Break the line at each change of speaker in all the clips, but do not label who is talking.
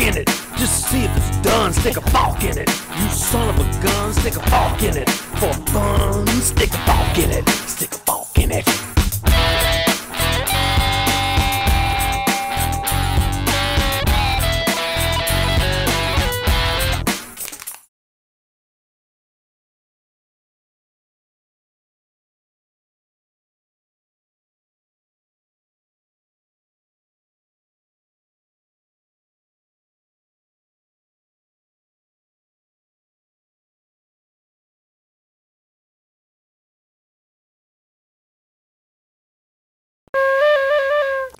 in it. Just see if it's done, stick a fork in it. You son of a gun, stick a fork in it. For fun, stick a fork in it. Stick a fork in it.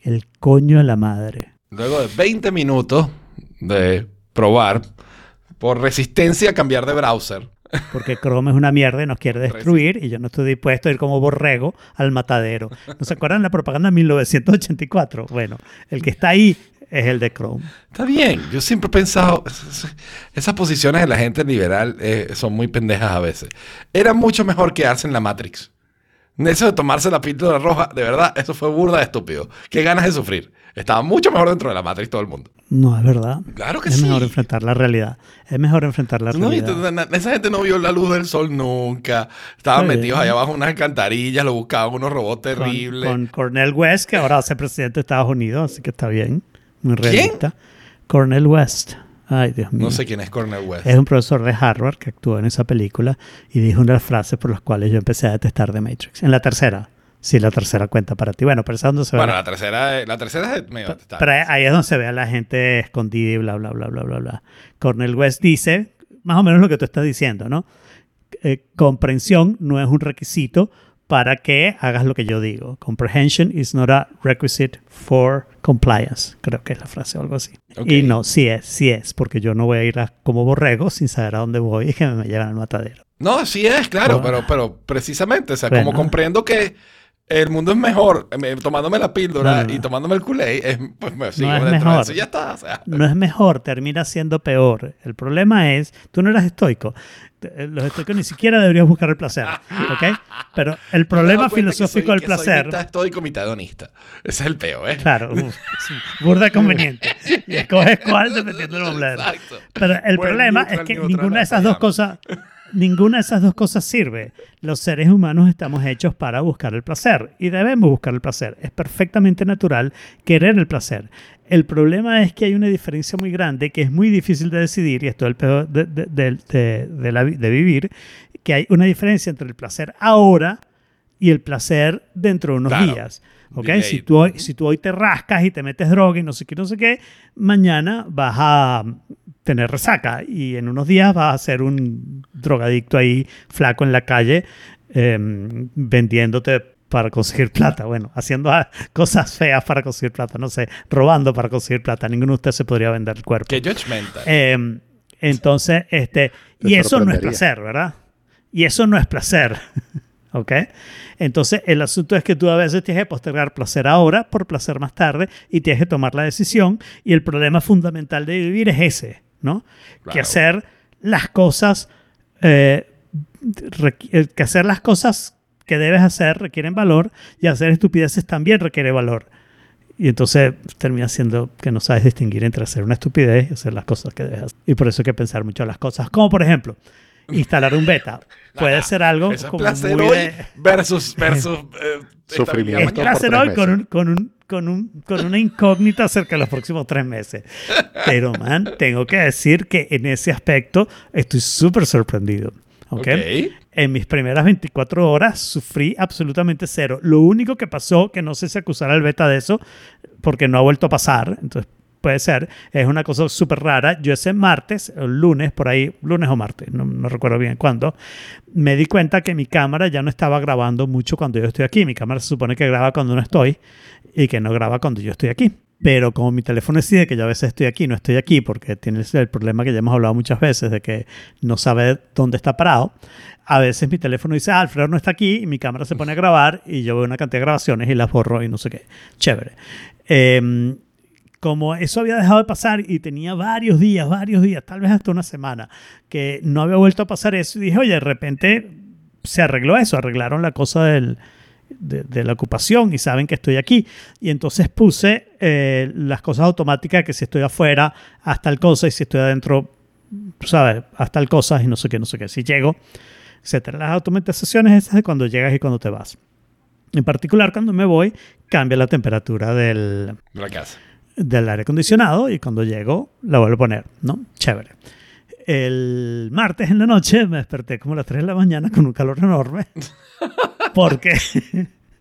El coño de la madre.
Luego de 20 minutos de probar, por resistencia a cambiar de browser,
Porque Chrome es una mierda y nos quiere destruir y yo no estoy dispuesto a ir como borrego al matadero. ¿No se acuerdan de la propaganda de 1984? Bueno, el que está ahí es el de Chrome.
Está bien, yo siempre he pensado, esas posiciones de la gente liberal eh, son muy pendejas a veces. Era mucho mejor quedarse en la Matrix. Eso de tomarse la píldora roja, de verdad, eso fue burda de estúpido. Qué ganas de sufrir. Estaba mucho mejor dentro de la Matrix todo el mundo.
No, es verdad.
Claro que
es
sí.
mejor enfrentar la realidad. Es mejor enfrentar la
No,
realidad.
esa gente no vio la luz del sol nunca. Estaban metidos allá abajo en unas alcantarillas, lo buscaban unos robots terribles.
con Cornel West, que ahora va a ser presidente de Estados Unidos, así que está bien. Muy realista. Cornel West. Ay, Dios mío.
No sé quién es Cornel West.
Es un profesor de Harvard que actuó en esa película y dijo una de las frases por las cuales yo empecé a detestar The Matrix. En la tercera. Sí, la tercera cuenta para ti. Bueno, pero esa es donde se ve.
Bueno, la tercera, la tercera es medio detestable.
pero ahí es donde se ve a la gente escondida y bla, bla, bla, bla, bla, bla. Cornel West dice, más o menos lo que tú estás diciendo, ¿no? Eh, comprensión no es un requisito para que hagas lo que yo digo. Comprehension is not a requisite for compliance. Creo que es la frase o algo así. Y no, sí es, sí es, porque yo no voy a ir a- como borrego sin saber a dónde voy y que me llevan al matadero.
No, sí es, claro,
Bueno.
pero, pero precisamente, o sea,
Bueno.
como comprendo que el mundo es mejor eh, tomándome la píldora
No, no, no.
y tomándome el culé, es, pues me sigo
es
dentro de
mejor.
ya está. O sea,
No es mejor, termina siendo peor. El problema es, tú no eras estoico. Te- Los estoicos ni siquiera deberías buscar el placer, ¿ok? Pero el problema filosófico
soy-
del
soy
placer...
mitad estoico, mitad hedonista. Ese es el peo, ¿eh?
Claro, uf, sí, burda conveniente. Y escoges cuál dependiendo del omblero.
Exacto.
Pero el
Buen
problema es que ninguna de esas dos cosas, ninguna de esas dos cosas sirve. Los seres humanos estamos hechos para buscar el placer y debemos buscar el placer. Es perfectamente natural querer el placer. El problema es que hay una diferencia muy grande que es muy difícil de decidir y esto es el peor de, de- de- de- la vivir, que hay una diferencia entre el placer ahora y el placer dentro de unos
Claro.
días. ¿ok?
Delay.
Si tú, hoy, si tú hoy te rascas y te metes droga y no sé qué, no sé qué, mañana vas a tener resaca y en unos días vas a ser un drogadicto ahí flaco en la calle em, vendiéndote para conseguir plata, bueno, haciendo cosas feas para conseguir plata, no sé, robando para conseguir plata, ninguno de ustedes se podría vender el cuerpo.
Que judgmental.
Em, entonces, este,
Te
y eso no es placer, ¿verdad? Y eso no es placer, ¿ok? Entonces, el asunto es que tú a veces tienes que postergar placer ahora por placer más tarde y tienes que tomar la decisión. Y el problema fundamental de vivir es ese, ¿no? Que
Claro.
hacer las cosas, eh, eh, que hacer las cosas que debes hacer requieren valor y hacer estupideces también requiere valor. Y entonces termina siendo que no sabes distinguir entre hacer una estupidez y hacer las cosas que debes hacer. Y por eso hay que pensar mucho en las cosas. Como por ejemplo, instalar un beta. Puede ser algo
es
como
placer
muy
hoy
de-
versus, versus eh,
Sufrimiento.
es placer hoy con, un- con, un- con, un- con una incógnita acerca de los próximos tres meses. Pero, man, tengo que decir que en ese aspecto estoy súper sorprendido. ¿ok?
Ok.
En mis primeras 24 horas sufrí absolutamente cero. Lo único que pasó, que no sé si acusar al beta de eso, porque no ha vuelto a pasar, entonces puede ser, es una cosa súper rara. Yo ese martes, lunes, por ahí, lunes o martes, no, no recuerdo bien cuándo, me di cuenta que mi cámara ya no estaba grabando mucho cuando yo estoy aquí. Mi cámara se supone que graba cuando no estoy y que no graba cuando yo estoy aquí. Pero como mi teléfono decide que yo a veces estoy aquí, no estoy aquí, porque tiene el problema que ya hemos hablado muchas veces de que no sabe dónde está parado, a veces mi teléfono dice, ah, Alfredo no está aquí, y mi cámara se pone a grabar y yo veo una cantidad de grabaciones y las borro y no sé qué. Chévere. Em, como eso había dejado de pasar y tenía varios días, varios días, tal vez hasta una semana, que no había vuelto a pasar eso, y dije, oye, de repente se arregló eso, arreglaron la cosa del, de, de la ocupación y saben que estoy aquí. Y entonces puse eh, las cosas automáticas que si estoy afuera, hasta el cosa, y si estoy adentro, sabes, hasta el cosas y no sé qué, no sé qué. Si llego, etcétera. Las automatizaciones esas de cuando llegas y cuando te vas. En particular, cuando me voy, cambia la temperatura del,
De la casa.
del aire acondicionado y cuando llego la vuelvo a poner, ¿no? Chévere. El martes en la noche me desperté como a las 3 de la mañana con un calor enorme porque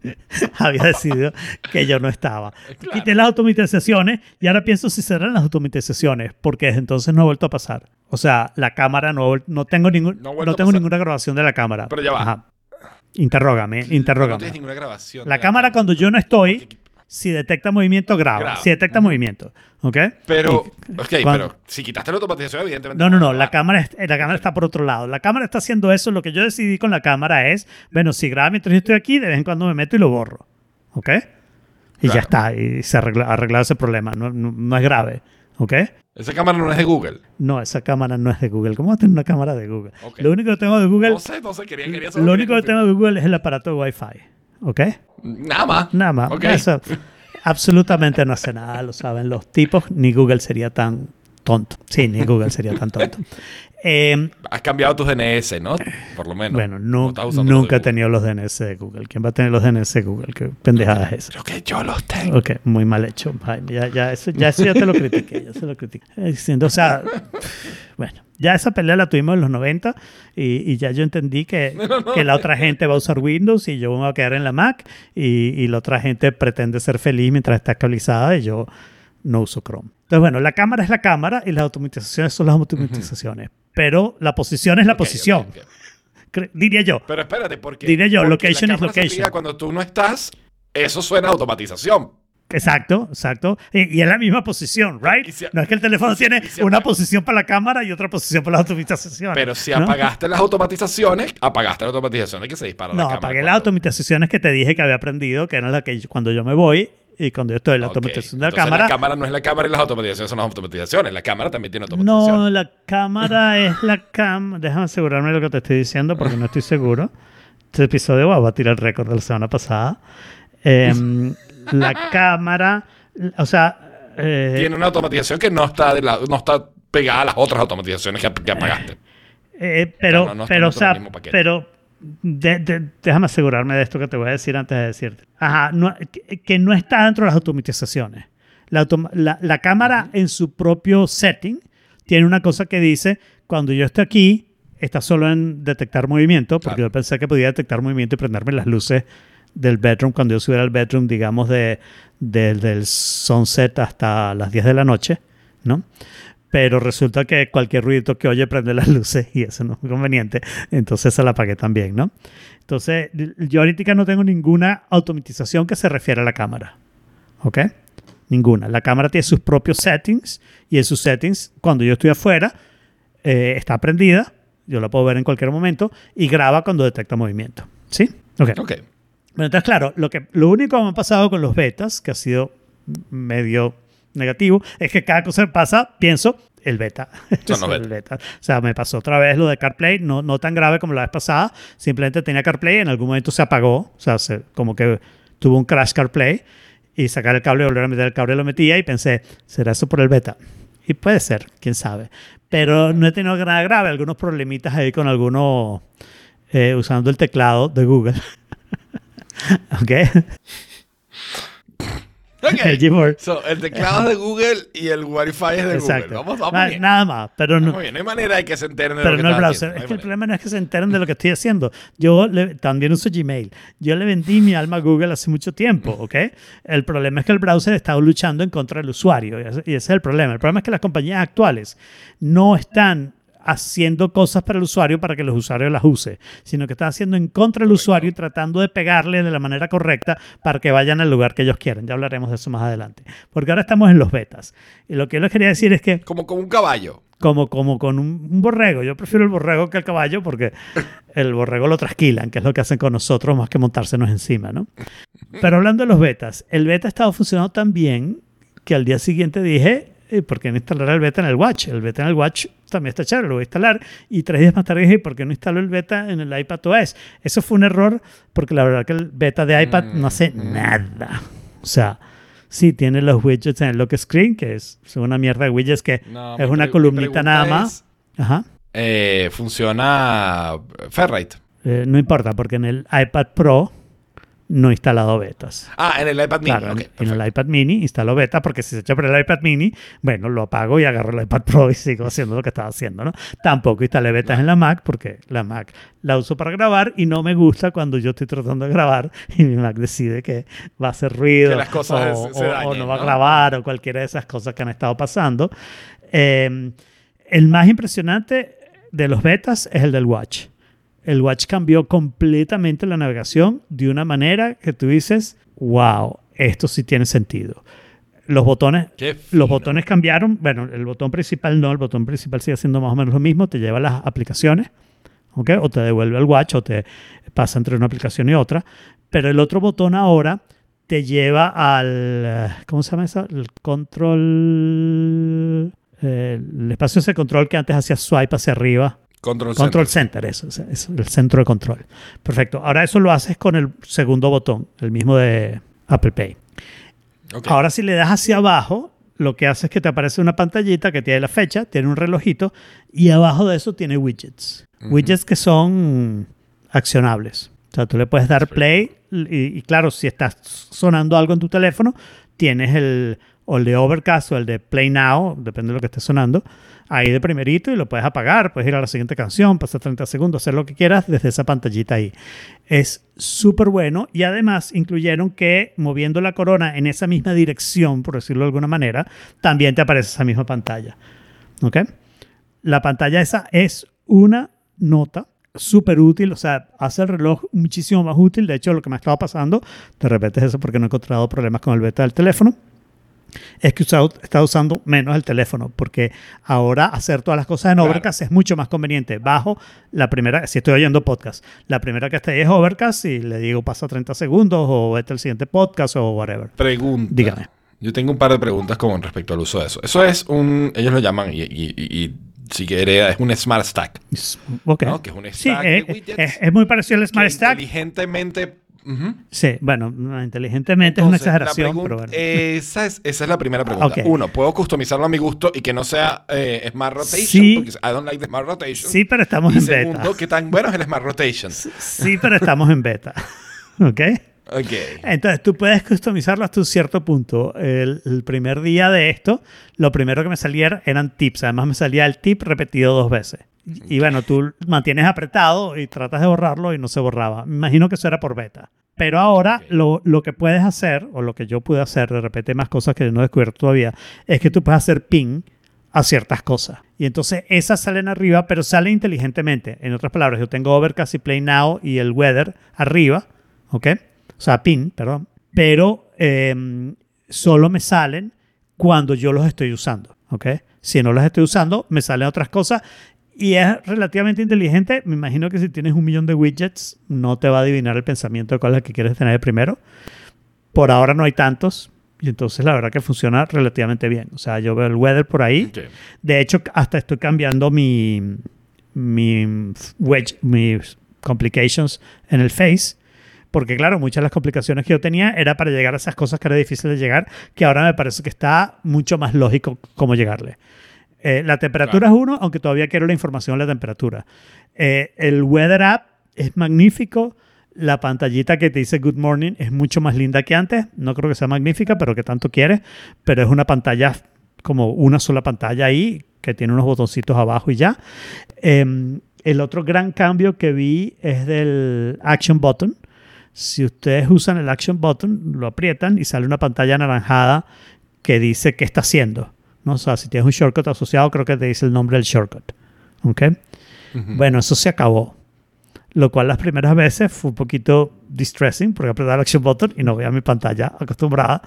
había decidido que yo no estaba.
Claro.
Quité las automatizaciones y ahora pienso si serán las automatizaciones porque desde entonces no ha vuelto a pasar. O sea, la cámara no, no tengo, ningún,
No
no tengo ninguna grabación de la cámara.
Pero ya va.
Ajá. Interrógame,
No
interrógame.
tienes ninguna grabación.
La
de
cámara cuando yo no estoy. Si detecta movimiento, graba.
Graba.
Si detecta movimiento, ¿ok?
Pero,
Y-
ok,
cuando-
pero si quitaste la automatización, evidentemente.
No, no, no, la cámara, la cámara está por otro lado. La cámara está haciendo eso. Lo que yo decidí con la cámara es, bueno, si graba mientras yo estoy aquí, de vez en cuando me meto y lo borro. ¿Ok? Y ya está, y se arregla, arreglado ese problema. No, no- no es grave. ¿Ok?
Esa cámara no es de Google.
No, esa cámara no es de Google. ¿Cómo va a tener una cámara de Google? Lo único que tengo de Google,
No sé, no sé, quería, quería saber.
lo único que tengo de Google es el aparato de Wi-Fi. ¿Ok?
Nada más.
Nada más.
Ok.
Eso absolutamente no hace nada, lo saben los tipos. Ni Google sería tan tonto. Sí, ni Google sería tan tonto. Eh,
Has cambiado tus DNS, ¿no? Por lo menos.
bueno,
No
nu- nunca he tenido los DNS de Google. ¿Quién va a tener los DNS de Google? ¿Qué pendejada es?
Google. Creo que yo los tengo.
Ok, muy mal hecho. Jaime. Ya, ya, eso, ya eso ya te lo critiqué. Ya se lo critiqué. O sea, bueno, ya esa pelea la tuvimos en los 90 y, y ya yo entendí que, que la otra gente va a usar Windows y yo me voy a quedar en la Mac y, y la otra gente pretende ser feliz mientras está actualizada y yo no uso Chrome. Entonces, bueno, la cámara es la cámara y las automatizaciones son las automatizaciones. Pero la posición es la posición,
ok, ok.
cre- diría yo.
Pero espérate, porque.
Diré yo,
porque
location
se
location.
Cuando tú no estás, eso suena a automatización.
Exacto, exacto. Y, y es la misma posición, ¿right?
Si-
no es que el teléfono tiene
si
una posición para la cámara y otra posición para la automatización.
Pero si
¿no?
apagaste las automatizaciones, apagaste la automatización de que se dispara la
No,
cámara.
apagué
cuando-
las automatizaciones que te dije que había aprendido, que eran las que cuando yo me voy y cuando yo estoy en la automatización de la
entonces
cámara.
La cámara no es la cámara y las automatizaciones son las automatizaciones. La cámara también tiene automatización.
No, la cámara es la cámara. Déjame asegurarme de lo que te estoy diciendo porque no estoy seguro. Este episodio va a batir el récord de la semana pasada. Em, la cámara, o sea, eh,
Tiene una automatización que no está, de la- no está pegada a las otras automatizaciones que, que apagaste.
Eh, pero,
no, no están
pero, o sea, pero de- de- déjame asegurarme de esto que te voy a decir antes de decirte. Ajá, no- que, que no está dentro de las automatizaciones. La, la- la cámara en su propio setting tiene una cosa que dice, cuando yo estoy aquí, está solo en detectar movimiento, porque
Claro.
yo pensé que podía detectar movimiento y prenderme las luces del bedroom cuando yo subiera al bedroom, digamos, de, de- del sunset hasta las 10 de la noche, ¿no? pero resulta que cualquier ruido que oye prende las luces y eso no es conveniente. Entonces se la apagué también, ¿no? Entonces, yo ahorita no tengo ninguna automatización que se refiera a la cámara. ¿Ok? Ninguna. La cámara tiene sus propios settings y en sus settings, cuando yo estoy afuera, eh, está prendida. Yo la puedo ver en cualquier momento y graba cuando detecta movimiento. ¿Sí? Ok.
Ok.
Bueno, entonces, claro, lo, que, lo único que me ha pasado con los betas, que ha sido medio negativo, es que cada cosa que pasa, pienso, el beta.
Son los
El
beta.
O sea, me pasó otra vez lo de CarPlay, no, no tan grave como la vez pasada, simplemente tenía CarPlay, en algún momento se apagó, o sea, se- como que tuvo un crash CarPlay, y sacar el cable, volver a meter el cable, lo metía y pensé, ¿será eso por el beta? Y puede ser, quién sabe. Pero no he tenido nada grave, algunos problemitas ahí con algunos, eh, usando el teclado de Google. ¿Ok?
Ok.
El.
So, el teclado es de Google y el Wi-Fi es de
Exacto.
Google. Vamos, vamos
Na-
bien.
Nada más, pero no,
bien. No hay manera de que se enteren de
pero
lo que
no el browser.
haciendo.
Es que el problema no es que se enteren de lo que estoy haciendo. Yo le- también uso Gmail. Yo le vendí mi alma a Google hace mucho tiempo, ¿ok? El problema es que el browser está luchando en contra del usuario y ese es el problema. El problema es que las compañías actuales no están haciendo cosas para el usuario para que los usuarios las use, sino que están haciendo en contra del usuario y tratando de pegarle de la manera correcta para que vayan al lugar que ellos quieren. Ya hablaremos de eso más adelante. Porque ahora estamos en los betas. Y lo que yo les quería decir es que
Como, como un caballo.
como, como con un, un borrego. Yo prefiero el borrego que el caballo porque el borrego lo trasquilan, que es lo que hacen con nosotros más que montársenos encima, ¿no? Pero hablando de los betas, el beta ha estado funcionando tan bien que al día siguiente dije, ¿y por qué no instalar el beta en el Watch? El beta en el Watch también está chévere, lo voy a instalar. Y tres días más tarde dije, ¿por qué no instalo el beta en el iPad OS? Eso fue un error porque la verdad que el beta de iPad no hace
Mm,
nada. O sea, sí tiene los widgets en el lock screen, que es una mierda de widgets que
No,
es una columnita nada más. Ajá.
eh, funciona Ferrite.
Eh, no importa, porque en el iPad Pro no he instalado betas.
Ah, en el iPad mini.
Claro,
ok,
en- el iPad mini instalo beta porque si se echa por el iPad mini, bueno, lo apago y agarro el iPad Pro y sigo haciendo lo que estaba haciendo, ¿no? Tampoco instalé betas en la Mac porque la Mac la uso para grabar y no me gusta cuando yo estoy tratando de grabar y mi Mac decide que va a hacer ruido
Que las cosas
o,
se- se
o- o
dañen,
no va a grabar o cualquiera de esas cosas que han estado pasando. Eh, el más impresionante de los betas es el del Watch. El Watch cambió completamente la navegación de una manera que tú dices, wow, esto sí tiene sentido. Los botones, los botones cambiaron. Bueno, el botón principal no, el botón principal sigue siendo más o menos lo mismo, te lleva a las aplicaciones, ¿ok? O te devuelve al watch o te pasa entre una aplicación y otra. Pero el otro botón ahora te lleva al, ¿cómo se llama eso? El control, eh, el espacio ese control que antes hacía swipe hacia arriba.
Control,
Control
Center.
Center, eso, es- el centro de control. Perfecto. Ahora eso lo haces con el segundo botón, el mismo de Apple Pay. Ahora si le das hacia abajo, lo que hace es que te aparece una pantallita que tiene la fecha, tiene un relojito y abajo de eso tiene widgets. Widgets que son accionables. O sea, tú le puedes dar play y, y claro, si estás sonando algo en tu teléfono, tienes el, o el de Overcast o el de Play Now, depende de lo que esté sonando, ahí de primerito y lo puedes apagar, puedes ir a la siguiente canción, pasar 30 segundos, hacer lo que quieras desde esa pantallita ahí. Es súper bueno y además incluyeron que moviendo la corona en esa misma dirección, por decirlo de alguna manera, también te aparece esa misma pantalla. ¿Ok? La pantalla esa es una nota súper útil, o sea, hace el reloj muchísimo más útil. De hecho, lo que me ha estado pasando, de repente es eso porque no he encontrado problemas con el beta del teléfono, es que usado- estado usando menos el teléfono, porque ahora hacer todas las cosas en
Claro.
Overcast es mucho más conveniente. Bajo la primera, si estoy oyendo podcast, la primera que está ahí es Overcast y le digo pasa 30 segundos o vete al siguiente podcast o whatever.
Pregunta.
Dígame.
Yo tengo un par de preguntas con respecto al uso de eso. Eso es un, ellos lo llaman, y, y, y, y si quiere, es un Smart Stack.
Es- Ok.
¿no? Que es un stack
eh,
de widgets
es, es muy parecido al Smart
que
Stack.
Inteligentemente.
Sí, bueno, no, inteligentemente es una exageración, pero bueno.
Esa es, esa es la primera pregunta. Uno, ¿puedo customizarlo a mi gusto y que no sea eh, Smart Rotation?
Sí.
Porque I don't like the Smart Rotation.
sí, pero estamos
y
en
segundo,
beta.
¿qué tan bueno es el Smart Rotation?
Sí, pero estamos en beta. ¿Ok?
Ok.
Entonces tú puedes customizarlo hasta un cierto punto. El, el primer día de esto, lo primero que me salía eran tips. Además me salía el tip repetido dos veces. Y bueno, tú mantienes apretado y tratas de borrarlo y no se borraba. Me imagino que eso era por beta. Pero ahora
Ok.
lo, lo que puedes hacer, o lo que yo pude hacer, de repente más cosas que no he descubierto todavía, es que tú puedes hacer ping a ciertas cosas. Y entonces esas salen arriba, pero salen inteligentemente. En otras palabras, yo tengo Overcast y Play Now y el Weather arriba, ¿ok? O sea, pin, perdón. Pero eh, solo me salen cuando yo los estoy usando, ¿ok? Si no los estoy usando, me salen otras cosas y es relativamente inteligente. Me imagino que si tienes un millón de widgets, no te va a adivinar el pensamiento de cuál es el que quieres tener primero. Por ahora no hay tantos. Y entonces la verdad que funciona relativamente bien. O sea, yo veo el weather por ahí. De hecho, hasta estoy cambiando mi, mi wedge, mis complications en el face. Porque claro, muchas de las complicaciones que yo tenía era para llegar a esas cosas que era difícil de llegar, que ahora me parece que está mucho más lógico cómo llegarle. Eh, la temperatura es uno, aunque todavía quiero la información de la temperatura. Eh, el Weather App es magnífico. La pantallita que te dice Good Morning es mucho más linda que antes. No creo que sea magnífica, pero que tanto quieres. Pero es una pantalla como una sola pantalla ahí, que tiene unos botoncitos abajo y ya. Eh, el otro gran cambio que vi es del Action Button. Si ustedes usan el Action Button, lo aprietan y sale una pantalla anaranjada que dice qué está haciendo. ¿No? O sea, si tienes un shortcut asociado, creo que te dice el nombre del shortcut. ¿Ok? Bueno, eso se acabó. Lo cual las primeras veces fue un poquito distressing porque apretaba el action button y no veía mi pantalla acostumbrada.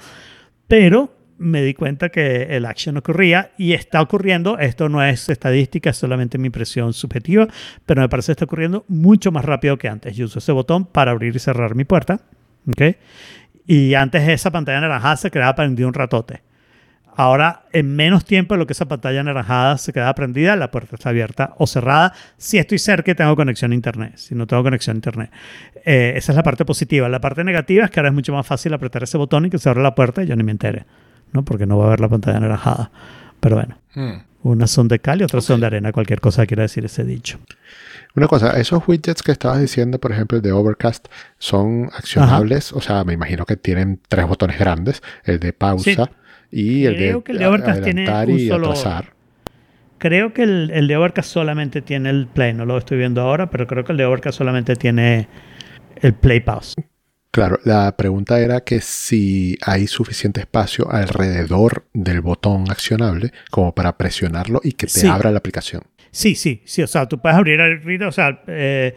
Pero me di cuenta que el action ocurría y está ocurriendo. Esto no es estadística, es solamente mi impresión subjetiva, pero me parece que está ocurriendo mucho más rápido que antes. Yo uso ese botón para abrir y cerrar mi puerta. ¿ok? Y antes esa pantalla naranjada se quedaba prendida un ratote. Ahora, en menos tiempo de lo que esa pantalla anaranjada se queda prendida, la puerta está abierta o cerrada. Si estoy cerca tengo conexión a internet. Si no tengo conexión a internet. Eh, esa es la parte positiva. La parte negativa es que ahora es mucho más fácil apretar ese botón y que se abra la puerta y yo ni me entere. ¿no? Porque no va a ver la pantalla anaranjada. Pero bueno.
Hmm.
Unas son de cal y otras son de arena. Cualquier cosa quiere decir ese dicho.
Una cosa, esos widgets que estabas diciendo, por ejemplo, el de Overcast, son accionables. O sea, me imagino que tienen tres botones grandes: el de pausa
Sí.
Y el
Creo
de,
que el de Overcast tiene un solo-
atrasar.
Creo que el, el de Overcast solamente tiene el play. No lo estoy viendo ahora, pero creo que el de Overcast solamente tiene el play pause.
Claro, la pregunta era que si hay suficiente espacio alrededor del botón accionable como para presionarlo y que te
Sí.
abra la aplicación.
Sí, sí, sí. O sea, tú puedes abrir el o sea, eh,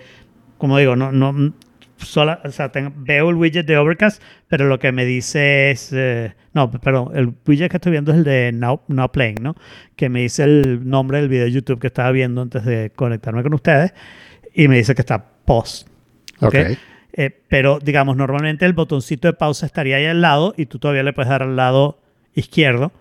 como digo, no, no, sola, o sea, tengo- veo el widget de Overcast, pero lo que me dice es, eh, no, perdón, el widget que estoy viendo es el de Now, Now Playing, ¿no? Que me dice el nombre del video de YouTube que estaba viendo antes de conectarme con ustedes y me dice que está post. ¿ok?
Ok.
Eh, pero digamos, normalmente el botoncito de pausa estaría ahí al lado y tú todavía le puedes dar al lado izquierdo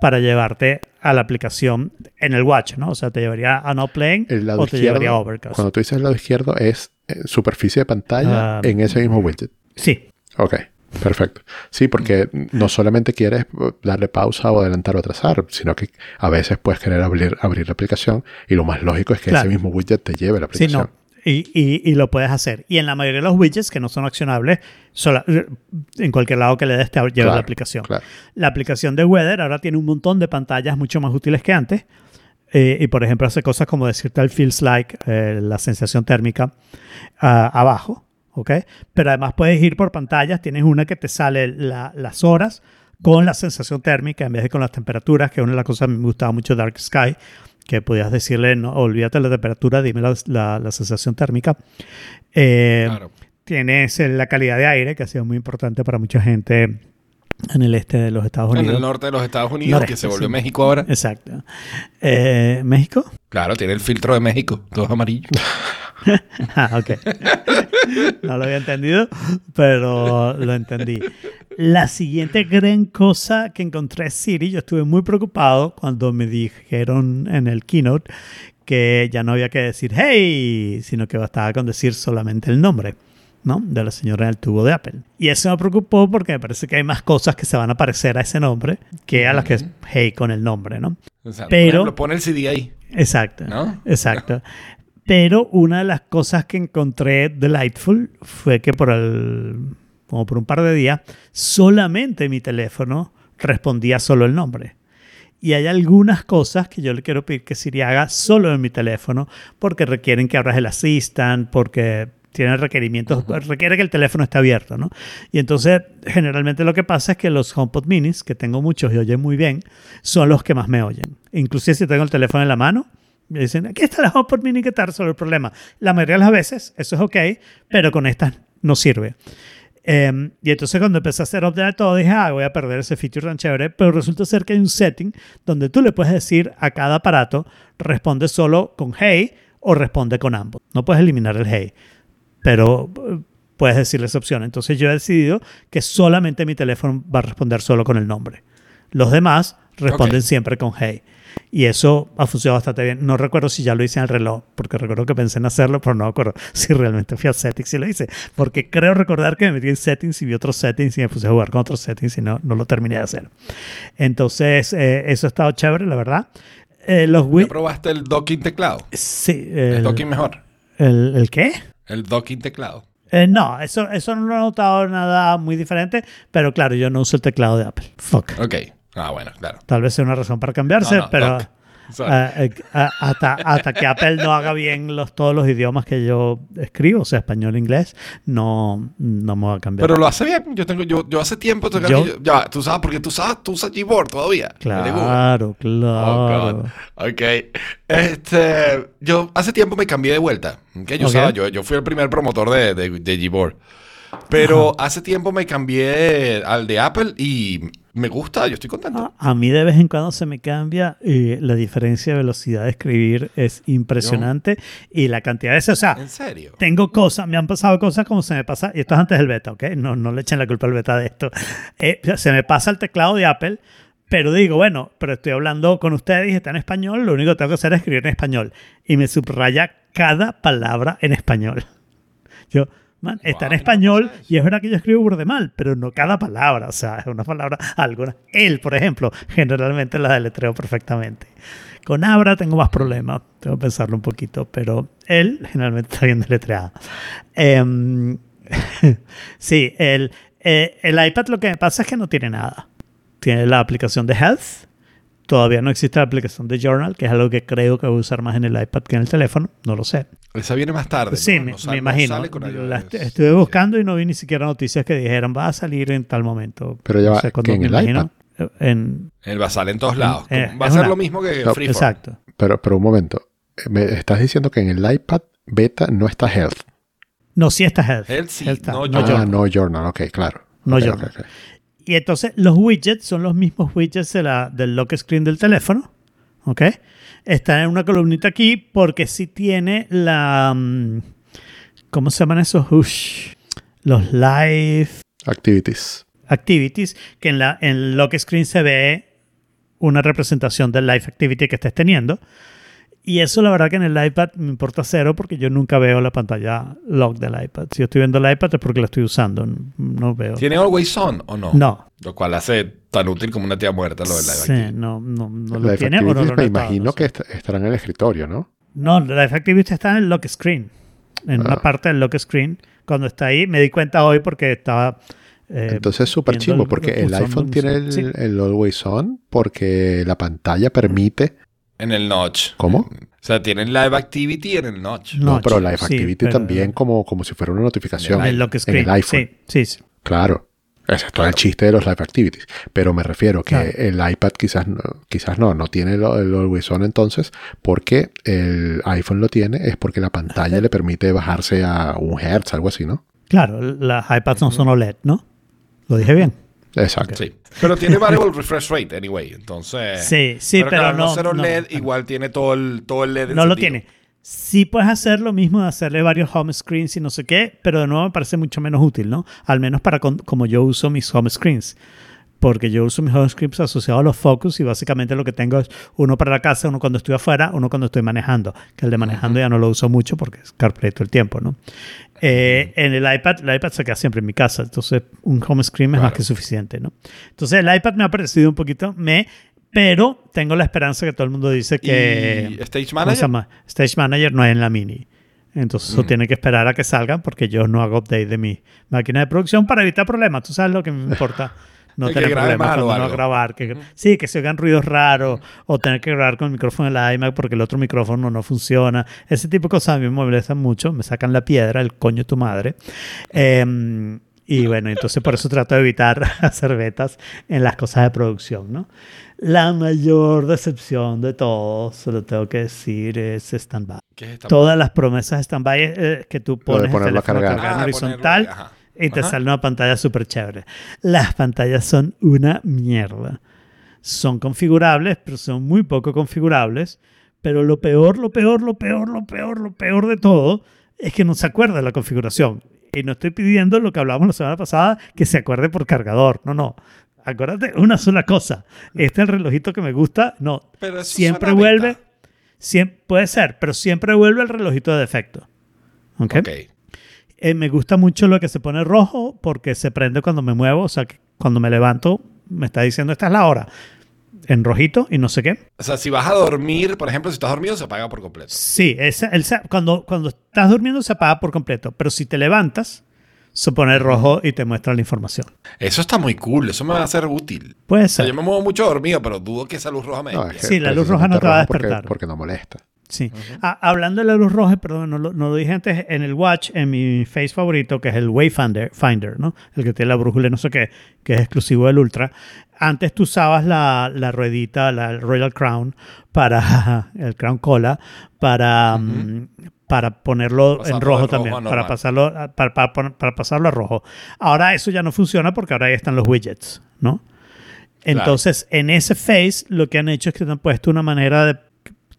para llevarte a la aplicación en el watch, ¿no? O sea, te llevaría a No Playing
El lado
o te llevaría a Overcast.
cuando tú dices el lado izquierdo, es superficie de pantalla
Ah.
en ese mismo widget.
Sí,
Ok, perfecto. Sí, porque no solamente quieres darle pausa o adelantar o atrasar, sino que a veces puedes querer abrir, abrir la aplicación y lo más lógico es que
Claro.
ese mismo widget te lleve la
sí,
aplicación.
no. Y, y- y lo puedes hacer. Y en la mayoría de los widgets que no son accionables, sola- en cualquier lado que le des te lleva
Claro,
la aplicación.
claro.
La aplicación de Weather ahora tiene un montón de pantallas mucho más útiles que antes. Eh, y por ejemplo hace cosas como decirte el feels like, eh, la sensación térmica ah, abajo, ¿ok? Pero además puedes ir por pantallas, tienes una que te sale la- las horas con la sensación térmica en vez de con las temperaturas, que es una de las cosas que me gustaba mucho Dark Sky, que podías decirle, no, olvídate la temperatura, dime la, la- la sensación térmica. Eh,
Claro.
Tienes eh, la calidad de aire, que ha sido muy importante para mucha gente en el este de los Estados
En
Unidos.
el norte de los Estados Unidos,
Noreste,
que se volvió
sí.
México ahora.
Exacto. Eh, ¿México?
Claro, tiene el filtro de México, todo amarillo.
Ah, ok. No lo había entendido, pero lo entendí. La siguiente gran cosa que encontré es Siri. Yo estuve muy preocupado cuando me dijeron en el keynote que ya no había que decir hey, sino que bastaba con decir solamente el nombre. ¿No? de la señora en el tubo de Apple. Y eso me preocupó porque me parece que hay más cosas que se van a parecer a ese nombre que a las que es hey con el nombre, ¿no?
O sea,
Pero-
ejemplo, pone el CD ahí.
Exacto.
¿No?
Exacto. Pero una de las cosas que encontré delightful fue que por el, como por un par de días, solamente mi teléfono respondía solo el nombre. Y hay algunas cosas que yo le quiero pedir que Siri haga solo en mi teléfono porque requieren que abras el Assistant, porque tienen requerimientos, requiere que el teléfono esté abierto, ¿no? Y entonces, generalmente lo que pasa es que los HomePod minis, que tengo muchos y oyen muy bien, son los que más me oyen. Inclusive si tengo el teléfono en la mano, me dicen, aquí está la HomePod mini que te resuelve el problema. La mayoría de las veces eso es ok, pero con estas no sirve. Eh, y entonces cuando empecé a hacer update todo, dije, ah, voy a perder ese feature tan chévere, pero resulta ser que hay un setting donde tú le puedes decir a cada aparato, responde solo con hey o responde con ambos. No puedes eliminar el hey, pero eh, puedes decirle esa opción. Entonces yo he decidido que solamente mi teléfono va a responder solo con el nombre. Los demás responden siempre con hey. Y eso ha funcionado bastante bien. No recuerdo si ya lo hice en el reloj, porque recuerdo que pensé en hacerlo, pero no me acuerdo si realmente fui a settings y lo hice. Porque creo recordar que me metí en settings y vi otros settings y me puse a jugar con otros settings y no, no lo terminé de hacer. Entonces, eh, eso ha estado chévere, la verdad. Eh, los
¿Ya probaste el docking teclado?
Sí,
El,
el,
docking mejor.
el- ¿el qué?
El docking teclado.
Eh, no, eso, eso no lo he notado nada muy diferente, pero claro, yo no uso el teclado de Apple. Fuck.
Ok. Ah, bueno, claro.
Tal vez sea una razón para cambiarse,
No, no,
pero
doc. Sorry.
eh, eh, a- hasta, hasta que Apple no haga bien los, todos los idiomas que yo escribo, o sea, español, inglés, no, no me va a cambiar.
Pero lo hace bien. Yo tengo, yo, yo hace tiempo. tengo-
Yo-
yo- ya, tú sabes, porque tú sabes, tú usas Gboard todavía.
claro,
Oh,
claro.
God. Ok. Este, yo hace tiempo me cambié de vuelta. ¿ok? Yo,
Ok.
usaba- yo, yo fui el primer promotor de, de, de Gboard. Pero hace tiempo me cambié al de Apple y me gusta, yo estoy contento.
A, a mí de vez en cuando se me cambia y la diferencia de velocidad de escribir es impresionante y la cantidad de... O sea,
¿En serio?
tengo cosas, me han pasado cosas como se me pasa, y esto es antes del beta, ¿ok? No, no le echen la culpa al beta de esto. Eh, se me pasa el teclado de Apple, Pero digo, bueno, pero estoy hablando con ustedes y está en español, lo único que tengo que hacer es escribir en español. Y me subraya cada palabra en español. Yo, man, está en español
no
y es verdad que yo escribo burde mal, pero no cada palabra. O sea, es una palabra, alguna. Él, por ejemplo, generalmente la deletreo perfectamente. Con Abra tengo más problemas, tengo que pensarlo un poquito, pero él generalmente está bien deletreado. Em, sí, el, eh, el iPad lo que me pasa es que no tiene nada. Tiene la aplicación de Health. Todavía no existe la aplicación de Journal, que es algo que creo que voy a usar más en el iPad que en el teléfono. No lo sé.
Esa viene más tarde.
Sí,
¿no?
me,
No sale-
me
no
imagino. La est- estuve buscando y no vi ni siquiera noticias que dijeran va a salir en tal momento.
Pero ya
No
va,
sé,
¿que
cuando
en
me
el
imagino, eh, En,
Él va a salir en todos lados.
Eh,
va a ser
una-
lo mismo que
No,
Freeform.
exacto.
Pero, pero un momento. Me estás diciendo que en el iPad beta no está Health.
No, sí está Health.
Health sí,
está,
no
ah,
Journal.
no Journal. Ok, claro.
No Journal.
ok, ok.
Y entonces los widgets son los mismos widgets de la, del lock screen del teléfono. ¿Ok? Están en una columnita aquí porque sí tiene la... mm, ¿Cómo se llaman esos? Ush. Los live
Activities.
activities, que en, la, en el lock screen se ve una representación del live activity que estés teniendo. Y eso la verdad que en el iPad me importa cero porque yo nunca veo la pantalla log del iPad. Si yo estoy viendo el iPad es porque lo estoy usando. No veo.
¿Tiene Always On o no?
No.
Lo cual hace tan útil como una tía muerta lo del live
Sí,
activity.
no, no, no lo
Life
tiene o no
Activities
lo
me imagino
no
que est- estarán en el escritorio, ¿no?
No, el Live Activity está en el lock screen. En una
Ah.
parte del lock screen. Cuando está ahí, me di cuenta hoy porque estaba. eh,
Entonces es súper
el-
porque el iPhone tiene
zoom.
el,
Sí.
el Always On porque la pantalla permite...
En el notch.
¿Cómo?
O sea, tiene el live activity en el notch.
No,
pero Live
sí,
Activity
pero-
también como, como si fuera una notificación.
En
el lock
en
screen.
el iPhone.
Sí, sí, sí.
Claro. Ese es todo el chiste de los Live Activities. Pero me refiero que
Claro.
el iPad quizás no, quizás no, no tiene el, el Always On entonces, porque el iPhone lo tiene, es porque la pantalla le permite bajarse a un Hertz, algo así, ¿no?
Claro, las iPads no son OLED, ¿no? Lo dije bien.
Exacto.
Sí. Pero tiene variable refresh rate, anyway. Entonces.
Sí, sí, pero
claro,
no-
ser
no,
OLED,
no.
igual tiene todo el, todo el LED.
No lo tiene. Sí puedes hacer lo mismo de hacerle varios home screens y no sé qué, pero de nuevo me parece mucho menos útil, ¿no? Al menos para con- como yo uso mis home screens. Porque yo uso mis home screens asociados a los focus y básicamente lo que tengo es uno para la casa, uno cuando estoy afuera, uno cuando estoy manejando. Que el de manejando ya no lo uso mucho porque es CarPlay todo el tiempo, ¿no? Eh, en el iPad, el iPad se queda siempre en mi casa, entonces un home screen es más que suficiente, ¿no? Entonces el iPad me ha parecido un poquito me, pero tengo la esperanza que todo el mundo dice que
¿Y Stage
¿cómo se
Manager?
Stage Manager no es en la mini. Entonces eso
Mm.
tiene que esperar a que salga porque yo no hago update de mi máquina de producción para evitar problemas. Tú sabes lo que me importa. No tener problemas cuando no grabar. Que, sí, que se oigan ruidos raros o tener que grabar con el micrófono del iMac porque el otro micrófono no funciona. Ese tipo de cosas a mí me molestan mucho. Me sacan la piedra, el coño de tu madre. Em, y bueno, entonces por eso trato de evitar hacer betas en las cosas de producción, ¿no? La mayor decepción de todo, se lo tengo que decir, es stand-by.
¿Qué es esta-
Todas las promesas de stand-by eh, que tú pones el
ponerlo a
teléfono
cargar.
en
Ah,
horizontal
ponerlo- ajá.
Y te
Ajá.
sale una pantalla súper chévere. Las pantallas son una mierda. Son configurables, pero son muy poco configurables. Pero lo peor, lo peor, lo peor, lo peor, lo peor de todo es que no se acuerda de la configuración. Y no estoy pidiendo lo que hablamos la semana pasada, que se acuerde por cargador. No, no. Acuérdate una sola cosa. Este es el relojito que me gusta. No.
Pero
siempre vuelve.
beta.
siem- puede ser, pero siempre vuelve el relojito de defecto. ¿Ok?
Ok.
Eh, me gusta mucho lo que se pone rojo porque se prende cuando me muevo. O sea, que cuando me levanto me está diciendo esta es la hora. En rojito y no sé qué.
O sea, si vas a dormir, por ejemplo, si estás dormido, se apaga por completo.
Sí, cuando, cuando estás durmiendo se apaga por completo. Pero si te levantas, se pone rojo y te muestra la información.
Eso está muy cool. Eso me va a ser útil.
Puede
O sea,
ser.
yo me muevo mucho dormido, pero dudo que esa luz roja me
No,
despierte.
es que
Sí, la luz roja no te va a despertar.
Porque, porque no molesta.
Sí. Ah, hablando de la luz roja, perdón, no lo, no lo dije antes, en el Watch, en mi face favorito, que es el Wayfinder, Finder, ¿no? El que tiene la brújula y no sé qué, que es exclusivo del Ultra. Antes tú usabas la, la ruedita, la Royal Crown, para el Crown Cola, para, mm, para ponerlo
Pasarlo
en rojo
rojo
también, para pasarlo, a- para, para para pasarlo a rojo. Ahora eso ya no funciona porque ahora ahí están los widgets, ¿no? Entonces, en ese face, lo que han hecho es que te han puesto una manera de,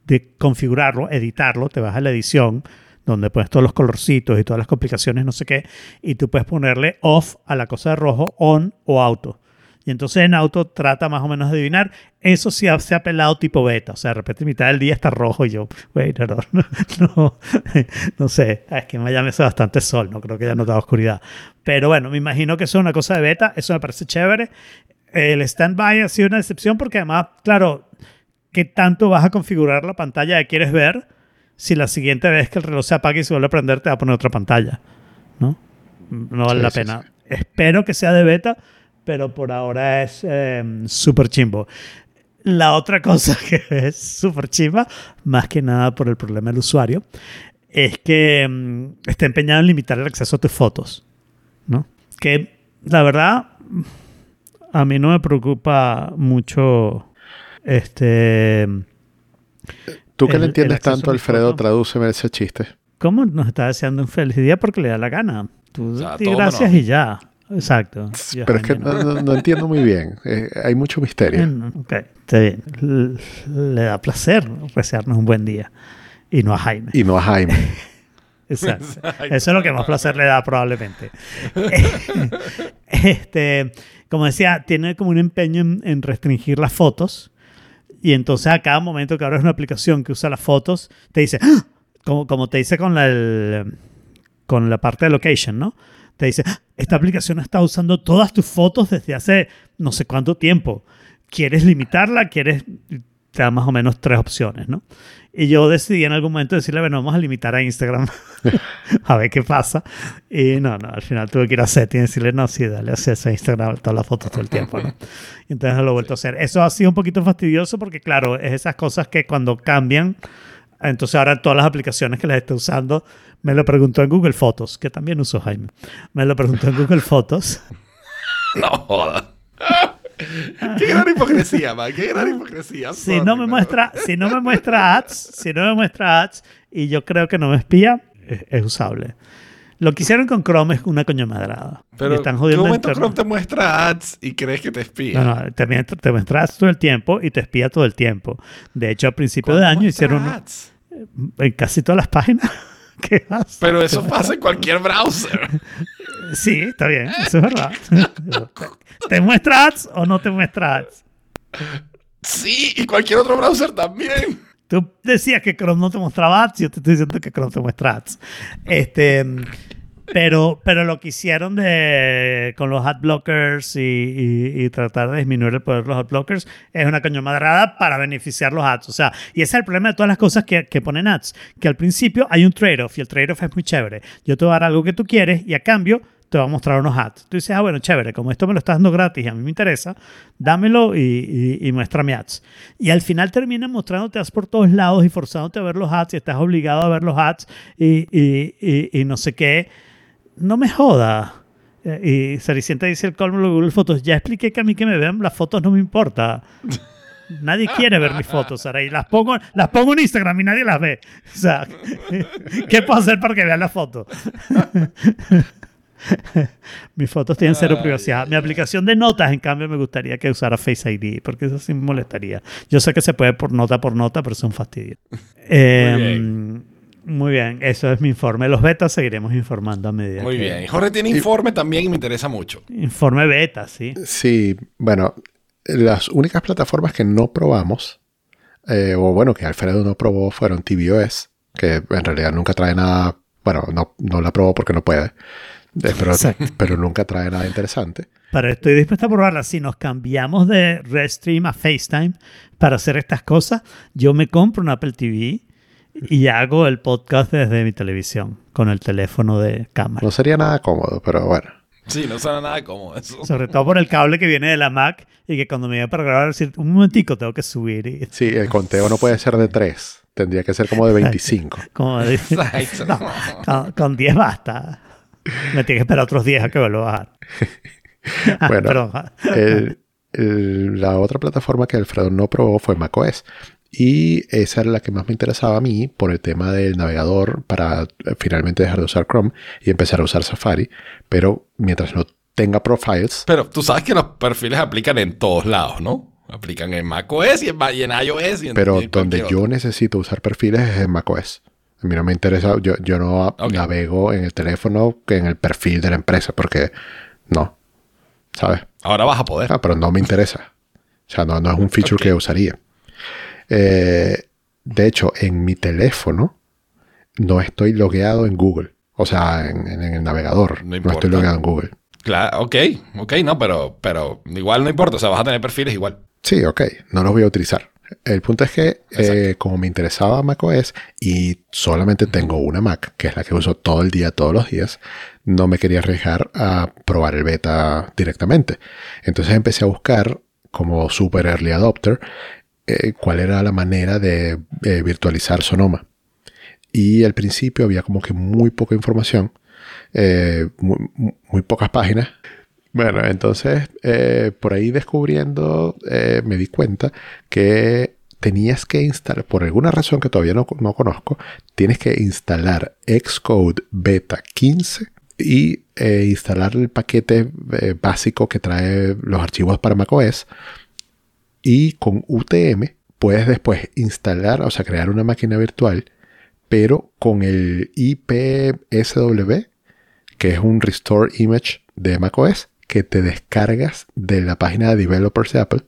de configurarlo, editarlo. Te vas a la edición, donde pones todos los colorcitos y todas las complicaciones, no sé qué, y tú puedes ponerle off a la cosa de rojo, on o auto. Y entonces en auto trata más o menos de adivinar. Eso sí se ha pelado tipo beta. O sea, de repente mitad del día está rojo y yo, güey, no, no, no, no sé. Es que en Miami hace bastante sol, no creo que haya notado oscuridad. Pero bueno, me imagino que eso es una cosa de beta. Eso me parece chévere. El standby ha sido una decepción porque además, claro, ¿qué tanto vas a configurar la pantalla que quieres ver si la siguiente vez que el reloj se apague y se vuelve a prender te va a poner otra pantalla? ¿No? No vale
Sí,
la
sí,
pena. Espero que sea de beta, pero por ahora es eh, súper chimbo. La otra cosa que es súper chimba, más que nada por el problema del usuario, es que mm, está empeñado en limitar el acceso a tus fotos. ¿no? Que la verdad, a mí no me preocupa mucho este
Tú que
El-
le entiendes tanto, Alfredo, tradúceme ese chiste.
cómo nos está deseando un feliz día porque le da la gana. Tú
O sea,
di
todo
gracias y ya. Exacto. Yo,
Pero es que no, no- no entiendo muy bien. Eh, hay mucho misterio.
Ok, está bien. Le da placer desearnos un buen día. Y no a Jaime.
Y no a Jaime.
Exacto.
Exacto.
Eso es lo que más placer le da probablemente. este, como decía, tiene como un empeño en, en restringir las fotos. Y entonces a cada momento que abres una aplicación que usa las fotos, te dice, ¡Ah! como, como te dice con la, con la parte de location, ¿no? Te dice, "Ah, esta aplicación está usando todas tus fotos desde hace no sé cuánto tiempo. ¿Quieres limitarla? ¿Quieres...? Te da más o menos tres opciones, ¿no? Y yo decidí en algún momento decirle, bueno, vamos a limitar a Instagram a ver qué pasa. Y no, no, al final tuve que ir a Setting y decirle, no, sí, dale acceso a Instagram todas las fotos todo el tiempo, ¿no? Y entonces lo he vuelto a hacer. Eso ha sido un poquito fastidioso porque, claro, es esas cosas que cuando cambian, entonces ahora todas las aplicaciones que las estoy usando, me lo preguntó en Google Fotos, que también uso Jaime. Me lo preguntó en Google Fotos.
No joda. Qué gran hipocresía, man. Qué gran hipocresía.
Si
Sorry,
no me muestra, si no me muestra ads, si no me muestra ads y yo creo que no me espía, es, es usable. Lo que hicieron con Chrome es una coño madrada. Y
Pero
están
¿en qué momento. Chrome te muestra ads y crees que te espía?
No, no, te, te muestra ads todo el tiempo y te espía todo el tiempo. De hecho, a principio de
¿Cuándo
año hicieron
ads?
en casi todas las páginas. ¿Qué haces?
Pero eso pasa en cualquier browser.
Sí, está bien, eso es verdad. ¿Te muestra ads o no te muestra ads?
Sí, y cualquier otro browser también.
Tú decías que Chrome no te mostraba ads, yo te estoy diciendo que Chrome te muestra ads. Este, pero, pero lo que hicieron de, con los ad blockers y, y- y tratar de disminuir el poder de los ad blockers es una coño madrada para beneficiar los ads. O sea, y ese es el problema de todas las cosas que, que ponen ads, que al principio hay un trade-off y el trade-off es muy chévere. Yo te voy a dar algo que tú quieres y a cambio te voy a mostrar unos ads. Tú dices, ah, bueno, chévere, como esto me lo estás dando gratis y a mí me interesa, dámelo y, y, y muéstrame ads. Y al final terminan mostrándote ads por todos lados y forzándote a ver los ads y estás obligado a ver los ads y, y no sé qué. No me joda. Eh, Y Saricienta dice el colmo de Google Fotos. Ya expliqué que a mí que me vean las fotos no me importa. Nadie quiere ver mis fotos, Sara. Y las pongo, las pongo en Instagram y nadie las ve. O sea, ¿qué puedo hacer para que vean las fotos? Mis fotos tienen cero
Ay,
privacidad. Mi aplicación de notas, en cambio, me gustaría que usara Face ID, porque eso sí me molestaría. Yo sé que se puede por nota por nota, pero es un fastidio. Eh. Muy bien, eso es mi informe. Los betas seguiremos informando a medida
Muy
que-
bien. Jorge tiene informe también y me interesa mucho.
Informe beta, sí.
Sí, bueno, las únicas plataformas que no probamos, eh, o bueno, que Alfredo no probó, fueron tvOS, que en realidad nunca trae nada, bueno, no, no la probó porque no puede, eh, pero, pero nunca trae nada interesante.
Pero estoy dispuesta a probarla. Si nos cambiamos de Restream a FaceTime para hacer estas cosas, yo me compro un Apple TV y hago el podcast desde mi televisión con el teléfono de cámara.
No sería nada cómodo, pero bueno.
Sí, no suena nada como eso.
Sobre todo por el cable que viene de la Mac y que cuando me iba para grabar, decir, un momentico, tengo que subir. Y,
Sí, el conteo no puede ser de 3, tendría que ser como de 25.
como no, con, con 10 basta. Me tiene que esperar otros 10 a que vuelva a bajar.
Bueno,
perdón.
El- el- la otra plataforma que Alfredo no probó fue macOS. Y esa era la que más me interesaba a mí por el tema del navegador para eh, finalmente dejar de usar Chrome y empezar a usar Safari. Pero mientras no tenga profiles,
Pero tú sabes que los perfiles aplican en todos lados, ¿no? Aplican en macOS y en, y en iOS y en
pero
y en
donde yo necesito usar perfiles es en macOS. A mí no me interesa, yo, yo no navego en el teléfono que en el perfil de la empresa porque no, ¿sabes?
Ahora vas a poder.
Ah, pero no me interesa. O sea, no, no es un feature
Ok.
que usaría. Eh, de hecho, en mi teléfono no estoy logueado en Google. O sea, en, en el navegador.
No
estoy logueado en Google.
Claro, ok, ok, no, pero, pero igual no importa. O sea, vas a tener perfiles igual.
Sí, ok. No los voy a utilizar. El punto es que, eh, como me interesaba macOS y solamente tengo una Mac, que es la que uso todo el día, todos los días, no me quería arriesgar a probar el beta directamente. Entonces empecé a buscar, como super early adopter, eh, cuál era la manera de eh, virtualizar Sonoma. Y al principio había como que muy poca información, eh, muy, pocas páginas. Bueno, entonces por ahí descubriendo me di cuenta que tenías que instalar, por alguna razón que todavía no, no conozco, tienes que instalar Xcode Beta 15 y instalar el paquete básico que trae los archivos para macOS y con UTM puedes después instalar, o sea, crear una máquina virtual, pero con el IPSW, que es un Restore Image de macOS, que te descargas de la página de developers de Apple.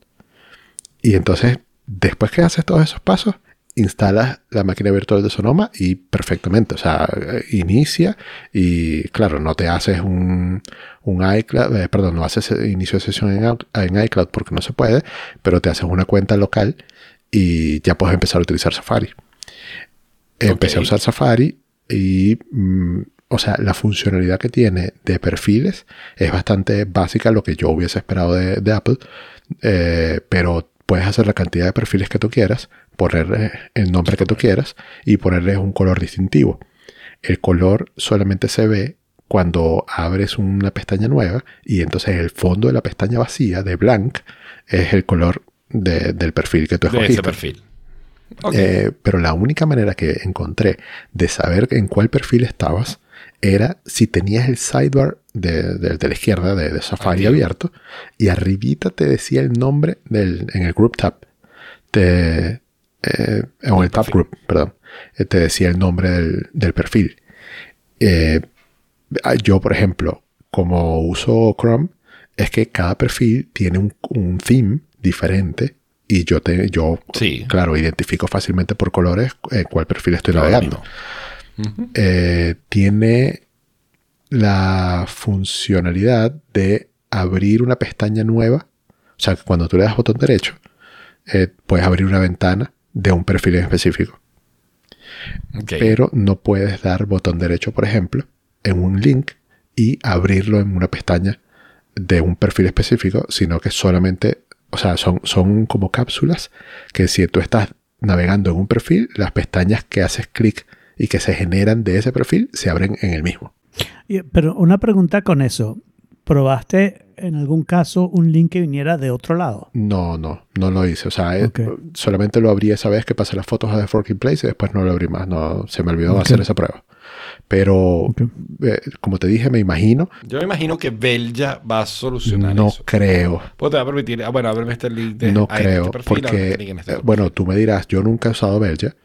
Y entonces, después que haces todos esos pasos, instalas la máquina virtual de Sonoma y perfectamente, o sea, inicia y claro, no te haces un, un iCloud, eh, perdón, no haces inicio de sesión en, iCloud porque no se puede, pero te haces una cuenta local y ya puedes empezar a utilizar Safari. Empecé a usar Safari y, mm, o sea, la funcionalidad que tiene de perfiles es bastante básica lo que yo hubiese esperado de, de Apple, eh, pero puedes hacer la cantidad de perfiles que tú quieras, ponerle el nombre que tú quieras y ponerles un color distintivo. El color solamente se ve cuando abres una pestaña nueva y entonces el fondo de la pestaña vacía de blank es el color de- del perfil que tú
De
escogiste.
ese perfil.
Eh, pero la única manera que encontré de saber en cuál perfil estabas era si tenías el sidebar de, de- de la izquierda de, de Safari abierto y arribita te decía el nombre del, en el group tab. Te, eh, o el tab group, perdón. eh, te decía el nombre del, del perfil. Eh, ah, yo, por ejemplo, como uso Chrome, es que cada perfil tiene un, un theme diferente y yo, te, yo
Sí.
claro, identifico fácilmente por colores en cuál perfil estoy navegando. tiene la funcionalidad de abrir una pestaña nueva. O sea, que cuando tú le das botón derecho, eh, puedes abrir una ventana de un perfil en específico. Pero no puedes dar botón derecho, por ejemplo, en un link y abrirlo en una pestaña de un perfil específico, sino que solamente, o sea, son, son como cápsulas que si tú estás navegando en un perfil, las pestañas que haces clic y que se generan de ese perfil se abren en el mismo.
Pero una pregunta con eso. ¿Probaste en algún caso un link que viniera de otro lado?
No, no, no lo hice. O sea, eh,
Ok.
solamente lo abrí esa vez que pasé las fotos a The Forking Place y después no lo abrí más. No, se me olvidó
Ok.
hacer esa prueba. Pero,
Ok.
eh, como te dije, me imagino,
Yo me imagino que Belja va a solucionar
no
eso.
creo.
Pues te va a permitir, ah, bueno, ábreme este link de
No
en
creo,
este perfil,
porque,
este este
eh, bueno, tú me dirás, yo nunca he usado Belgia,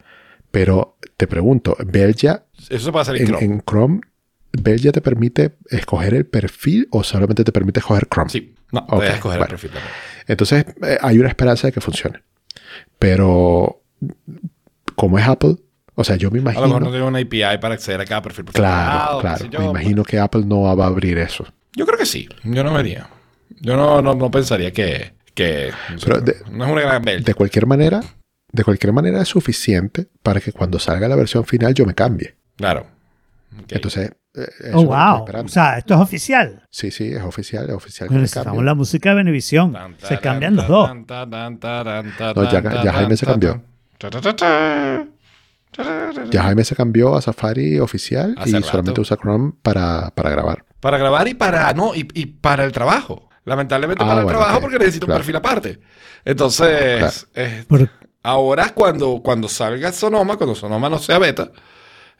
pero te pregunto, Belgia
perfil. Eso se puede hacer en,
en,
Chrome.
en Chrome, ¿Belgia te permite escoger el perfil o solamente te permite escoger Chrome?
Sí, no,
Ok,
puedes escoger
bueno.
el perfil también.
Entonces, eh, hay una esperanza de que funcione. Pero, como es Apple, o sea, yo me
A lo
imagino...
mejor no tiene una API para acceder a cada perfil.
claro, claro.
yo.
me imagino que Apple no va a abrir eso.
Yo creo que sí. Yo no vería. Yo no, no, no pensaría que... que
Pero de-
no es una gran Belja.
De cualquier manera, de cualquier manera es suficiente para que cuando salga la versión final yo me cambie.
Claro.
Entonces, eso
Oh,
lo que estoy
wow. O sea, esto es oficial.
Sí, sí, es oficial, es oficial. me
necesitamos
cambio.
la música de Benevisión.
Tan,
Se cambian los dos.
tan, taran, taran, taran,
No, ya- Jaime se cambió. Ya Jaime se cambió a Safari oficial
Hace
y
rato.
solamente usa Chrome para, para grabar.
Para grabar y para no y, y para el trabajo. Lamentablemente
Ah,
para el trabajo porque necesito
Claro.
un perfil aparte. Entonces,
Claro.
eh,
Por-
ahora cuando, cuando salga Sonoma, cuando Sonoma no sea beta,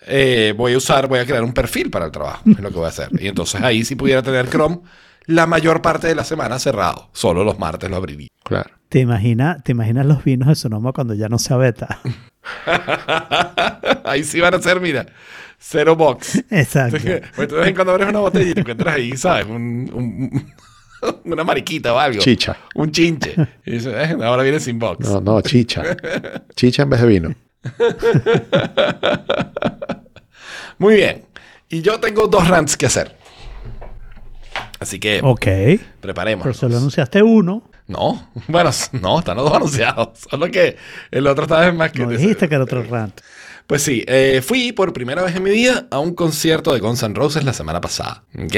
eh, voy a usar, voy a crear un perfil para el trabajo. Es lo que voy a hacer. Y entonces ahí si pudiera tener Chrome la mayor parte de la semana cerrado. Solo los martes lo abriría.
Claro.
¿Te, imagina, ¿Te imaginas los vinos de Sonoma cuando ya no sea beta?
ahí sí van a ser, mira, cero box.
Exacto.
Pues tú de vez en cuando abres una botella y te encuentras ahí, ¿sabes? Un, un- una mariquita o algo.
Chicha.
Un chinche. Y dice, "Eh, ahora viene sin box.
No, no, chicha. Chicha en vez de vino.
Muy bien. Y yo tengo dos rants que hacer. Así que
Ok.
preparemos.
Pero solo anunciaste uno.
No, bueno, no, están los dos anunciados. Solo que el otro esta vez más que...
No dijiste que era otro rant.
Pues sí, eh, fui por primera vez en mi vida a un concierto de Guns N' Roses la semana pasada. ¿Ok?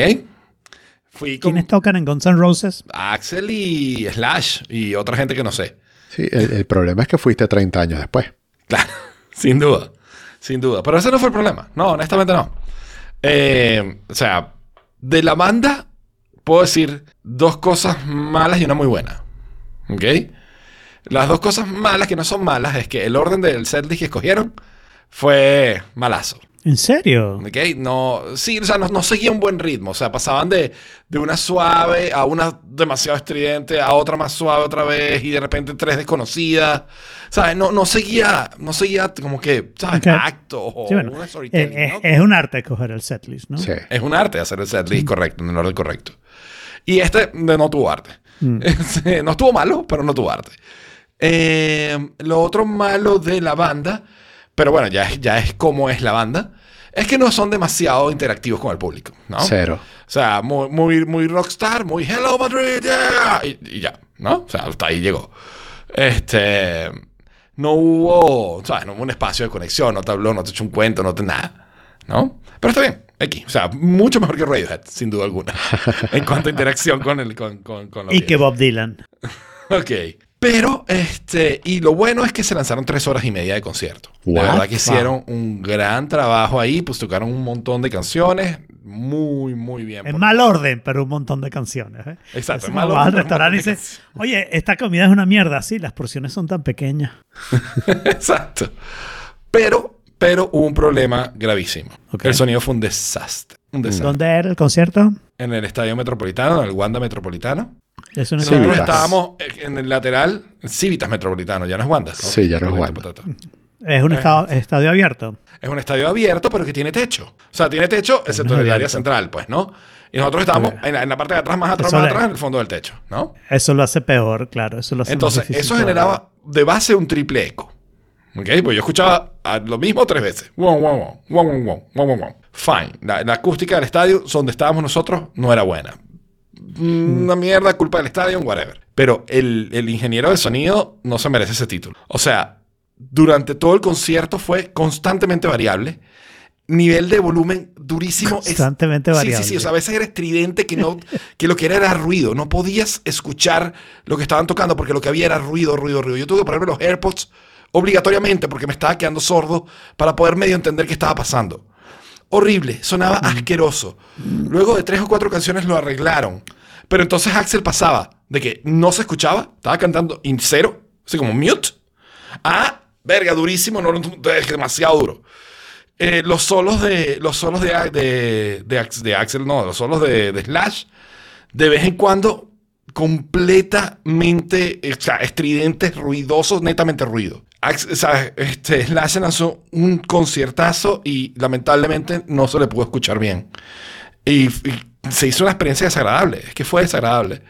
Fui con
¿Quiénes tocan en Guns N' Roses?
Axel y Slash y otra gente que no sé.
Sí, el, el problema es que fuiste 30 años después.
Claro, sin duda. Sin duda. Pero ese no fue el problema. No, honestamente no. Eh, o sea, de la banda puedo decir dos cosas malas y una muy buena. ¿Ok? Las dos cosas malas que no son malas es que el orden del setlist que escogieron fue malazo.
¿En serio?
¿Ok? No, sí, o sea, no, no seguía un buen ritmo. O sea, pasaban de, de una suave a una demasiado estridente, a otra más suave otra vez, y de repente tres desconocidas. ¿Sabes? No, no seguía, no seguía como que, ¿sabes? Acto o
Sí, bueno,
un
eh,
storytelling,
es,
¿no?
es un arte escoger el setlist, ¿no?
Sí.
Es un arte hacer el setlist correcto, en el orden correcto. Y este de- no tuvo arte. Este, no estuvo malo, pero no tuvo arte. Eh, lo otro malo de la banda, pero bueno, ya es, ya es como es la banda, es que no son demasiado interactivos con el público, ¿no?
Cero.
O sea, muy, muy, muy rockstar, muy Hello Madrid, yeah", y, y ya, ¿no? O sea, hasta ahí llegó. Este. No hubo, ¿sabes? No hubo un espacio de conexión, no te habló, no te echó un cuento, no te nada, ¿no? Pero está bien, X. O sea, mucho mejor que Radiohead, sin duda alguna, en cuanto a interacción con el. Con, con, con la
Y que. Bob Dylan.
Ok. Pero, este, y lo bueno es que se lanzaron tres horas y media de concierto.
What?
verdad que hicieron un gran trabajo ahí, pues tocaron un montón de canciones, muy, muy bien.
En mal orden, pero un montón de canciones. ¿eh?
Exacto,
Es
en mal
vas al restaurante y dices, oye, esta comida es una mierda. Sí, las porciones son tan pequeñas.
Exacto. Pero, pero hubo un problema gravísimo. El sonido fue un desastre. Un desastre.
¿Dónde era el concierto?
En el Estadio Metropolitano, en el Wanda Metropolitano. Nosotros estábamos en el lateral Civitas Metropolitano, ya no es Wanda.
Sí, ya no es Wanda.
Es un eh. estado, estadio abierto.
Es un estadio abierto, pero que tiene techo. O sea, tiene techo, excepto en el área central, pues, ¿no? Y nosotros estábamos en la, parte de atrás, más atrás, más atrás, en el fondo del techo, ¿no?
Eso lo hace peor, claro. Eso lo hace
Entonces, eso generaba de base un triple eco. ¿Ok? Pues yo escuchaba lo mismo tres veces. Wow, wow, wow, wow, wow, wow, wow, wow. Fine. La acústica del estadio donde estábamos nosotros no era buena. Mm, Una mierda, culpa del estadio, whatever. Pero el, el ingeniero de sonido no se merece ese título. O sea, durante todo el concierto fue constantemente variable. Nivel de volumen durísimo. Es-
Constantemente
Sí,
variable.
Sí, sí, o sea, a veces era estridente que, no, que lo que era era ruido. No podías escuchar lo que estaban tocando porque lo que había era ruido, ruido, ruido. Yo tuve que ponerme los AirPods obligatoriamente porque me estaba quedando sordo para poder medio entender qué estaba pasando. Horrible, sonaba asqueroso. Luego de tres o cuatro canciones lo arreglaron. Pero entonces Axel pasaba de que no se escuchaba, estaba cantando in cero, así como mute, a verga, durísimo, no, demasiado duro. Eh, los solos de los solos de, de, de, Ax- de Axel, no, los solos de, de Slash, de vez en cuando completamente eh, o sea, estridentes, ruidosos, netamente ruido. O sea, este, Slash lanzó un conciertazo y lamentablemente no se le pudo escuchar bien. Y, y se hizo una experiencia desagradable, es que fue desagradable.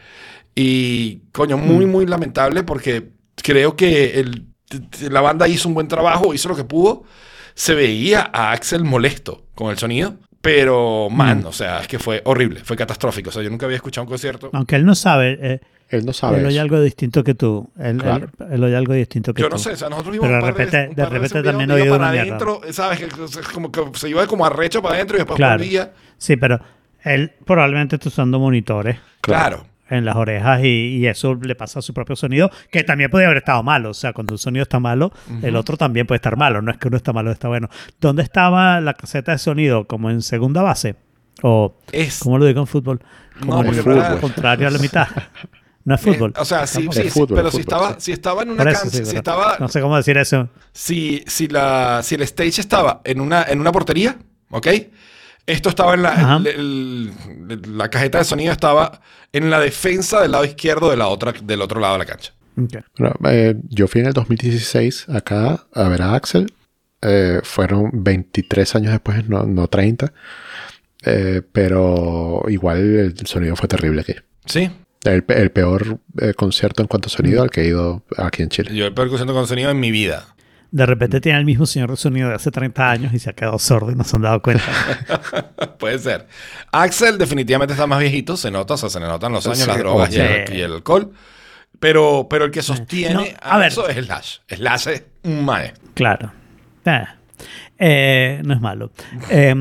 Y, coño, muy, muy lamentable porque creo que el- la banda hizo un buen trabajo, hizo lo que pudo. Se veía a Axel molesto con el sonido, pero, man, o sea, es que fue horrible, fue catastrófico. O sea, yo nunca había escuchado un concierto.
Aunque él no sabe, eh,
Él no sabe
él oye
eso.
algo distinto que tú. Él,
Claro.
él- él oye algo distinto que
Yo
tú.
no sé, o sea, nosotros vimos
Pero de
de
repente- de
par
repente también oído
para
una mierda.
adentro, ¿sabes? Como que se iba como arrecho para adentro y después
Claro.
volvía.
Sí, pero él probablemente está usando monitores
Claro.
En las orejas y, y eso le pasa a su propio sonido, que también puede haber estado malo. O sea, cuando un sonido está malo, el otro también puede estar malo. No es que uno está malo, está bueno. ¿Dónde estaba la caseta de sonido? ¿Como en segunda base? ¿O
Es.
cómo lo digo en fútbol? Como
No,
en
porque
el
no era-
contrario a la mitad. No es fútbol.
Eh, o sea, sí, sí,
fútbol,
pero si,
fútbol,
estaba,
sí.
si estaba en una cancha,
sí,
si estaba,
No sé cómo decir eso.
si, si, la, si el stage estaba en una, en una portería, ¿ok? Esto estaba en la, el- el- la cajeta de sonido estaba en la defensa del lado izquierdo de la otra, del otro lado de la cancha.
Bueno, eh, yo fui en el 2016 acá a ver a Axel. Eh, fueron 23 años después, no, no 30. Eh, pero igual el sonido fue terrible aquí.
Sí.
El, el peor eh, concierto en cuanto a sonido al que he ido aquí en Chile.
Yo he percusión con sonido en mi vida.
De repente tiene el mismo señor de sonido de hace 30 años y se ha quedado sordo y no se han dado cuenta.
Puede ser. Axel definitivamente está más viejito, se nota, o sea, se le notan los años,
Sí,
las drogas y, el, y el alcohol. Pero, pero el que sostiene
No,
a,
a ver.
eso es Slash. Slash es un maestro.
Claro. Eh, eh, no es malo. Eh,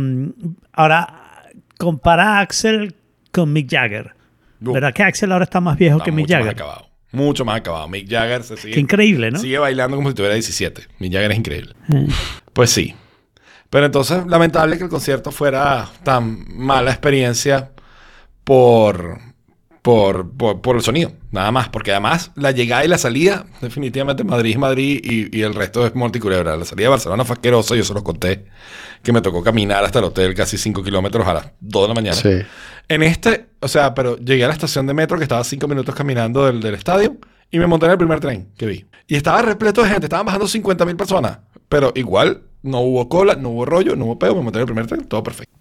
ahora, compara a Axel con Mick Jagger.
Uh,
¿Verdad que Axel ahora está más viejo
Está
que Mick
más
Jagger?
acabado. Mucho más acabado. Mick Jagger se sigue,
Qué increíble, ¿no?
sigue bailando como si tuviera 17. Mick Jagger es increíble.
Eh,
Pues sí. Pero entonces, lamentable que el concierto fuera tan mala experiencia por, por, por, por el sonido. Nada más. Porque además, la llegada y la salida, definitivamente Madrid es Madrid y, y el resto es multiculebra. La salida de Barcelona fue asquerosa. Yo se los conté que me tocó caminar hasta el hotel casi 5 kilómetros a las 2 de la mañana.
Sí.
En este, o sea, pero llegué a la estación de metro que estaba 5 minutos caminando del, del estadio y me monté en el primer tren que vi. Y estaba repleto de gente, estaban bajando 50 mil personas. Pero igual no hubo cola, no hubo rollo, no hubo peo, me monté en el primer tren, todo perfecto.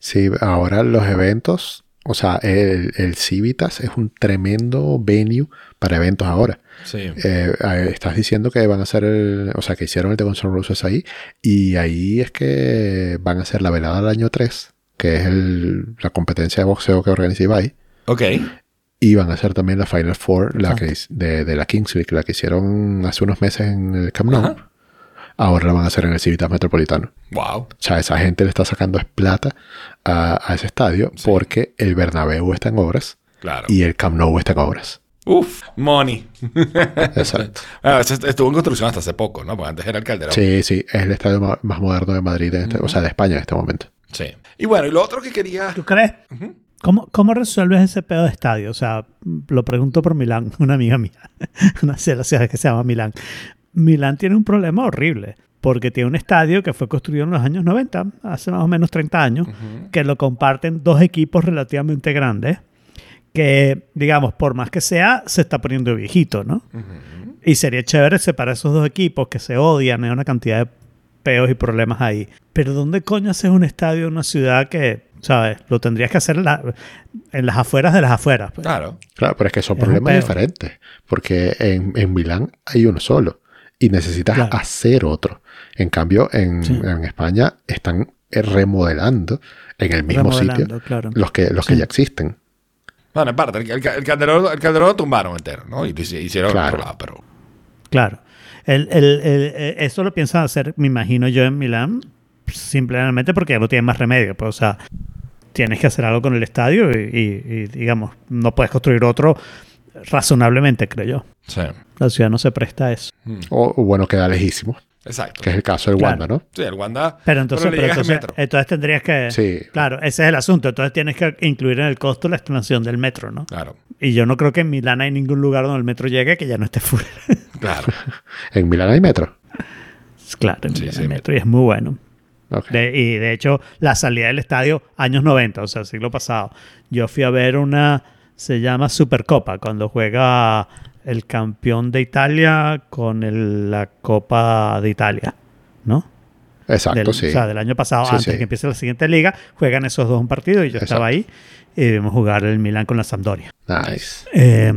Sí, ahora los eventos, o sea, el, el Civitas es un tremendo venue para eventos ahora.
Sí.
Eh, eh, estás diciendo que van a hacer el, o sea, que hicieron el de Guns N' Roses ahí, y ahí es que van a hacer la velada del año 3, que es el- la competencia de boxeo que organiza Ibai,
Ok.
y van a hacer también la Final Four la que, de, de la Kings League, la que hicieron hace unos meses en el Camp Nou.
Ajá.
Ahora la van a hacer en el Civitas Metropolitano.
Wow.
O sea, esa gente le está sacando es plata a, a ese estadio
Sí.
porque el Bernabéu está en obras
Claro.
y el Camp Nou está en obras.
Uf, money.
Exacto.
Ah, estuvo en construcción hasta hace poco, ¿no? Porque antes era el Calderón.
Sí, sí, es el estadio más moderno de Madrid, en este- o sea, de España en este momento.
Sí. Y bueno, y lo otro que quería...
¿Tú crees? ¿Cómo, ¿Cómo resuelves ese pedo de estadio? O sea, lo pregunto por Milán, una amiga mía, una ciudades que se llama Milán. Milán tiene un problema horrible porque tiene un estadio que fue construido en los años 90, hace más o menos 30 años, que lo comparten dos equipos relativamente grandes, que, digamos, por más que sea, se está poniendo viejito, ¿no? Y sería chévere separar esos dos equipos que se odian, hay una cantidad de peos y problemas ahí. Pero ¿dónde coño haces un estadio en una ciudad que, ¿sabes? Lo tendrías que hacer en, la- en las afueras de las afueras. pues.
Claro.
Claro, pero es que son
Es
problemas diferentes, porque en, en Milán hay uno solo y necesitas
Claro.
hacer otro. En cambio, en,
Sí.
en España están eh, remodelando en el mismo
Remodelando,
sitio
claro.
los que, los que
Sí.
ya existen.
Bueno, en parte, el, el, el Calderón, el Calderón lo tumbaron entero, ¿no? Y hicieron
Claro.
otro lado, pero...
Claro. El, el- el- eh, eso lo piensan hacer, me imagino yo, en Milán, simplemente porque ya no tienen más remedio. Pues, o sea, tienes que hacer algo con el estadio y, y- y, digamos, no puedes construir otro razonablemente, creo yo.
Sí.
La ciudad no se presta a eso.
O, o bueno, queda lejísimo,
Exacto.
que es el caso del
Claro.
Wanda, ¿no?
Sí, el Wanda...
Pero entonces, pero entonces,
metro.
entonces tendrías que...
Sí.
Claro, ese es el asunto. Entonces tienes que incluir en el costo la extensión del metro, ¿no?
Claro.
Y yo no creo que en Milán hay ningún lugar donde el metro llegue que ya no esté full.
Claro.
En Milán hay metro.
claro, en
Sí,
Milán
sí,
hay metro y es muy bueno.
Ok.
De- y de hecho, la salida del estadio, años 90, o sea, siglo pasado. Yo fui a ver una, se llama Supercopa, cuando juega el campeón de Italia con el- la Copa de Italia, ¿no?
Exacto,
Del-
sí.
O sea, del año pasado,
Sí,
antes
sí.
de que empiece la siguiente liga, juegan esos dos un partido y yo estaba ahí y vimos jugar el Milan con la Sampdoria.
Nice.
Eh,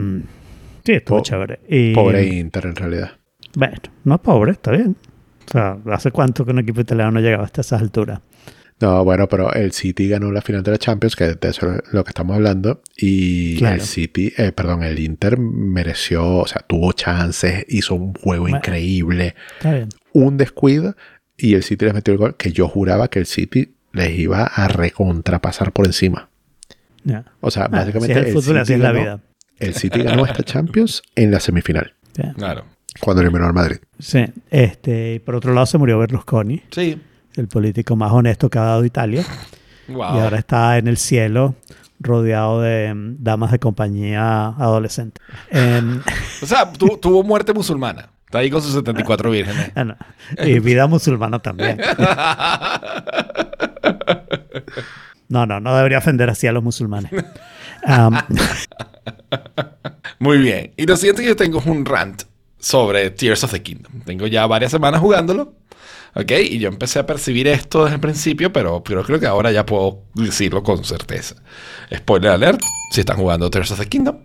sí, estuvo
Po-
chévere. Y,
Pobre Inter en realidad.
Bueno, no es pobre, está bien. O sea, ¿hace cuánto que un equipo italiano no llegaba hasta esas alturas?
No, bueno, pero el City ganó la final de la Champions, que de eso es lo que estamos hablando. Y
Claro.
el City, eh, perdón, el Inter mereció, o sea, tuvo chances, hizo un juego
Bueno.
increíble.
Está bien.
Un descuido y el City les metió el gol que yo juraba que el City les iba a recontrapasar por encima.
Ya.
O sea,
Ah,
básicamente
así es el fútbol, así es la
ganó-
vida.
el City ganó esta Champions en la semifinal.
Claro.
cuando eliminó al Madrid.
Sí. Este, y por otro lado se murió Berlusconi,
Sí.
El político más honesto que ha dado Italia.
Wow.
Y ahora está en el cielo rodeado de mm, damas de compañía adolescentes. Em,
O sea, tu- tuvo muerte musulmana. Está ahí con sus 74 vírgenes.
ah, no. y vida musulmana también. No, no, no debería ofender así a los musulmanes. Am,
Muy bien. Y lo siguiente que yo tengo es un rant sobre Tears of the Kingdom. Tengo ya varias semanas jugándolo. ¿Ok? Y yo empecé a percibir esto desde el principio, pero, pero creo que ahora ya puedo decirlo con certeza. Spoiler alert, si están jugando Tears of the Kingdom,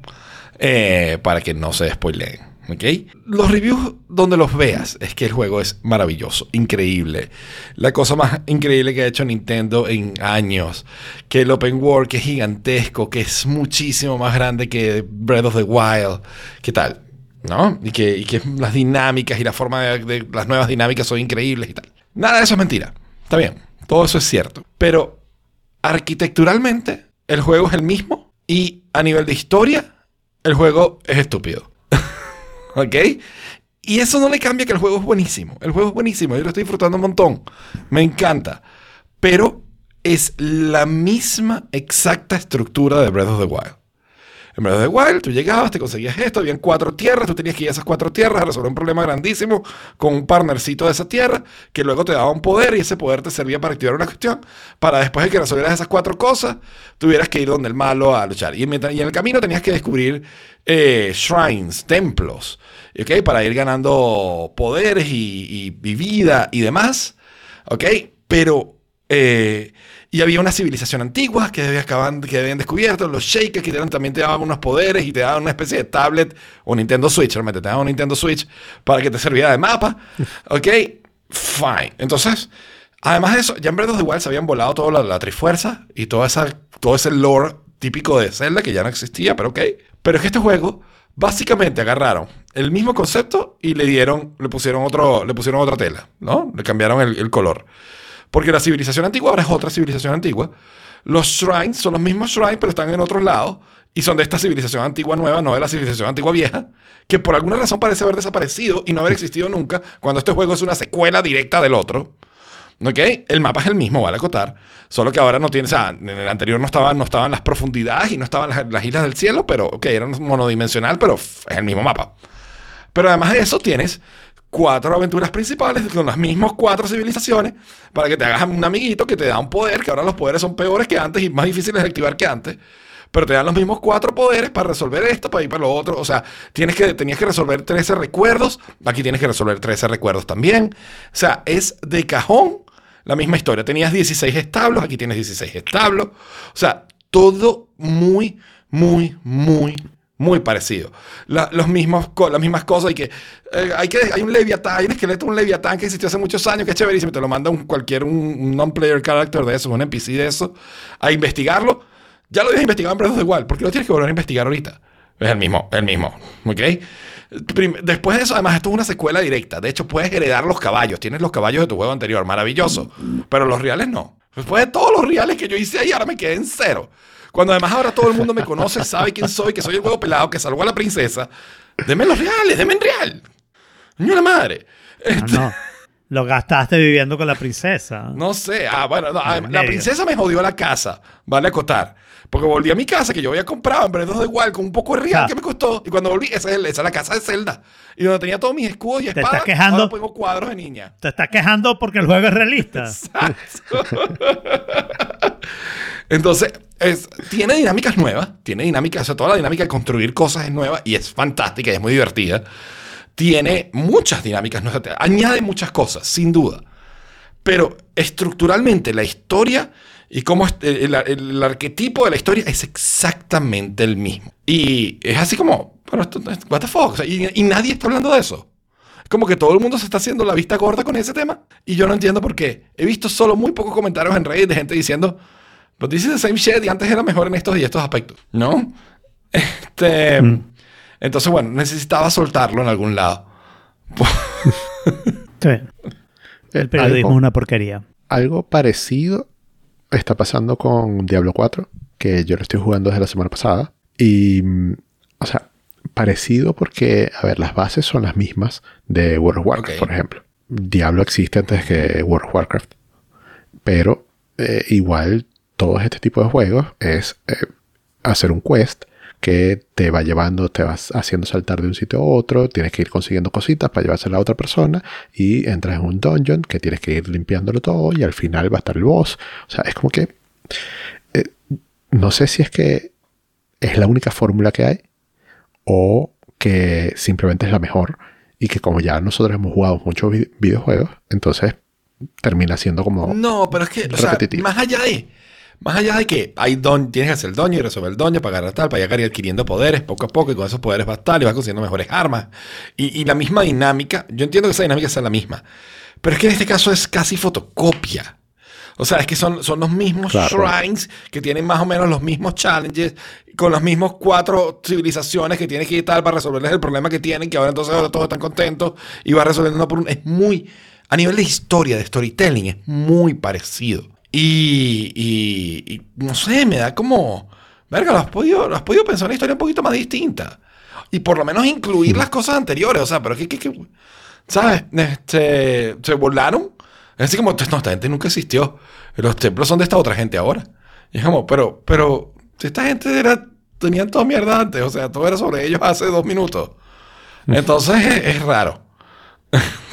eh, para que no se spoileen. ¿Ok? Los reviews donde los veas es que el juego es maravilloso, increíble. La cosa más increíble que ha hecho Nintendo en años. Que el open world, que es gigantesco, que es muchísimo más grande que Breath of the Wild. ¿Qué tal? ¿No? Y que, las dinámicas y la forma de, de las nuevas dinámicas son increíbles y tal. Nada de eso es mentira. Está bien. Todo eso es cierto. Pero arquitecturalmente, el juego es el mismo. Y a nivel de historia, el juego es estúpido. ¿Ok? Y eso no le cambia que el juego es buenísimo. El juego es buenísimo. Yo lo estoy disfrutando un montón. Me encanta. Pero es la misma exacta estructura de Breath of the Wild. En of the Wild, tú llegabas, te conseguías esto, habían cuatro tierras, tú tenías que ir a esas cuatro tierras a resolver un problema grandísimo con un partnercito de esa tierra, que luego te daba un poder y ese poder te servía para activar una cuestión, para después de que resolvieras esas cuatro cosas, tuvieras que ir donde el malo a luchar. Y, en el camino tenías que descubrir eh, shrines, templos, ¿ok? Para ir ganando poderes y, y- y vida y demás, ¿ok? Pero... eh, y había una civilización antigua que había acaban- que habían descubierto, los Shakers, que también te daban unos poderes y te daban una especie de tablet o Nintendo Switch, realmente te daban un Nintendo Switch para que te sirviera de mapa. Ok, fine. Entonces, además de eso, ya en Breath of the Wild se habían volado toda la, la Trifuerza y toda esa, todo ese lore típico de Zelda que ya no existía, pero ok. Pero es que este juego, básicamente agarraron el mismo concepto y le dieron, le pusieron, otro, le pusieron otra tela, ¿no? Le cambiaron el- el color. Porque la civilización antigua ahora es otra civilización antigua. Los shrines son los mismos shrines, pero están en otros lados. Y son de esta civilización antigua nueva, no de la civilización antigua vieja. Que por alguna razón parece haber desaparecido y no haber existido nunca. Cuando este juego es una secuela directa del otro. ¿Ok? El mapa es el mismo, vale acotar. Solo que ahora no tiene. O sea, en el anterior no estaban, no estaban las profundidades y no estaban las, las islas del cielo, pero. Ok, era monodimensional, pero es el mismo mapa. Pero además de eso tienes cuatro aventuras principales con las mismas cuatro civilizaciones para que te hagas un amiguito que te da un poder, que ahora los poderes son peores que antes y más difíciles de activar que antes. Pero te dan los mismos cuatro poderes para resolver esto, para ir para lo otro. O sea, tienes que, tenías que resolver 13 recuerdos. Aquí tienes que resolver 13 recuerdos también. O sea, es de cajón la misma historia. Tenías 16 establos, aquí tienes 16 establos. O sea, todo muy, muy, muy, muy parecido. Los mismos, las mismas cosas y que, eh, hay que hay un leviatán, hay un esqueleto, un leviatán que existió hace muchos años, que es chéverísimo, te lo manda un, cualquier un, non-player character de eso, un NPC de eso, a investigarlo. Ya lo habías investigado en Breath of the Wild, ¿por qué lo tienes que volver a investigar ahorita? Es el mismo, el mismo, ¿ok? Después de eso, además, esto es una secuela directa. De hecho, puedes heredar los caballos. Tienes los caballos de tu juego anterior, maravilloso. Pero los reales no. Después de todos los reales que yo hice ahí, ahora me quedé en cero. Cuando además ahora todo el mundo me conoce, sabe quién soy, que soy el huevo pelado, que salvó a la princesa. Deme los reales, deme en real. Niño la madre.
No, no. Lo gastaste viviendo con la princesa.
No sé. Ah, bueno, no, ah, la princesa me jodió la casa. Vale acotar. Porque volví a mi casa que yo había comprado en of the Wild con un poco de real
Ah.
que me costó. Y cuando volví, esa es, esa es la casa de Zelda. Y donde tenía todos mis escudos y
Te
espadas.
estás quejando.
Ahora pongo cuadros de niña.
Te estás quejando porque el juego es realista.
Entonces, es- tiene dinámicas nuevas. Tiene dinámicas, o sea, toda la dinámica de construir cosas es nueva y es fantástica y es muy divertida. Tiene muchas dinámicas nuevas. Añade muchas cosas, sin duda. Pero estructuralmente la historia y cómo es- el, arquetipo de la historia es exactamente el mismo. Y es así como, bueno, esto, what the fuck, O y, nadie está hablando de eso. Es como que todo el mundo se está haciendo la vista corta con ese tema y yo no entiendo por qué. He visto solo muy pocos comentarios en Reddit de gente diciendo, but this is the same shit y antes era mejor en estos y estos aspectos. ¿No? Este, Entonces, bueno, necesitaba soltarlo en algún lado.
Sí. El periodismo
algo-
es una porquería.
Algo parecido está pasando con Diablo 4, que yo lo estoy jugando desde la semana pasada. Y, mm, o sea, parecido porque, a ver, las bases son las mismas de World of Warcraft,
Ok.
por ejemplo. Diablo existe antes que World of Warcraft. Pero eh, igual, todo este tipo de juegos es eh, hacer un quest que te va llevando, te vas haciendo saltar de un sitio a otro, tienes que ir consiguiendo cositas para llevársela a otra persona y entras en un dungeon que tienes que ir limpiándolo todo y al final va a estar el boss. O sea, es como que eh, no sé si es que es la única fórmula que hay o que simplemente es la mejor y que como ya nosotros hemos jugado muchos vi- videojuegos, entonces termina siendo como...
No, pero es que, o sea,
Repetitivo.
más allá de, más allá de que hay don, tienes que hacer el doño y resolver el doño para agarrar tal, para llegar y adquiriendo poderes poco a poco y con esos poderes vas tal y vas consiguiendo mejores armas. Y, y la misma dinámica, yo entiendo que esa dinámica sea la misma, pero es que en este caso es casi fotocopia. O sea, es que son, son los mismos
Claro.
shrines que tienen más o menos los mismos challenges, con los mismos cuatro civilizaciones que tienes que ir tal para resolverles el problema que tienen, que ahora entonces ahora todos están contentos y vas resolviendo uno por uno. Es muy, a nivel de historia, de storytelling, es muy parecido. Y, no sé, me da como, verga, lo has podido, lo has podido pensar una historia un poquito más distinta. Y por lo menos incluir las cosas anteriores, o sea, pero que, que, que- ¿sabes? Este, se burlaron. Es así como, no, esta gente nunca existió. Los templos son de esta otra gente ahora. Y es como, pero, pero, esta gente era, tenían toda mierda antes, o sea, todo era sobre ellos hace dos minutos. Entonces es, es raro.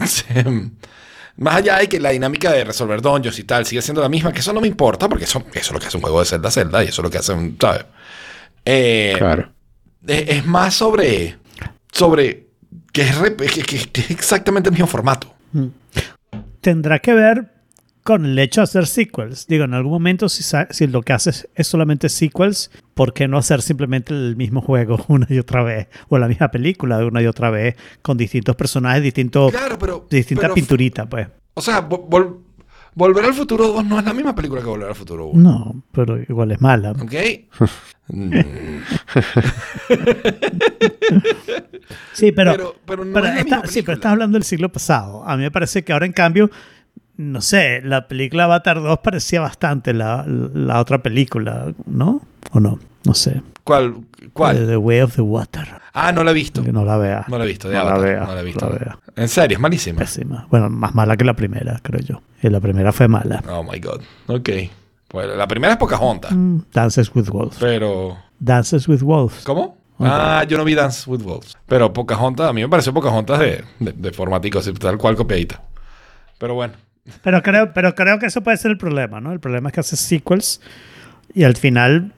Más allá de que la dinámica de resolver dungeons y tal sigue siendo la misma, que eso no me importa, porque eso, eso es lo que hace un juego de Zelda Zelda y eso es lo que hace un, ¿sabes? Eh,
Claro.
es, es más sobre, sobre que es, re- que- que- que es exactamente el mismo formato.
Tendrá que ver con el hecho de hacer sequels. Digo, en algún momento, si, si lo que haces es solamente sequels, ¿por qué no hacer simplemente el mismo juego una y otra vez? O la misma película una y otra vez, con distintos personajes, distintos,
Claro, pero.
distintas
pero-
pinturitas, pues.
O sea, vol- vol- Volver al futuro 2 no es la misma película que Volver al futuro 1.
No, pero igual es mala.
¿Ok?
Sí, pero,
Pero- pero no es la
sí, pero estás hablando del siglo pasado. A mí me parece que ahora, en cambio, no sé, la película Avatar 2 parecía bastante la, la otra película, ¿no? ¿O no? No sé.
¿Cuál?
Eh,
¿Cuál?
The Way of the Water.
Ah, no la he visto.
Que no la vea.
No la he visto. De
No la
Avatar,
vea,
no la he visto.
la vea.
En serio, es malísima.
Pésima. Bueno, más mala que la primera, creo yo. Y la primera fue mala.
Oh my god. Ok. Pues la primera es Pocahontas.
Mm, Dances with Wolves.
Pero.
Dances with Wolves.
¿Cómo? Ah, yo no vi Dance with Wolves. Pero Pocahontas, a mí me pareció Pocahontas de, de, de formatico, así, tal cual copiadita. Pero bueno.
Pero creo, pero creo que eso puede ser el problema, ¿no? El problema es que haces sequels y al final,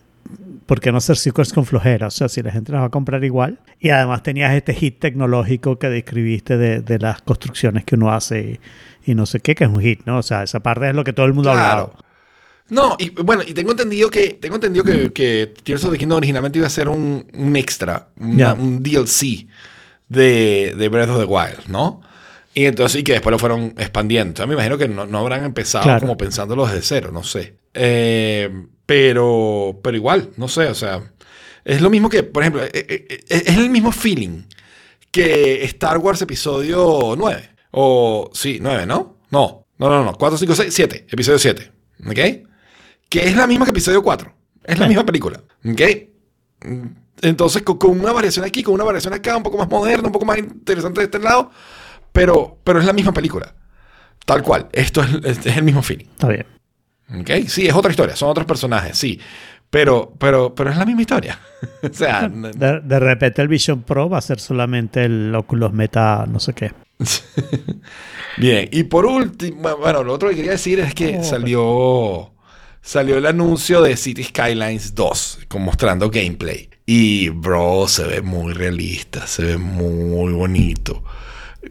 ¿por qué no hacer sequels con flojera? O sea, si la gente las va a comprar igual. Y además tenías este hit tecnológico que describiste de, de las construcciones que uno hace y, y no sé qué, que es un hit, ¿no? O sea, esa parte es lo que todo el mundo ha
Claro.
hablado.
No, y bueno, y tengo entendido que tengo entendido que, que Tears of the Kingdom originalmente iba a ser un, un extra, una-
Ya.
un DLC de, de Breath of the Wild, ¿no? Y entonces, y que después lo fueron expandiendo. Entonces, me imagino que no, no habrán empezado
Claro.
como pensándolo desde cero, no sé. Eh, pero, pero igual, no sé, o sea, es lo mismo que, por ejemplo, eh, eh, eh, es el mismo feeling que Star Wars episodio 9. O, sí, 9, ¿no? No, no, no, no, 4, 5, 6, 7, episodio 7. ¿Ok? Que es la misma que episodio 4. Es la misma película. ¿Ok? Entonces, con, con una variación aquí, con una variación acá, un poco más moderna, un poco más interesante de este lado, pero, pero es la misma película. Tal cual. Esto es, es- es el mismo feeling.
Está bien.
¿Ok? Sí, es otra historia, son otros personajes, sí. Pero, pero, pero es la misma historia. o sea,
De, de repente el Vision Pro va a ser solamente el Oculus Meta, no sé qué.
Bien, y por último, bueno, lo otro que quería decir es que
Oh,
salió, salió el anuncio de City Skylines 2, con, mostrando gameplay. Y, bro, se ve muy realista, se ve muy bonito.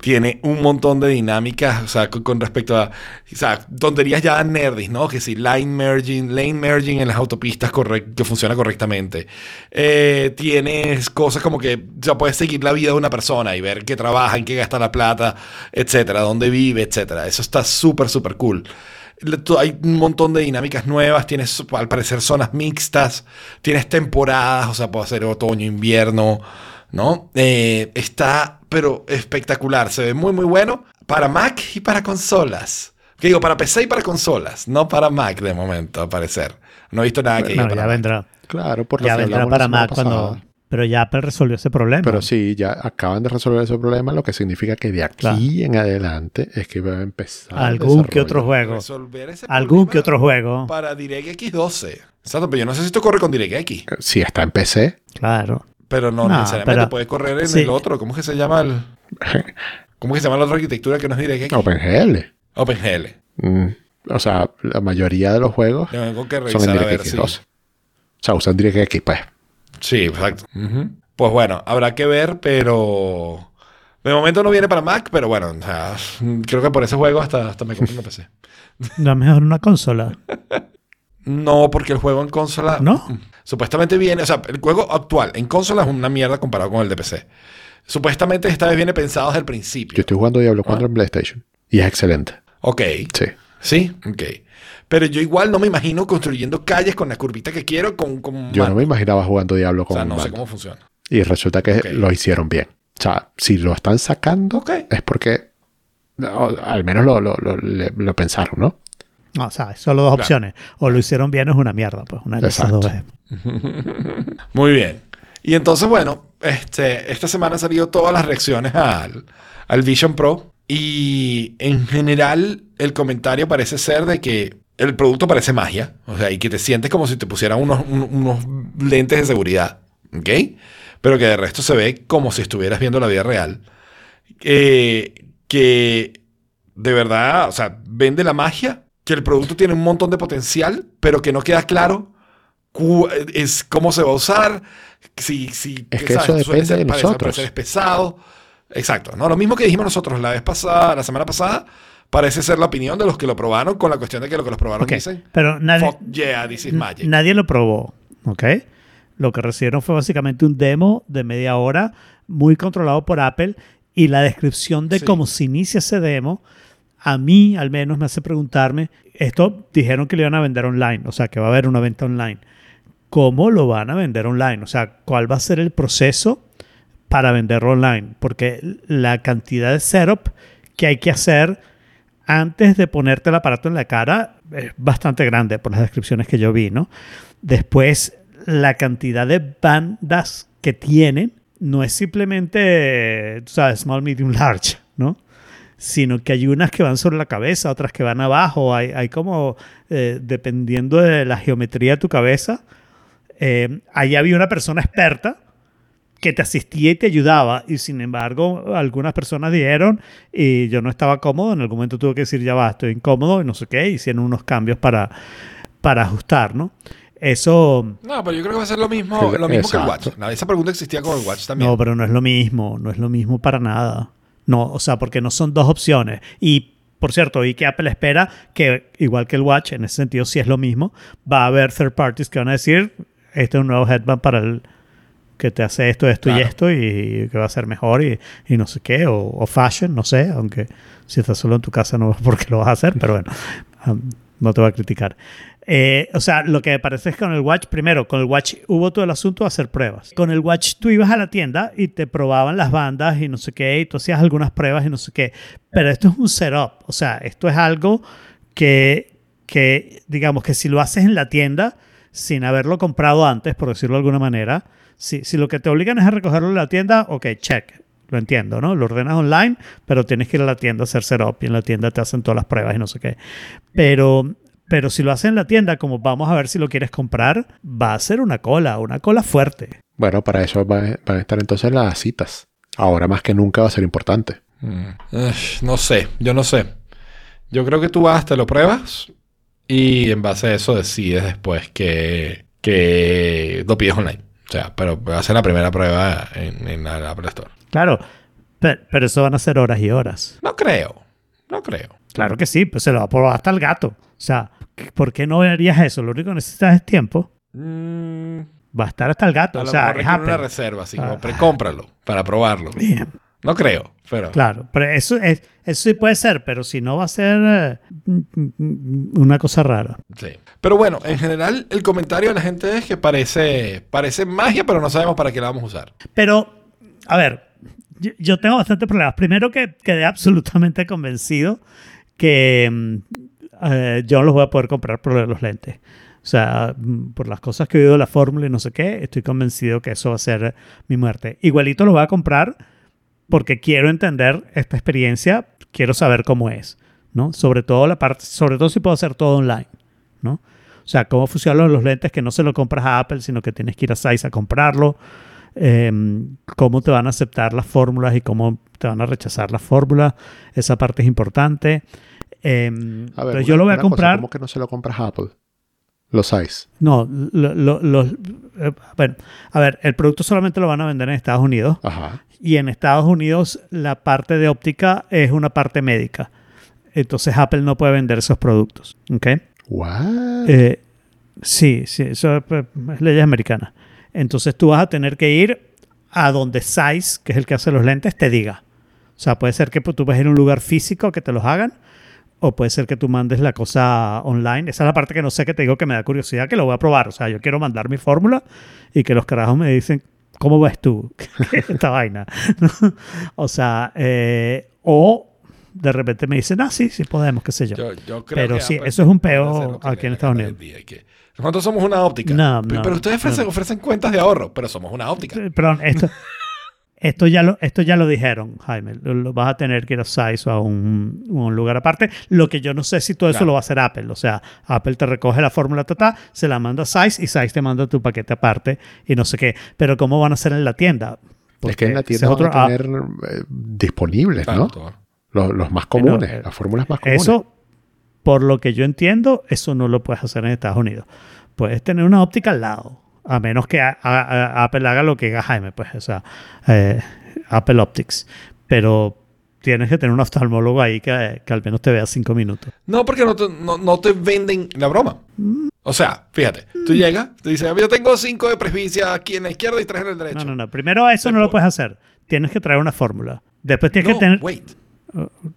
Tiene un montón de dinámicas, o sea, con, respecto a, o sea, tonterías ya nerdis, ¿no? Que si line merging, lane merging en las autopistas que funciona correctamente. Eh, tienes cosas como que, sea, puedes seguir la vida de una persona y ver qué trabaja, en qué gasta la plata, etcétera, dónde vive, etcétera. Eso está súper, súper cool. Hay un montón de dinámicas nuevas, tienes al parecer zonas mixtas, tienes temporadas, o sea, puede ser otoño, invierno, ¿no? Eh, está, pero espectacular, se ve muy, muy bueno para Mac y para consolas. Que digo, para PC y para consolas, no para Mac de momento, al parecer. No he visto nada que
No,
para
ya
Mac.
vendrá.
Claro, por lo
Ya
que
vendrá para Mac cuando... Pero ya Apple resolvió ese problema.
Pero sí, ya acaban de resolver ese problema, lo que significa que de aquí
Claro.
en adelante es que va a empezar.
Algún que otro juego.
Resolver ese
Algún que otro juego.
Para DirectX 12. Exacto, pero yo no sé si esto corre con DirectX.
Si está en PC,
Claro.
Pero no,
No,
necesariamente
pero-
puede correr en
sí.
el otro. ¿Cómo es que se llama el. ¿Cómo es que se llama la otra arquitectura que no es DirectX?
OpenGL.
OpenGL.
Mm, o sea, la mayoría de los juegos
Tengo que
son en DirectX. 12. O sea, usan DirectX, pues.
Sí, exacto. Pues bueno, habrá que ver, pero. De momento no viene para Mac, pero bueno, o sea, creo que por ese juego hasta, hasta me compré una PC.
No mejor una consola.
No, porque el juego en consola.
¿No?
Supuestamente viene, o sea, el juego actual en consola es una mierda comparado con el de PC. Supuestamente esta vez viene pensado desde el principio.
Yo estoy jugando Diablo 4 en PlayStation. Y es excelente.
Ok.
Sí.
Sí, ok. Pero yo igual no me imagino construyendo calles con la curvita que quiero con. con
Yo no me imaginaba jugando Diablo
O
con
sea, no sé cómo funciona.
Y resulta que lo hicieron bien. O sea, si lo están sacando es porque al menos lo, lo- lo pensaron, ¿no?
No, o sea, solo dos
Claro.
opciones. O lo hicieron bien o es una mierda, pues una de esas dos.
Muy bien. Y entonces, bueno, este, esta semana han salido todas las reacciones al, al Vision Pro. Y en general, el comentario parece ser de que el producto parece magia. O sea, y que te sientes como si te pusieran unos, un- unos lentes de seguridad. ¿Ok? Pero que de resto se ve como si estuvieras viendo la vida real. Eh, que de verdad, o sea, vende la magia. Que el producto tiene un montón de potencial, pero que no queda claro es cómo se va a usar, si, si
Es que eso depende
ser-
de
parece-
nosotros.
parece es pesado. Exacto, ¿no? Lo mismo que dijimos nosotros la vez pasada, la semana pasada, parece ser la opinión de los que lo probaron con la cuestión de que los que los probaron dicen,
Pero nadie,
fuck yeah, this is magic.
nadie lo probó, ¿ok? Lo que recibieron fue básicamente un demo de media hora, muy controlado por Apple, y la descripción de
Sí.
cómo se inicia ese demo, a mí al menos me hace preguntarme, esto dijeron que lo iban a vender online, o sea, que va a haber una venta online. ¿Cómo lo van a vender online? O sea, ¿cuál va a ser el proceso para venderlo online? Porque la cantidad de setup que hay que hacer antes de ponerte el aparato en la cara es bastante grande por las descripciones que yo vi, ¿no? Después, la cantidad de bandas que tienen no es simplemente, tú sabes, small, medium, large, ¿no? Sino que hay unas que van sobre la cabeza, otras que van abajo, hay, hay como, eh, dependiendo de la geometría de tu cabeza, eh, ahí había una persona experta que te asistía y te ayudaba. Y sin embargo, algunas personas dijeron, y yo no estaba cómodo, en algún momento tuve que decir, ya va, estoy incómodo y no sé qué, hicieron unos cambios para, para ajustar, ¿no? Eso,
No, pero yo creo que va a ser lo mismo, lo mismo que el Watch. Esa pregunta existía con el Watch también.
no, pero no es lo mismo, no es lo mismo para nada. No, o sea, porque no son dos opciones. Y, por cierto, y que Apple espera que, igual que el Watch, en ese sentido sí es lo mismo, va a haber third parties que van a decir, este es un nuevo headband para el que te hace esto, esto y esto y que va a ser mejor y, y no sé qué, o, o fashion, no sé, aunque si estás solo en tu casa no porque lo vas a hacer, pero bueno, um, no te voy a criticar. Eh, o sea, lo que me parece es que con el Watch, primero, con el Watch hubo todo el asunto de hacer pruebas. Con el Watch tú ibas a la tienda y te probaban las bandas y no sé qué, y tú hacías algunas pruebas y no sé qué. Pero esto es un setup, o sea, esto es algo que, que digamos que si lo haces en la tienda sin haberlo comprado antes, por decirlo de alguna manera, si, si lo que te obligan es a recogerlo en la tienda, ok, check. Lo entiendo, ¿no? Lo ordenas online, pero tienes que ir a la tienda a hacer setup y en la tienda te hacen todas las pruebas y no sé qué. Pero, pero si lo haces en la tienda, como vamos a ver si lo quieres comprar, va a ser una cola, una cola fuerte.
Bueno, para eso va- van a estar entonces las citas. Ahora más que nunca va a ser importante.
Mm. No sé, yo no sé. Yo creo que tú vas, te lo pruebas y en base a eso decides después que, que lo pides online. O sea, pero va a ser la primera prueba en, en la Apple Store.
Claro, pe- pero, eso van a ser horas y horas.
No creo, no creo.
Claro que sí, pues se lo va a probar hasta el gato. O sea, ¿por qué no harías eso? Lo único que necesitas es tiempo.
Mm,
Va a estar hasta el gato.
a
O sea, es
una reserva, así
Ah.
precómpralo para probarlo.
Bien.
No creo, pero...
Claro, pero eso, es, eso sí puede ser, pero si no va a ser eh, una cosa rara.
Sí. Pero bueno, en general el comentario de la gente es que parece, parece magia, pero no sabemos para qué la vamos a usar.
Pero, a ver, yo, yo tengo bastantes problemas. Primero que quedé absolutamente convencido que mm, eh, yo no los voy a poder comprar por los lentes. O sea, mm, por las cosas que he oído de la fórmula y no sé qué, estoy convencido que eso va a ser mi muerte. Igualito lo voy a comprar porque quiero entender esta experiencia, quiero saber cómo es, ¿no? Sobre todo la parte, sobre todo si puedo hacer todo online, ¿no? O sea, cómo funcionan los lentes que no se lo compras a Apple, sino que tienes que ir a Size a comprarlo. eh, cómo te van a aceptar las fórmulas y cómo te van a rechazar las fórmulas. Esa parte es importante. Eh,
A ver, una-
yo lo voy a
cosa,
comprar.
¿Cómo que no se lo compras a Apple? Los size.
No, lo- lo- los- eh, bueno, a ver, el producto solamente lo van a vender en Estados Unidos
Ajá.
y en Estados Unidos la parte de óptica es una parte médica. Entonces Apple no puede vender esos productos. ¿ok?
What?
Eh, sí, sí, eso es, pues, es leyes americanas. Entonces tú vas a tener que ir a donde Size, que es el que hace los lentes, te diga. O sea, puede ser que tú vas a ir a un lugar físico que te los hagan, o puede ser que tú mandes la cosa online. Esa es la parte que no sé, que te digo que me da curiosidad, que lo voy a probar. O sea, yo quiero mandar mi fórmula y que los carajos me dicen, ¿cómo ves tú esta vaina? o sea, eh, o de repente me dicen, ah, sí, sí podemos, qué sé yo.
Yo, yo creo
Pero
que
sí, eso es un peo aquí en Estados Unidos.
que Nosotros somos una óptica.
No,
pero,
no,
pero ustedes ofrecen,
no.
ofrecen cuentas de ahorro, pero somos una óptica.
Perdón, esto, esto, ya lo, esto ya lo dijeron, Jaime. Lo, lo vas a tener que ir a Size o a un, un lugar aparte. Lo que yo no sé si todo eso
Claro.
lo va a hacer Apple. O sea, Apple te recoge la fórmula total, se la manda a Size y Size te manda tu paquete aparte y no sé qué. Pero ¿cómo van a hacer en la tienda?
es que en la tienda
es otro-
van a
ah,
tener eh, disponibles, ¿no? Los, los más comunes,
eh,
las fórmulas más comunes.
Eso, por lo que yo entiendo, eso no lo puedes hacer en Estados Unidos. Puedes tener una óptica al lado, a menos que a- a- a- Apple haga lo que haga Jaime, pues, o sea, eh, Apple Optics. Pero tienes que tener un oftalmólogo ahí que, que al menos te vea cinco minutos.
No, porque no te, no, no te venden la broma. O sea, fíjate, tú llegas, te dicen, yo tengo cinco de presbicia aquí en la izquierda y tres en el derecho.
No, no, no. Primero eso no lo puedes hacer. Tienes que traer una fórmula. Después tienes
No,
que tener...
wait.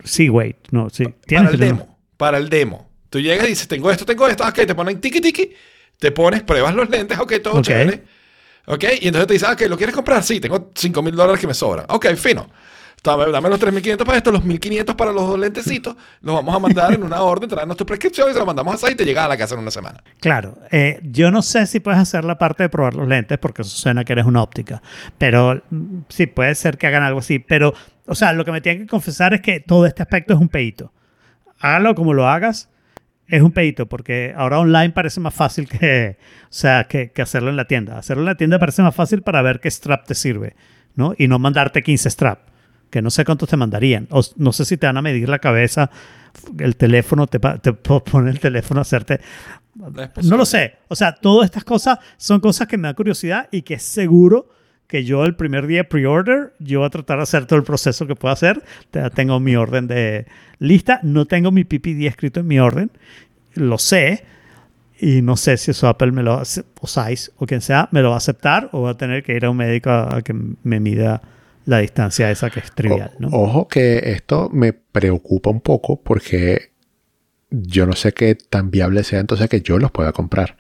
Sí, wait. No, sí. Tienes
Para el
que tener-
demo. Para el demo. Tú llegas y dices, tengo esto, tengo esto. Ok, te ponen tiki tiki. Te pones, pruebas los lentes. Ok, todo
Ok.
chévere. Ok, y entonces te dices, ah, ok, ¿lo quieres comprar? Sí, tengo 5 mil dólares que me sobran. Ok, fino. Dame, dame los 3.500 para esto, los 1.500 para los dos lentecitos. Los vamos a mandar en una orden, traernos tu prescripción y se lo mandamos a y te llega a la casa en una semana.
Claro, eh, yo no sé si puedes hacer la parte de probar los lentes porque eso suena que eres una óptica, pero sí puede ser que hagan algo así, pero, o sea, lo que me tienen que confesar es que todo este aspecto es un pedito. Hágalo como lo hagas, es un pedito porque ahora online parece más fácil que, o sea, que, que hacerlo en la tienda. Hacerlo en la tienda parece más fácil para ver qué strap te sirve, ¿no? Y no mandarte 15 strap, que no sé cuántos te mandarían. O no sé si te van a medir la cabeza, el teléfono, te, te pone el teléfono a hacerte no lo sé. O sea, todas estas cosas son cosas que me da curiosidad y que seguro que yo el primer día pre-order, yo voy a tratar de hacer todo el proceso que puedo hacer. Tengo mi orden de lista. No tengo mi PPD escrito en mi orden. Lo sé. Y no sé si eso Apple me lo hace, o Size, o quien sea, me lo va a aceptar o va a tener que ir a un médico a, a que me mida la distancia esa que es trivial.
O-
¿no?
Ojo que esto me preocupa un poco porque yo no sé qué tan viable sea entonces que yo los pueda comprar.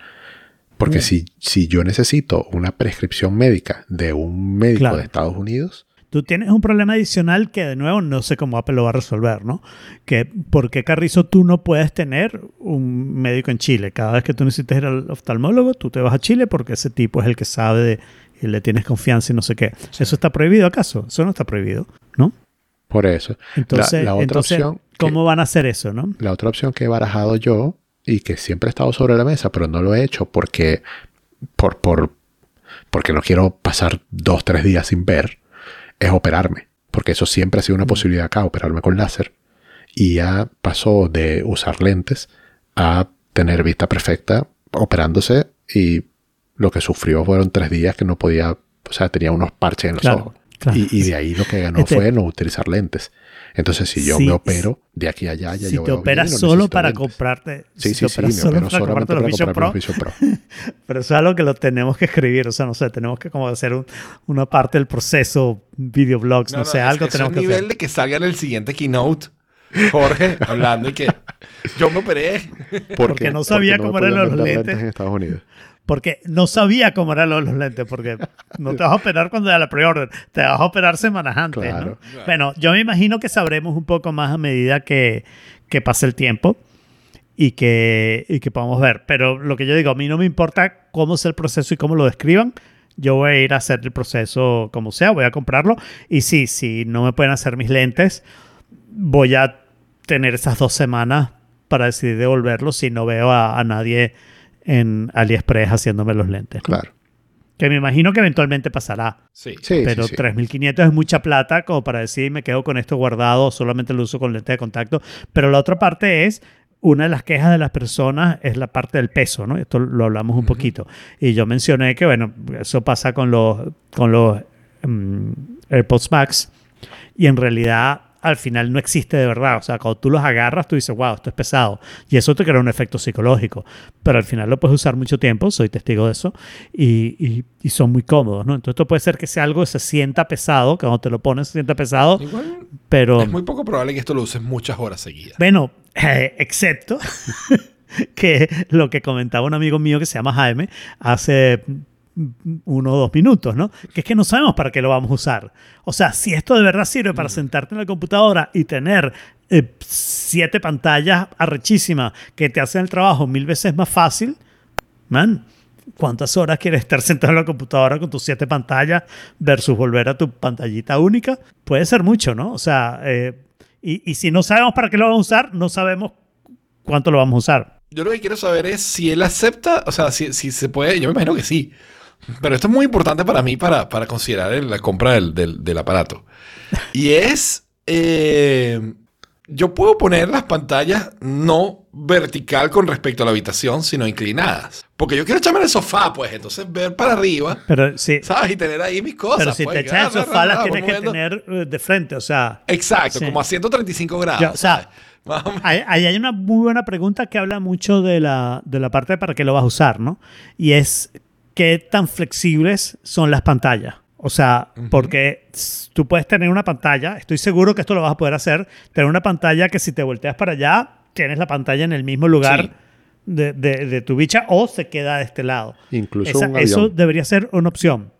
Porque si, si yo necesito una prescripción médica de un médico
Claro.
de Estados Unidos,
Tú tienes un problema adicional que de nuevo no sé cómo Apple lo va a resolver, ¿no? Que ¿por qué Carrizo tú no puedes tener un médico en Chile? Cada vez que tú necesites ir al oftalmólogo, tú te vas a Chile porque ese tipo es el que sabe de, y le tienes confianza y no sé qué. ¿Eso está prohibido acaso? Eso no está prohibido, ¿no?
por eso.
Entonces,
la, la otra
entonces
opción, que-
¿cómo van a hacer eso, no?
la otra opción que he barajado yo y que siempre ha estado sobre la mesa, pero no lo he hecho porque, por, por, porque no quiero pasar dos, tres días sin ver, es operarme. Porque eso siempre ha sido una posibilidad acá, operarme con láser. Y ya pasó de usar lentes a tener vista perfecta operándose y lo que sufrió fueron tres días que no podía, o sea, tenía unos parches en los
Claro,
ojos.
Claro.
Y, y de ahí lo que ganó
Este-
fue no utilizar lentes. Entonces, si yo
Sí,
me opero de aquí a allá, ya
si
yo
te
veo
operas
bien no
solo
necesito
para
lentes.
comprarte...
Sí,
si
sí,
te
sí, me
solo
opero
para
solamente
comprarte los
para
Vision
comprarme
Pro,
los Vision Pro.
Pero eso es algo que lo tenemos que escribir, o sea, no sé, tenemos que como hacer un- una parte del proceso, videoblogs, no, sé,
es
algo
que
tenemos
es
que
un nivel
hacer.
de que salga en el siguiente keynote. Jorge hablando y que yo me operé.
Porque no sabía
me
cómo eran los
vender
lentes.
en Estados Unidos.
Porque no sabía cómo eran los, los lentes, porque no te vas a operar cuando da la pre-order, te vas a operar semanas antes,
Claro.
¿no? Bueno, yo me imagino que sabremos un poco más a medida que, que pase el tiempo y que, y que podamos ver. Pero lo que yo digo, a mí no me importa cómo sea el proceso y cómo lo describan. Yo voy a ir a hacer el proceso como sea, voy a comprarlo. Y sí, si no me pueden hacer mis lentes, voy a tener esas dos semanas para decidir devolverlo si no veo a, a nadie en AliExpress haciéndome los lentes. ¿no?
Claro.
Que me imagino que eventualmente pasará.
Sí.
Sí,
pero
sí, sí.
3.500 es mucha plata como para decir me quedo con esto guardado, solamente lo uso con lente de contacto. Pero la otra parte es una de las quejas de las personas es la parte del peso, ¿no? Esto lo hablamos un poquito. Y yo mencioné que, bueno, eso pasa con los, con los mm, AirPods Max y en realidad al final no existe de verdad. O sea, cuando tú los agarras, tú dices, wow, esto es pesado. Y eso te crea un efecto psicológico. Pero al final lo puedes usar mucho tiempo, soy testigo de eso, y, y- y son muy cómodos, ¿no? Entonces esto puede ser que sea algo que se sienta pesado, que cuando te lo pones se sienta pesado,
Igual
pero...
es muy poco probable que esto lo uses muchas horas seguidas.
Bueno, eh, excepto que lo que comentaba un amigo mío que se llama Jaime hace uno o dos minutos, ¿no? Que es que no sabemos para qué lo vamos a usar. O sea, si esto de verdad sirve para sentarte en la computadora y tener eh, siete pantallas arrechísimas que te hacen el trabajo mil veces más fácil, man, ¿cuántas horas quieres estar sentado en la computadora con tus siete pantallas versus volver a tu pantallita única? Puede ser mucho, ¿no? O sea, eh, y, y si no sabemos para qué lo vamos a usar, no sabemos cuánto lo vamos a usar.
Yo lo que quiero saber es si él acepta, o sea, si, si se puede, yo me imagino que sí. Pero esto es muy importante para mí para, para considerar el- la compra del, del- del aparato. Y es, eh, yo puedo poner las pantallas no vertical con respecto a la habitación, sino inclinadas. Porque yo quiero echarme en el sofá, pues, entonces ver para arriba,
Pero sí,
¿sabes? Y tener ahí mis cosas.
pero si
pues,
te echas el
ra, ra,
sofá, las tienes que
moviendo.
tener eh, de frente, o sea.
Exacto,
Sí.
como a 135 grados.
Ya, o sea. Ahí, ahí hay una muy buena pregunta que habla mucho de la, de la parte de para qué lo vas a usar, ¿no? Y es qué tan flexibles son las pantallas. O sea, porque tú puedes tener una pantalla, estoy seguro que esto lo vas a poder hacer, tener una pantalla que si te volteas para allá, tienes la pantalla en el mismo lugar
Sí.
de, de- de tu bicha o se queda de este lado.
Incluso
Esa-
un
eso debería ser una opción.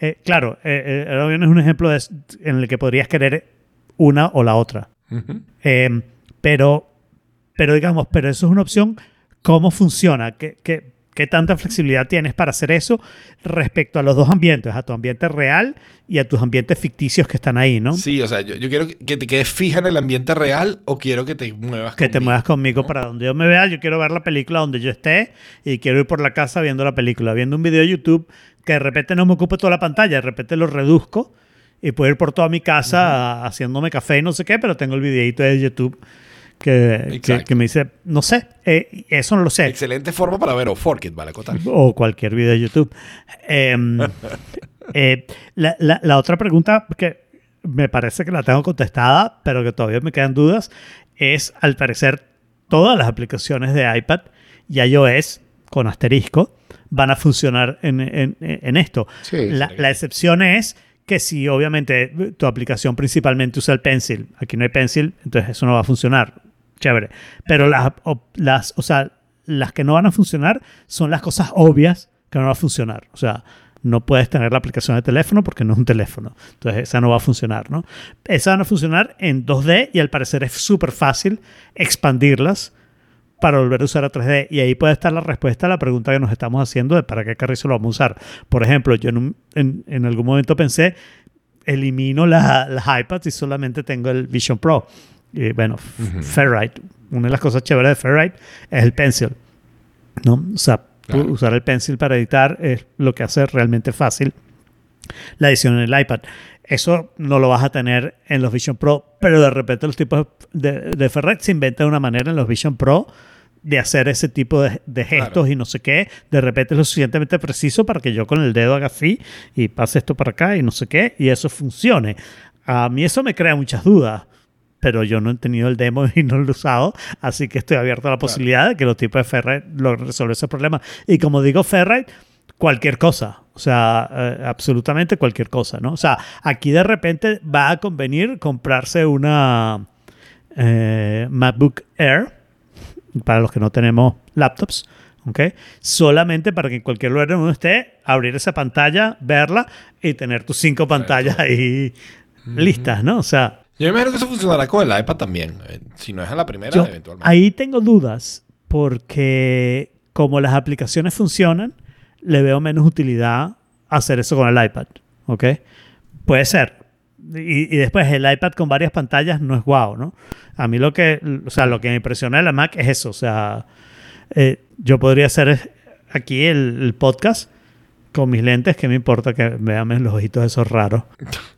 Eh, claro, eh, eh, el avión es un ejemplo de- en el que podrías querer una o la otra. Eh, pero, pero digamos, pero eso es una opción. ¿Cómo funciona? ¿Qué, qué, qué tanta flexibilidad tienes para hacer eso respecto a los dos ambientes? A tu ambiente real y a tus ambientes ficticios que están ahí, ¿no?
Sí, o sea, yo, yo quiero que- te quedes fija en el ambiente real o quiero que te muevas
Que te
conmigo,
muevas conmigo
¿no?
para donde yo me vea. Yo quiero ver la película donde yo esté y quiero ir por la casa viendo la película, viendo un video de YouTube que de repente no me ocupe toda la pantalla, de repente lo reduzco y puedo ir por toda mi casa haciéndome café y no sé qué, pero tengo el videito de YouTube que, que,
Exacto.
que me dice, no sé, eh, eso no lo sé.
Excelente forma para ver o Fork It, vale
o cualquier video de YouTube. Em, eh, la, la- la otra pregunta que me parece que la tengo contestada, pero que todavía me quedan dudas, es al parecer todas las aplicaciones de iPad y iOS con asterisco van a funcionar en, en- en esto.
Sí,
la, la excepción es que si obviamente tu aplicación principalmente usa el Pencil, aquí no hay Pencil, entonces eso no va a funcionar. Chévere. Pero las, o- las, o sea, las que no van a funcionar son las cosas obvias que no van a funcionar. O sea, no puedes tener la aplicación de teléfono porque no es un teléfono. Entonces esa no va a funcionar, ¿no? Esas van a funcionar en 2D y al parecer es súper fácil expandirlas para volver a usar a 3D. Y ahí puede estar la respuesta a la pregunta que nos estamos haciendo de para qué carrizo lo vamos a usar. Por ejemplo, yo en, un- en- en algún momento pensé, elimino la- las iPads y solamente tengo el Vision Pro. Y bueno, Ferrite, una de las cosas chéveres de Ferrite es el Pencil. ¿no? O sea,
Claro.
usar el Pencil para editar es lo que hace realmente fácil la edición en el iPad. Eso no lo vas a tener en los Vision Pro, pero de repente los tipos de, de Ferrite se inventan una manera en los Vision Pro de hacer ese tipo de, de gestos
Claro.
y no sé qué. De repente es lo suficientemente preciso para que yo con el dedo haga así y pase esto para acá y no sé qué, y eso funcione. A mí eso me crea muchas dudas, pero yo no he tenido el demo y no lo he usado, así que estoy abierto a la posibilidad de que los tipos de Ferrite logren resolver ese problema. Y como digo, Ferrite, cualquier cosa. O sea, eh, absolutamente cualquier cosa, ¿no? O sea, aquí de repente va a convenir comprarse una eh, MacBook Air, para los que no tenemos laptops, ¿ok? Solamente para que en cualquier lugar donde uno esté, abrir esa pantalla, verla y tener tus cinco pantallas ahí listas, ¿no? O sea,
Yo me imagino que eso funcionará con el iPad también. eh, Si no es a la primera,
yo
eventualmente.
ahí tengo dudas porque como las aplicaciones funcionan, le veo menos utilidad hacer eso con el iPad, ¿ok? Puede ser. Y, y después el iPad con varias pantallas no es guau, ¿no? A mí lo que, o sea, lo que me impresiona de la Mac es eso, o sea, eh, yo podría hacer aquí el, el podcast con mis lentes, que me importa que vean los ojitos esos raros.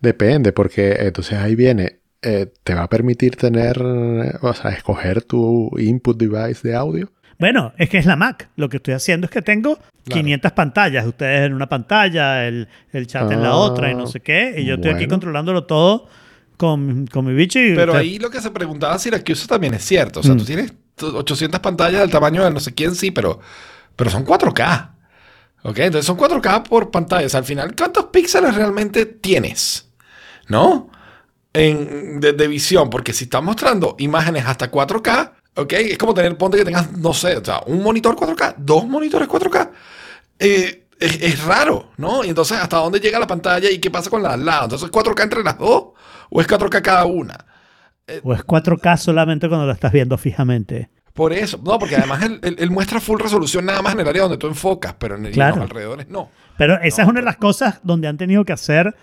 Depende, porque entonces ahí viene eh, te va a permitir tener, o sea, escoger tu input device de audio.
Bueno, es que es la Mac. Lo que estoy haciendo es que tengo 500 pantallas. Ustedes en una pantalla, el, el chat en la otra y no sé qué. Y yo estoy aquí controlándolo todo con, con mi bicho. Y
Pero
usted-
ahí lo que se preguntaba Syracuse también es cierto. O sea,
Mm.
tú tienes t- 800 pantallas del tamaño de no sé quién, sí, pero, pero son 4K. ¿Ok? Entonces son 4K por pantalla. O sea, al final, ¿cuántos píxeles realmente tienes? ¿No? En, de, visión. Porque si estás mostrando imágenes hasta 4K, ¿ok? Es como tener, ponte que tengas, no sé, o sea, un monitor 4K, dos monitores 4K. Eh, es, raro, ¿no? Y entonces, ¿hasta dónde llega la pantalla y qué pasa con la al lado? Entonces, ¿4K entre las dos? ¿O es 4K cada una?
O es 4K solamente cuando lo estás viendo fijamente.
Por eso, no, porque además él, él- él muestra full resolución nada más en el área donde tú enfocas, pero en el,
Claro.
los alrededores no.
Pero esa es una de las cosas donde han tenido que hacer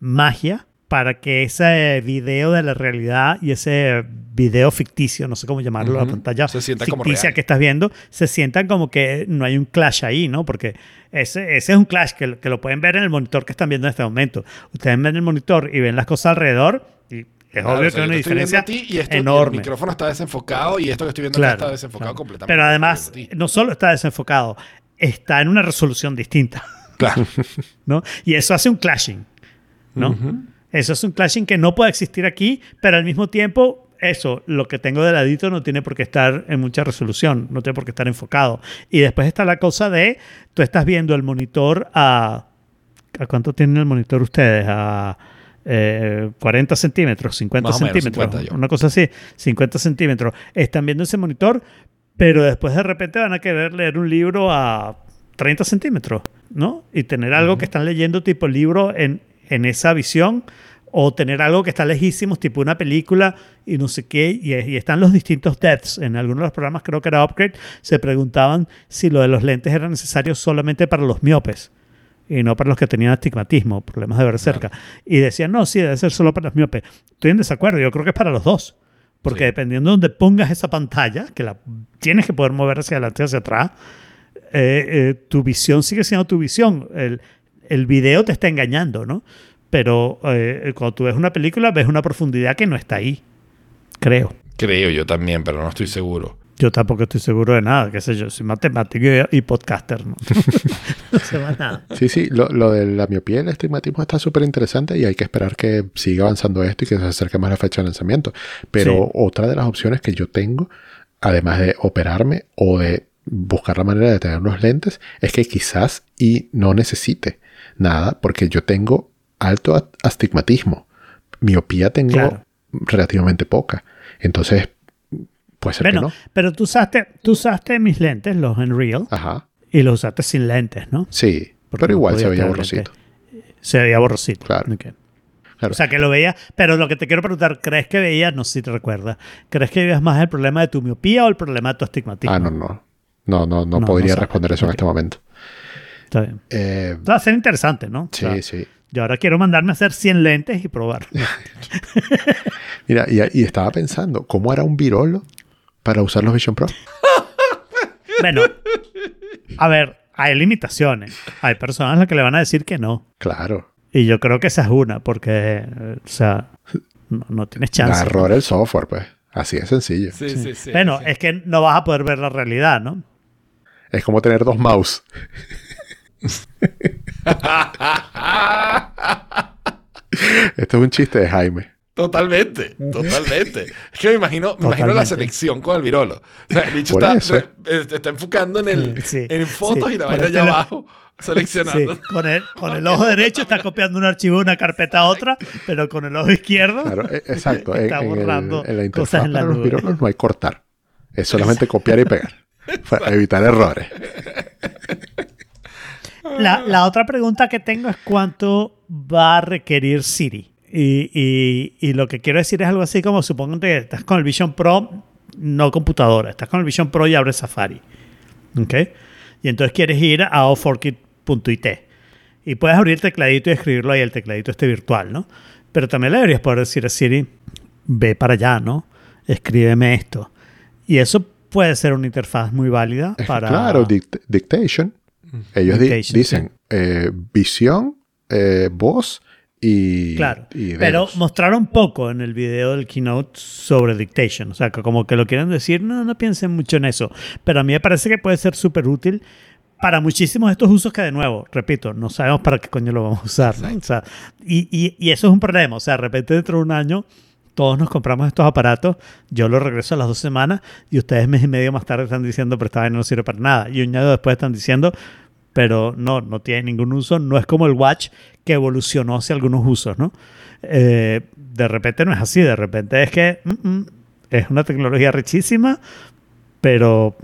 magia para que ese video de la realidad y ese video ficticio, no sé cómo llamarlo, la
Ujú.
pantalla
Se sienta como
ficticia
real.
que estás viendo, se sientan como que no hay un clash ahí, ¿no? Porque ese, ese es un clash que, que lo pueden ver en el monitor que están viendo en este momento. Ustedes ven el monitor y ven las cosas alrededor y es
Claro,
obvio
o sea,
que hay una diferencia
ti y esto-
enorme.
el micrófono está desenfocado y esto que estoy viendo
Claro,
está desenfocado completamente.
Pero además, no solo está desenfocado, está en una resolución distinta.
Claro.
¿no? Y eso hace un clashing, ¿no? Eso es un clashing que no puede existir aquí, pero al mismo tiempo, eso, lo que tengo de ladito no tiene por qué estar en mucha resolución, no tiene por qué estar enfocado. Y después está la cosa de, tú estás viendo el monitor a... ¿A cuánto tienen el monitor ustedes? A eh, 40 centímetros, 50
Más o menos,
centímetros,
50 yo.
una cosa así, 50 centímetros. Están viendo ese monitor, pero después de repente van a querer leer un libro a 30 centímetros, ¿no? Y tener algo que están leyendo tipo libro en, en esa visión o tener algo que está lejísimos, tipo una película y no sé qué, y, y están los distintos depths. En algunos de los programas, creo que era Upgrade, se preguntaban si lo de los lentes era necesario solamente para los miopes y no para los que tenían astigmatismo, problemas de ver cerca. Y decían, no, sí, debe ser solo para los miopes. Estoy en desacuerdo, yo creo que es para los dos. Porque
Sí.
dependiendo de donde pongas esa pantalla, que la tienes que poder mover hacia adelante y hacia atrás, eh, eh, tu visión sigue siendo tu visión. El, el video te está engañando, ¿no? Pero eh, cuando tú ves una película, ves una profundidad que no está ahí. Creo.
Creo yo también, pero no estoy seguro.
Yo tampoco estoy seguro de nada, qué sé yo, soy matemático y, podcaster, ¿no? no sé más nada.
Sí, sí, lo, lo de la miopía y el astigmatismo está súper interesante y hay que esperar que siga avanzando esto y que se acerque más la fecha de lanzamiento. Pero
Sí.
otra de las opciones que yo tengo, además de operarme o de buscar la manera de tener unos lentes, es que quizás y no necesite nada porque yo tengo alto astigmatismo. Miopía tengo
Claro.
relativamente poca. Entonces, puede ser
Bueno,
que no.
pero tú usaste, tú usaste mis lentes, los Unreal,
Ajá.
y los usaste sin lentes, ¿no?
Sí,
Porque
pero igual se veía borrosito.
lentes. Se veía borrosito.
Claro.
O sea, que lo veía, pero lo que te quiero preguntar, ¿crees que veías, no sé si te recuerdas, ¿crees que veías más el problema de tu miopía o el problema de tu astigmatismo?
Ah, no, no. No, no, no,
No,
podría
no
responder eso en este momento.
Está bien.
Eh,
Va a ser interesante, ¿no? O
sí,
sea,
sí.
Yo ahora quiero mandarme a hacer 100 lentes y probar.
Mira, y, y estaba pensando, ¿cómo era un virolo para usar los Vision Pro?
bueno, a ver, hay limitaciones. Hay personas a las que le van a decir que no.
Claro.
Y yo creo que esa es una, porque, o sea, no, no tienes
Da
chance.
error el software, pues. Así de sencillo.
Sí, sí, sí.
bueno,
sí.
es que no vas a poder ver la realidad, ¿no?
Es como tener dos mouse. Esto es un chiste de Jaime.
Totalmente, totalmente. Es que me imagino, me imagino la selección con el virolo. O sea, el bicho está, re- eh, está enfocando en, el,
Sí,
en fotos
sí.
y la vaina allá abajo, seleccionando.
Sí, con el, con el ojo derecho está copiando un archivo de una carpeta a otra, pero con el ojo izquierdo
Claro, e- exacto. En,
Está
en el-
borrando
en la
cosas
interfaz
en la
para los
nube.
virolos no hay cortar. Es solamente copiar y pegar. Para evitar errores.
La, la otra pregunta que tengo es cuánto va a requerir Siri. Y, y- y lo que quiero decir es algo así como, supongo que estás con el Vision Pro, no computadora, estás con el Vision Pro y abres Safari. ¿Ok? Y entonces quieres ir a oforkit.it. Y puedes abrir el tecladito y escribirlo ahí, el tecladito este virtual, ¿no? Pero también le deberías poder decir a Siri, ve para allá, ¿no? Escríbeme esto. Y eso puede ser una interfaz muy válida para...
Claro, dict- dictation. Ellos di- dicen eh, visión, eh, voz y,
Claro.
y
Pero mostraron poco en el video del keynote sobre dictation. O sea, que como que lo quieren decir, no, no piensen mucho en eso. Pero a mí me parece que puede ser súper útil para muchísimos de estos usos que, de nuevo, repito, no sabemos para qué coño lo vamos a usar. ¿no? O sea, y, y- y eso es un problema. O sea, de repente dentro de un año todos nos compramos estos aparatos, yo los regreso a las dos semanas y ustedes mes y medio más tarde están diciendo, pero esta vaina no sirve para nada. Y un año después están diciendo, pero no, no tiene ningún uso. No es como el Watch que evolucionó hacia algunos usos, ¿no? Eh, de repente no es así, de repente es que mm, mm, es una tecnología richísima, pero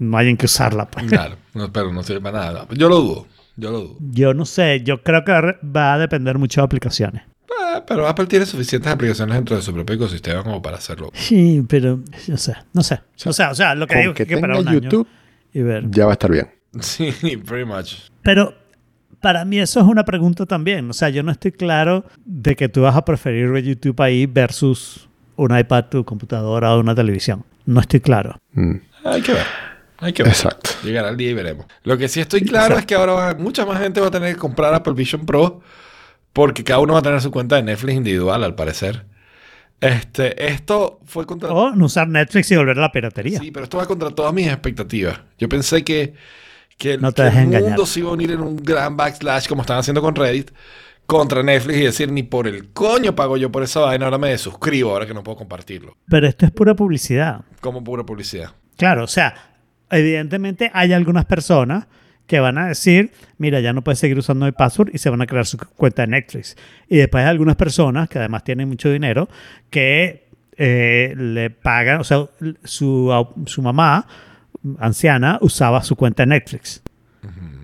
no hay en qué usarla. pues.
Claro, no, pero no sirve para nada. Yo lo dudo. Yo lo dudo.
Yo no sé, yo creo que va a depender mucho de aplicaciones.
Ah, pero Apple tiene suficientes aplicaciones dentro de su propio ecosistema como para hacerlo.
Sí, pero no sé, no sé. O sea, o sea, lo que
Con
digo
que
es que para un año
YouTube,
y ver.
ya va a estar bien.
Sí, pretty much.
Pero para mí eso es una pregunta también. O sea, yo no estoy claro de que tú vas a preferir ver YouTube ahí versus un iPad, tu computadora o una televisión. No estoy claro.
Mm,
Hay que ver. Hay que ver.
Exacto.
Llegará el día y veremos. Lo que sí estoy claro es que ahora va- mucha más gente va a tener que comprar Apple Vision Pro porque cada uno va a tener su cuenta de Netflix individual, al parecer. Este, esto fue contra...
O no usar Netflix y volver a la piratería.
Sí, pero esto va contra todas mis expectativas. Yo pensé que, que,
No te
que el mundo se iba a unir en un gran backslash como están haciendo con Reddit contra Netflix y decir ni por el coño pago yo por esa vaina, ahora me desuscribo ahora que no puedo compartirlo.
Pero esto es pura publicidad.
Como pura publicidad.
Claro, o sea, evidentemente hay algunas personas que van a decir, mira, ya no puedes seguir usando mi password y se van a crear su cuenta de Netflix. Y después hay algunas personas que además tienen mucho dinero que eh, le pagan, o sea, su, su mamá anciana usaba su cuenta de Netflix.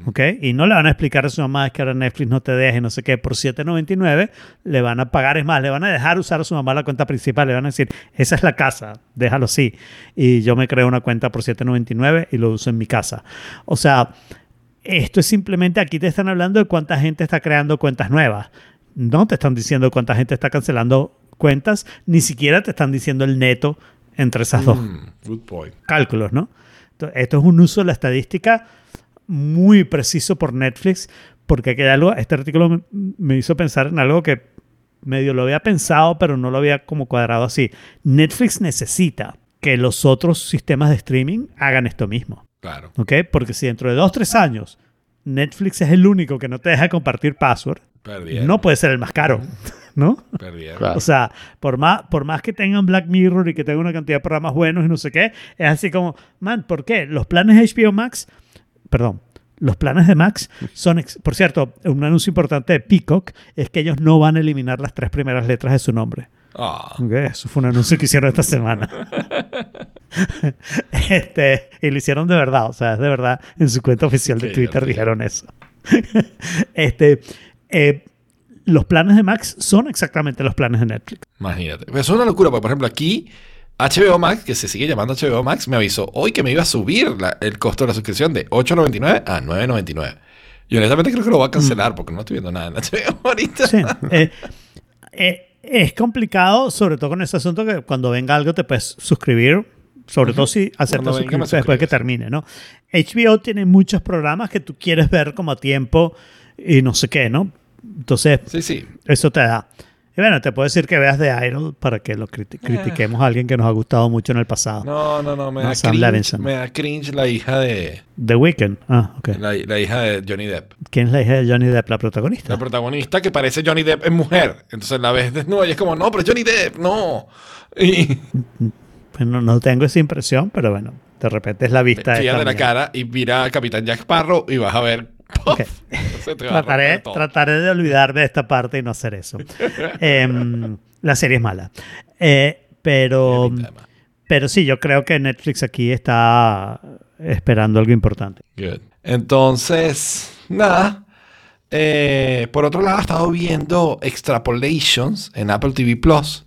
¿Ok? Y no le van a explicar a su mamá "Es que ahora Netflix no te deje, no sé qué, por 7.99 le van a pagar, es más, le van a dejar usar a su mamá la cuenta principal, le van a decir, esa es la casa, déjalo así. Y yo me creo una cuenta por 7.99 y lo uso en mi casa. O sea, esto es simplemente, aquí te están hablando de cuánta gente está creando cuentas nuevas. No te están diciendo cuánta gente está cancelando cuentas, ni siquiera te están diciendo el neto entre esas dos
Mm, good point.
cálculos, ¿no? Esto es un uso de la estadística muy preciso por Netflix, porque aquí hay algo, este artículo me, me hizo pensar en algo que medio lo había pensado, pero no lo había como cuadrado así. Netflix necesita que los otros sistemas de streaming hagan esto mismo,
Claro.
¿ok? Porque si dentro de dos, tres años Netflix es el único que no te deja compartir password,
Perdieron.
no puede ser el más caro, ¿no?
Perdieron.
Claro.
O sea, por más, por más que tengan Black Mirror y que tengan una cantidad de programas buenos y no sé qué, es así como, man, ¿por qué? Los planes HBO Max, perdón, los planes de Max son, ex- por cierto, un anuncio importante de Peacock es que ellos no van a eliminar las tres primeras letras de su nombre.
Ah,
Ok, Eso fue un anuncio que hicieron esta semana. este, y lo hicieron de verdad, o sea, es de verdad, en su cuenta oficial de Twitter dijeron eso. este, eh, los planes de Max son exactamente los planes de Netflix.
imagínate. Pero eso es una locura, porque por ejemplo aquí HBO Max, que se sigue llamando HBO Max, me avisó hoy que me iba a subir la- el costo de la suscripción de 8.99 a 9.99. Y honestamente creo que lo voy a cancelar porque no estoy viendo nada en HBO ahorita.
Sí. eh, eh, es complicado, sobre todo con ese asunto que cuando venga algo te puedes suscribir, sobre todo si aceptas suscribirte después que termine, ¿no? HBO tiene muchos programas que tú quieres ver como a tiempo y no sé qué, ¿no? Entonces,
Sí, sí.
eso te da. Y bueno, te puedo decir que veas The Idol para que lo criti- critiquemos a alguien que nos ha gustado mucho en el pasado.
No, no, no, me,
No,
da
Sam
cringe, me da cringe la hija de
The Weeknd. Ah, ok.
la, la hija de Johnny Depp.
¿Quién es la hija de Johnny Depp, la protagonista?
La protagonista que parece Johnny Depp es mujer. Entonces la ves desnuda y es como, no, pero Johnny Depp, no. Y
Pues no, no tengo esa impresión, pero bueno, de repente es la vista
fíjate
esta
la cara y mira a Capitán Jack Sparrow y vas a ver. ¡Puf!
Ok.
Se te va a
Trataré, trataré de olvidarme de esta parte y no hacer eso. Em, la serie es mala. Eh, pero, pero sí, yo creo que Netflix aquí está esperando algo importante.
Good. Entonces, nada. Eh, por otro lado, he estado viendo Extrapolations en Apple TV Plus.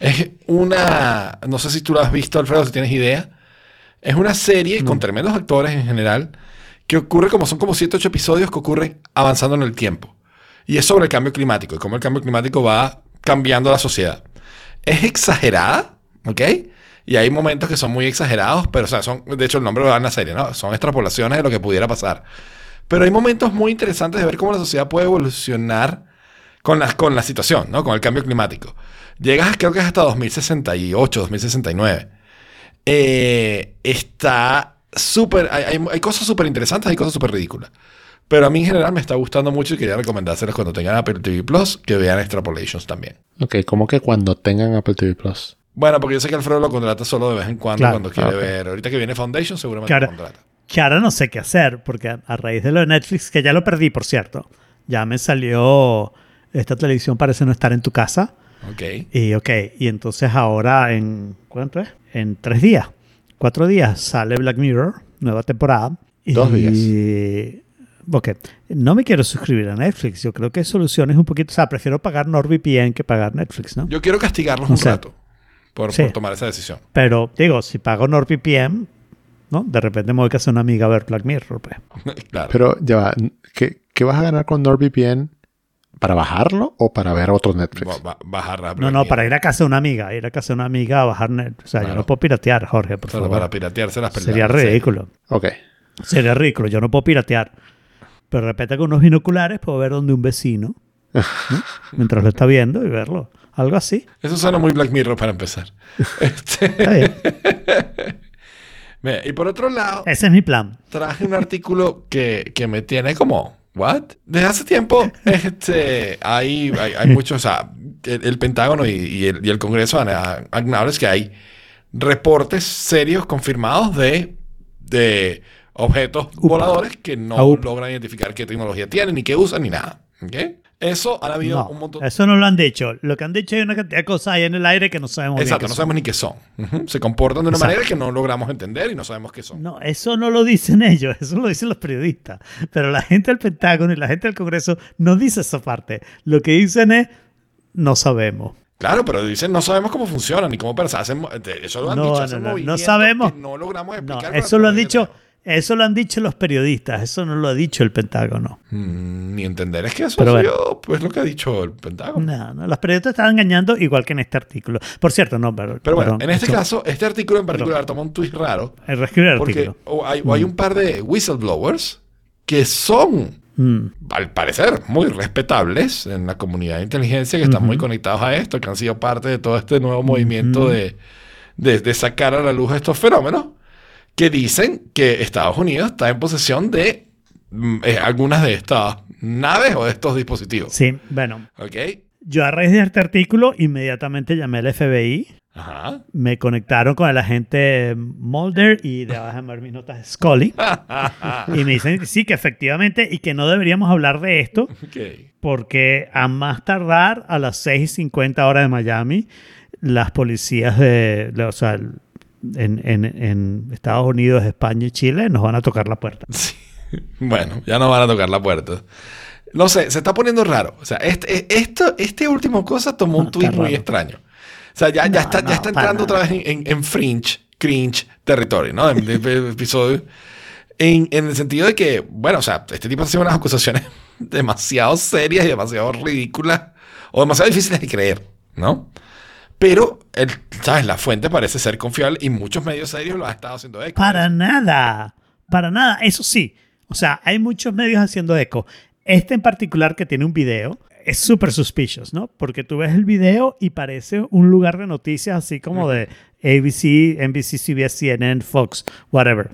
Es una. No sé si tú lo has visto, Alfredo, si tienes idea. Es una serie con tremendos actores en general. Que ocurre como son como 7 8 episodios que ocurren avanzando en el tiempo. Y es sobre el cambio climático y cómo el cambio climático va cambiando la sociedad. Es exagerada, ¿ok? Y hay momentos que son muy exagerados, pero o sea, son, de hecho el nombre lo da en la serie, ¿no? Son extrapolaciones de lo que pudiera pasar. Pero hay momentos muy interesantes de ver cómo la sociedad puede evolucionar con la, con la situación, ¿no? Con el cambio climático. Llegas, creo que es hasta 2068, 2069. Eh, está súper, hay, hay- hay cosas súper interesantes, hay cosas súper ridículas. Pero a mí en general me está gustando mucho y quería recomendárselos cuando tengan Apple TV Plus que vean Extrapolations también.
Ok, como que cuando tengan Apple TV Plus.
Bueno, porque yo sé que Alfredo lo contrata solo de vez en cuando
Claro.
cuando quiere
Ah, ok.
ver. Ahorita que viene Foundation seguramente
Claro.
lo contrata.
Que ahora no sé qué hacer, porque a, a raíz de lo de Netflix, que ya lo perdí, por cierto, ya me salió, esta televisión parece no estar en tu casa.
Ok.
Y ok, y entonces ahora en, ¿cuánto es? En tres días, cuatro días sale Black Mirror, nueva temporada. Y,
Dos días.
Ok, no me quiero suscribir a Netflix. Yo creo que soluciones un poquito, o sea, prefiero pagar NordVPN que pagar Netflix, ¿no?
Yo quiero castigarlos
O
un
sea,
rato por,
sí.
por tomar esa decisión.
Pero digo, si pago NordVPN, ¿no? De repente me voy a hacer una amiga a ver Black Mirror, pues.
claro.
Pero ya va, ¿qué, qué vas a ganar con NordVPN? ¿Para bajarlo o para ver otro Netflix?
Bajar la
No, no, para ir a casa de una amiga, ir a casa de una amiga a bajar Netflix. O sea, yo no puedo piratear, Jorge, por
Solo
favor.
para piratearse las
Sería
películas.
ridículo.
Ok.
Sería ridículo. Yo no puedo piratear. Pero de repente con unos binoculares puedo ver donde un vecino, ¿no? mientras lo está viendo y verlo. Algo así.
Eso suena muy Black Mirror para empezar. Este,
Está bien.
mira, y por otro lado,
Ese es mi plan.
traje un artículo que, que me tiene como, ¿what? Desde hace tiempo este, hay, hay, hay muchos, o sea, el, el Pentágono y, y el, y el Congreso han, han que hay reportes serios confirmados de, de objetos voladores que no logran identificar qué tecnología tienen, ni qué usan, ni nada. ¿ok? Eso han habido
No,
un montón
eso no lo han dicho. Lo que han dicho hay una cantidad de cosas ahí en el aire que no sabemos
Exacto, no
son.
sabemos ni qué son. Se comportan de una
Exacto.
manera que no logramos entender y no sabemos qué son.
No, eso no lo dicen ellos, eso lo dicen los periodistas. Pero la gente del Pentágono y la gente del Congreso no dice esa parte. Lo que dicen es, no sabemos.
Claro, pero dicen no sabemos cómo funcionan ni cómo. Hacen, mo- eso lo han
No,
dicho.
no, no, no sabemos.
que No logramos explicar.
eso lo han dicho. Eso lo han dicho los periodistas, eso no lo ha dicho el Pentágono.
Mm, ni entender es que eso
Pero bueno.
pues lo que ha dicho el Pentágono.
No, no, los periodistas están engañando igual que en este artículo. Por cierto, no, pero,
Pero bueno,
perdón,
en este
eso-
caso, este artículo en particular toma un twist raro.
el reescribir el
Porque o hay, o hay un par de whistleblowers que son
Mm,
al parecer, muy respetables en la comunidad de inteligencia, que están muy conectados a esto, que han sido parte de todo este nuevo movimiento de, de, de sacar a la luz estos fenómenos, que dicen que Estados Unidos está en posesión de mm, eh, algunas de estas naves o de estos dispositivos.
sí, bueno,
¿Ok?
yo a raíz de este artículo inmediatamente llamé al FBI,
Ajá.
me conectaron con el agente Mulder y de abajo ver mis notas Scully y me dicen que sí, que efectivamente y que no deberíamos hablar de esto
Ok.
porque a más tardar a las 6 y 50 horas de Miami, las policías de, de- o sea, en, en- en Estados Unidos, España y Chile nos van a tocar la puerta.
Sí. Bueno, ya no van a tocar la puerta. No sé, se está poniendo raro. O sea, este, esto, este último cosa tomó un
No, está
tweet muy extraño. O sea, ya, ya
No,
está,
no,
ya está entrando otra vez en, en- fringe, cringe territory, ¿no? En, en episodio. En, en el sentido de que, bueno, o sea, este tipo hace unas acusaciones demasiado serias y demasiado ridículas o demasiado difíciles de creer, ¿no? Pero, el, ¿sabes? La fuente parece ser confiable y muchos medios serios lo han estado haciendo eco.
Para nada, para nada. Eso sí, o sea, hay muchos medios haciendo eco. Este en particular que tiene un video es súper suspicious, ¿no? Porque tú ves el video y parece un lugar de noticias así como de ABC, NBC, CBS, CNN, Fox, whatever.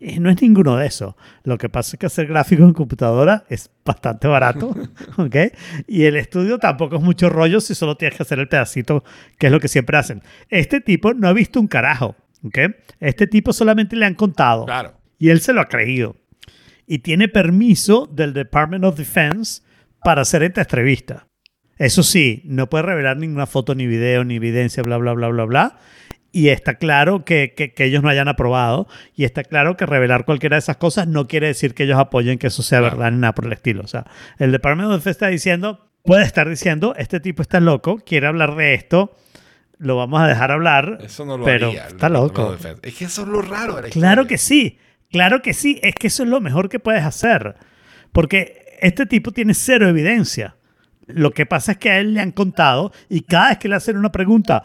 Y no es ninguno de eso. Lo que pasa es que hacer gráficos en computadora es bastante barato, ¿ok? Y el estudio tampoco es mucho rollo si solo tienes que hacer el pedacito, que es lo que siempre hacen. Este tipo no ha visto un carajo, ¿ok? Este tipo solamente le han contado.
Claro.
Y él se lo ha creído. Y tiene permiso del Department of Defense para hacer esta entrevista. Eso sí, no puede revelar ninguna foto, ni video, ni evidencia, bla, bla, bla, bla, bla. Y está claro que, que- que ellos no hayan aprobado. Y está claro que revelar cualquiera de esas cosas no quiere decir que ellos apoyen que eso sea verdad ni nada por el estilo. O sea, el Department of Defense está diciendo, puede estar diciendo, este tipo está loco, quiere hablar de esto, lo vamos a dejar hablar.
Eso no lo
pero
haría.
está
Departamento
loco.
de Defensa. Es que eso es lo raro. de la
Claro
historia.
que sí, claro que sí, es que eso es lo mejor que puedes hacer, porque este tipo tiene cero evidencia. Lo que pasa es que a él le han contado y cada vez que le hacen una pregunta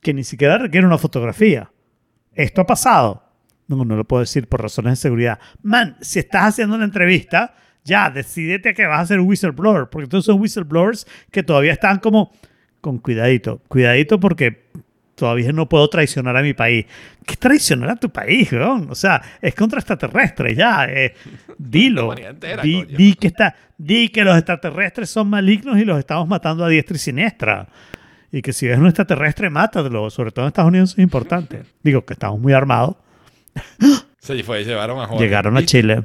que ni siquiera requiere una fotografía, esto ha pasado. No, no lo puedo decir por razones de seguridad. Man, si estás haciendo una entrevista, ya, decidete que vas a ser whistleblower, porque todos son whistleblowers que todavía están como con cuidadito, cuidadito porque todavía no puedo traicionar a mi país. ¿Qué traicionar a tu país, weón? O sea, es contra extraterrestres, ya. eh, dilo.
Entera,
di, di que está, di que los extraterrestres son malignos y los estamos matando a diestra y siniestra. Y que si ves un extraterrestre, mátalo. Sobre todo en Estados Unidos es importante. Digo que estamos muy armados.
Se fue, llevaron a Jorge.
Llegaron a. Chile.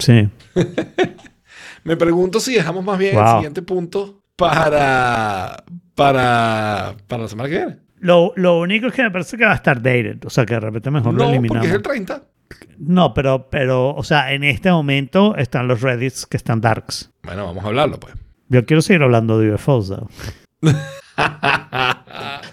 Sí.
Me pregunto si dejamos más bien el siguiente punto para, para, para la semana que viene.
Lo, lo único es que me parece que va a estar dated. O sea, que de repente mejor lo
No, porque
eliminamos.
es el 30.
No, pero, pero, o sea, en este momento están los Reddits que están darks.
Bueno, vamos a hablarlo, pues.
Yo quiero seguir hablando de UFOs, though.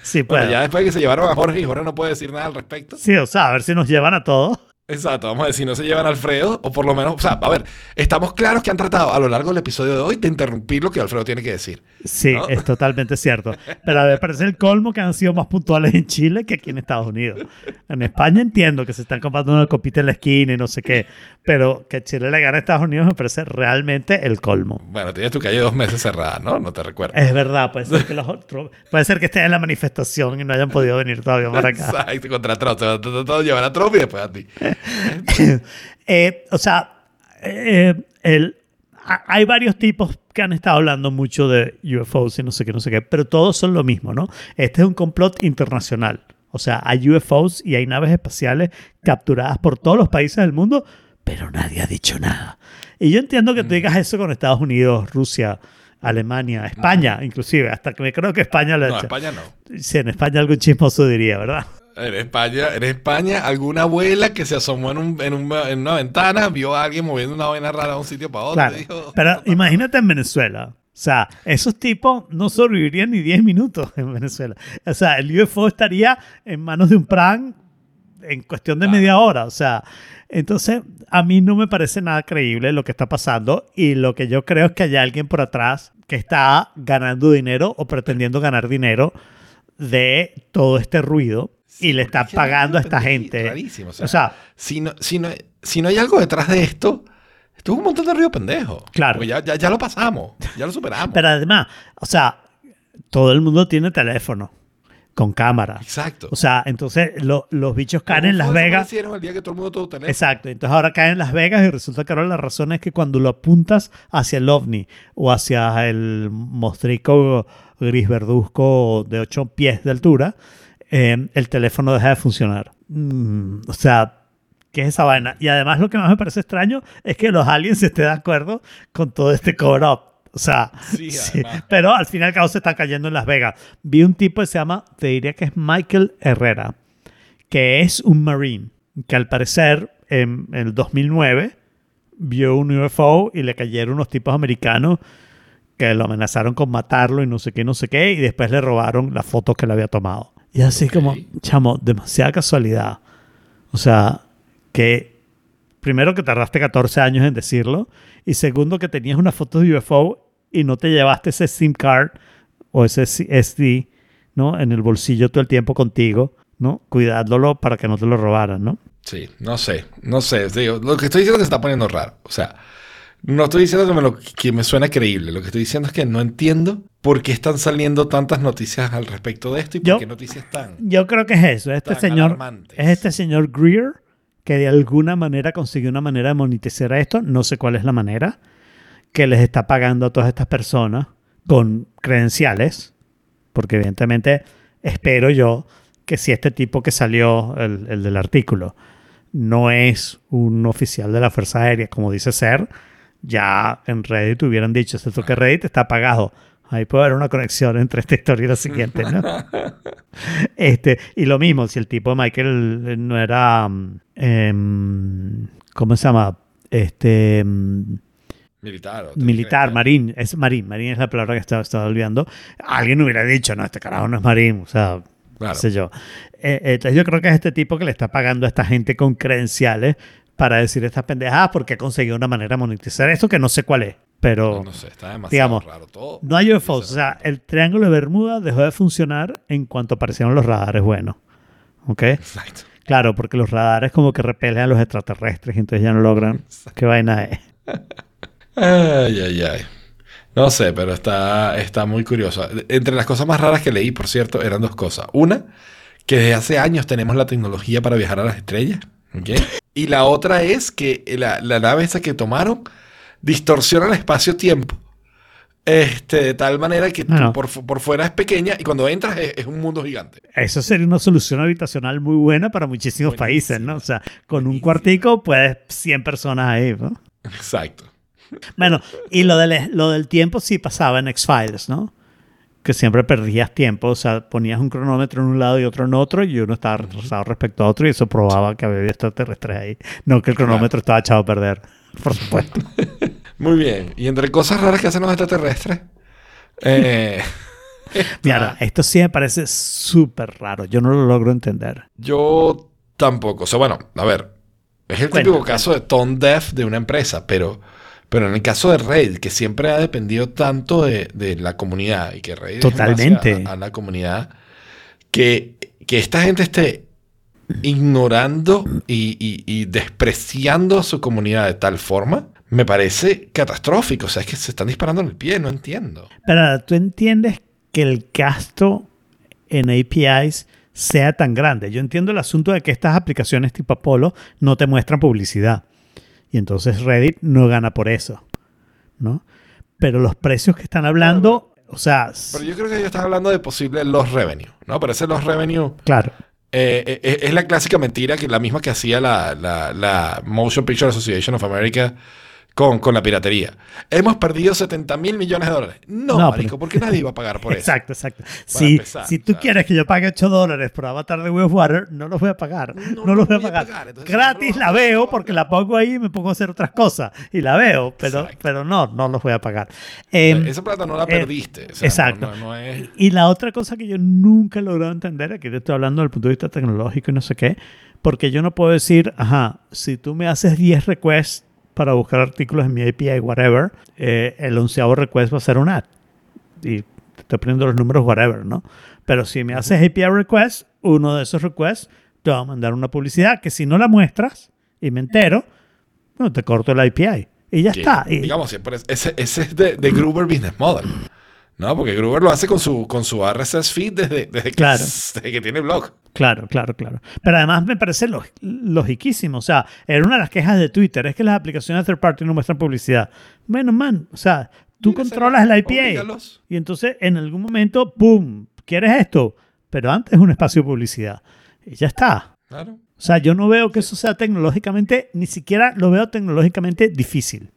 Sí,
Bueno,
puedo.
ya después de que se llevaron a Jorge y Jorge no puede decir nada al respecto.
Sí, o sea, a ver si nos llevan a todos.
Exacto, vamos a si no se llevan a Alfredo, o por lo menos, o sea, a ver, estamos claros que han tratado a lo largo del episodio de hoy de interrumpir lo que Alfredo tiene que decir.
Sí,
¿No?
es totalmente cierto. Pero me parece el colmo que han sido más puntuales en Chile que aquí en Estados Unidos. En España entiendo que se están comprando una copita en la esquina y no sé qué, pero que Chile le gane a Estados Unidos me parece realmente el colmo.
Bueno, tienes tu calle dos meses cerrada, ¿no? No te recuerdo.
Es verdad, puede ser que los otros, puede ser que estén en la manifestación y no hayan podido venir todavía para acá.
Exacto, contra Trump. Te van a llevar a Trump y después a ti.
Eh, o sea, eh, el, ha- hay varios tipos que han estado hablando mucho de UFOs y no sé qué, no sé qué, pero todos son lo mismo, ¿no? Este es un complot internacional. O sea, hay UFOs y hay naves espaciales capturadas por todos los países del mundo, pero nadie ha dicho nada. Y yo entiendo que tú digas eso con Estados Unidos, Rusia, Alemania, España, inclusive, hasta que me creo que España lo ha
No,
hecho.
España no.
Sí, en España algún chismoso diría, ¿verdad?
En España, en España, alguna abuela que se asomó en, un- en, un- en una ventana, vio a alguien moviendo una vaina rara de un sitio para otro.
Claro.
dijo,
Pero imagínate en Venezuela. O sea, esos tipos no sobrevivirían ni 10 minutos en Venezuela. O sea, el UFO estaría en manos de un pran en cuestión de
Claro.
media hora. O sea, entonces a mí no me parece nada creíble lo que está pasando y lo que yo creo es que hay alguien por atrás que está ganando dinero o pretendiendo ganar dinero de todo este ruido y le
porque
está
es que
pagando a
es
esta gente.
rarísimo, o sea,
o sea,
si no, si, no, si no hay algo detrás de esto, esto es un montón de ruido pendejo.
Claro.
Porque ya, ya, ya lo pasamos, ya lo superamos.
pero además, o sea, todo el mundo tiene teléfono con cámara.
Exacto.
O sea, entonces lo- los bichos caen en Las Vegas.
el día que todo el mundo tuvo teléfono.
Exacto, entonces ahora caen en Las Vegas y resulta que ahora la razón es que cuando lo apuntas hacia el ovni o hacia el mostrico gris verduzco de 8 pies de altura, eh, el teléfono deja de funcionar. Mm, o sea, ¿qué es esa vaina? Y además lo que más me parece extraño es que los aliens estén de acuerdo con todo este cover-up. O sea,
Sí,
pero al fin y al cabo se están cayendo en Las Vegas. Vi un tipo que se llama, te diría que es Michael Herrera, que es un marine, que al parecer en, en el 2009 vio un UFO y le cayeron unos tipos americanos que lo amenazaron con matarlo y no sé qué, no sé qué, y después le robaron las fotos que le había tomado. Y así como, chamo, demasiada casualidad. O sea, que primero que tardaste 14 años en decirlo, y segundo que tenías una foto de UFO y no te llevaste ese SIM card o ese SD, ¿no? En el bolsillo todo el tiempo contigo, ¿no? Cuidándolo para que no te lo robaran, ¿no?
Sí, no sé, no sé. Digo, lo que estoy diciendo es que se está poniendo raro. O sea, no estoy diciendo que me, lo, que me suena creíble. Lo que estoy diciendo es que no entiendo por qué están saliendo tantas noticias al respecto de esto y por
Yo-
qué noticias tan.
Yo creo que es eso. Este señor
alarmantes.
es este señor Greer que de alguna manera consiguió una manera de monetizar esto. No sé cuál es la manera que les está pagando a todas estas personas con credenciales, porque evidentemente espero yo que si este tipo que salió, el, el del artículo, no es un oficial de la Fuerza Aérea, como dice ser, ya en Reddit hubieran dicho, esto que Reddit está pagado. Ahí puede haber una conexión entre esta historia y la siguiente, ¿no? Este, y lo mismo, si el tipo de Michael eh, no era. em, ¿Cómo se llama? Este. mm,
Militar.
militar, marín. Es marín. Marín es la palabra que estaba, estaba olvidando. Alguien hubiera dicho, no, este carajo no es marín. O sea,
Claro.
qué sé yo. Eh, entonces yo creo que es este tipo que le está pagando a esta gente con credenciales para decir estas pendejadas porque ha conseguido una manera de monetizar esto que no sé cuál es. Pero.
No, no sé, está demasiado
digamos,
raro todo.
No hay UFOs. O sea, el triángulo de Bermuda dejó de funcionar en cuanto aparecieron los radares buenos. ¿Ok?
Exacto.
Claro, porque los radares como que repelen a los extraterrestres y entonces ya no logran. ¿Qué vaina es?
Ay, ay, ay. No sé, pero está, está muy curioso. Entre las cosas más raras que leí, por cierto, eran dos cosas. Una, que desde hace años tenemos la tecnología para viajar a las estrellas. Y la otra es que la, la nave esa que tomaron distorsiona el espacio-tiempo. Este, de tal manera que por, por fuera es pequeña y cuando entras es, es un mundo gigante.
Eso sería una solución habitacional muy buena para muchísimos países, ¿no? O sea, con un cuartico puedes 100 personas ahí, ¿no?
Exacto.
Bueno, y lo del, lo del tiempo sí pasaba en X-Files, ¿no? Que siempre perdías tiempo, o sea, ponías un cronómetro en un lado y otro en otro y uno estaba retrasado respecto a otro y eso probaba que había extraterrestres ahí. No que el cronómetro estaba echado a perder, por supuesto.
Muy bien. Y entre cosas raras que hacen los extraterrestres. eh,
Mira, esto sí me parece súper raro, yo no lo logro entender.
Yo tampoco. O sea, bueno, a ver. Es el típico caso de tone deaf de una empresa, pero, pero en el caso de Reddit, que siempre ha dependido tanto de, de la comunidad y que base
Totalmente.
a, a la comunidad, que, que esta gente esté ignorando y, y- y despreciando a su comunidad de tal forma, me parece catastrófico. O sea, es que se están disparando en el pie, no entiendo.
Pero tú entiendes que el gasto en APIs sea tan grande. Yo entiendo el asunto de que estas aplicaciones tipo Apollo no te muestran publicidad. Y entonces Reddit no gana por eso. ¿No? Pero los precios que están hablando, o sea,
Pero yo creo que ellos están hablando de posible loss revenue, ¿no? Pero ese loss revenue
claro.
Eh, eh, eh, es la clásica mentira que la misma que hacía la, la- la Motion Picture Association of America con, con la piratería. Hemos perdido 70 mil millones de dólares. No,
No,
marico,
pero-
porque nadie iba a pagar por eso.
Exacto, exacto. Si,
empezar,
si tú
¿sabes?
quieres que yo pague 8 dólares por Avatar de of Water, no los voy a pagar. No,
no
los voy a
voy a
pagar.
pagar, entonces
Gratis la veo porque la pongo ahí y me pongo a hacer otras cosas. Y la veo, pero,
Exacto.
pero no, no los voy a pagar. Em,
Esa plata no la
eh,
perdiste. o sea,
exacto.
No, es...
Y la otra cosa que yo nunca he logrado entender, aquí te estoy hablando desde el punto de vista tecnológico y no sé qué, porque yo no puedo decir, ajá, si tú me haces 10 requests para buscar artículos en mi API, whatever, eh, el onceavo request va a ser un ad. Y te estoy poniendo los números, whatever, ¿no? Pero si me haces API request, uno de esos requests te va a mandar una publicidad que si no la muestras y me entero, bueno, te corto la API. Y ya
que,
está. Y-
Digamos, ese es de, de Gruber Business Model. ¿No? Porque Gruber lo hace con su, con su RSS feed desde, desde, que,
Claro.
desde que tiene blog.
Claro, claro, claro. Pero además me parece lo- logiquísimo. O sea, era una de las quejas de Twitter, es que las aplicaciones third party no muestran publicidad. Bueno, man, o sea, tú controlas el IPA y entonces en algún momento, ¡pum! ¿Quieres esto? Pero antes es un espacio de publicidad. Y ya está.
Claro.
O sea, yo no veo que eso sea tecnológicamente, ni siquiera lo veo tecnológicamente difícil.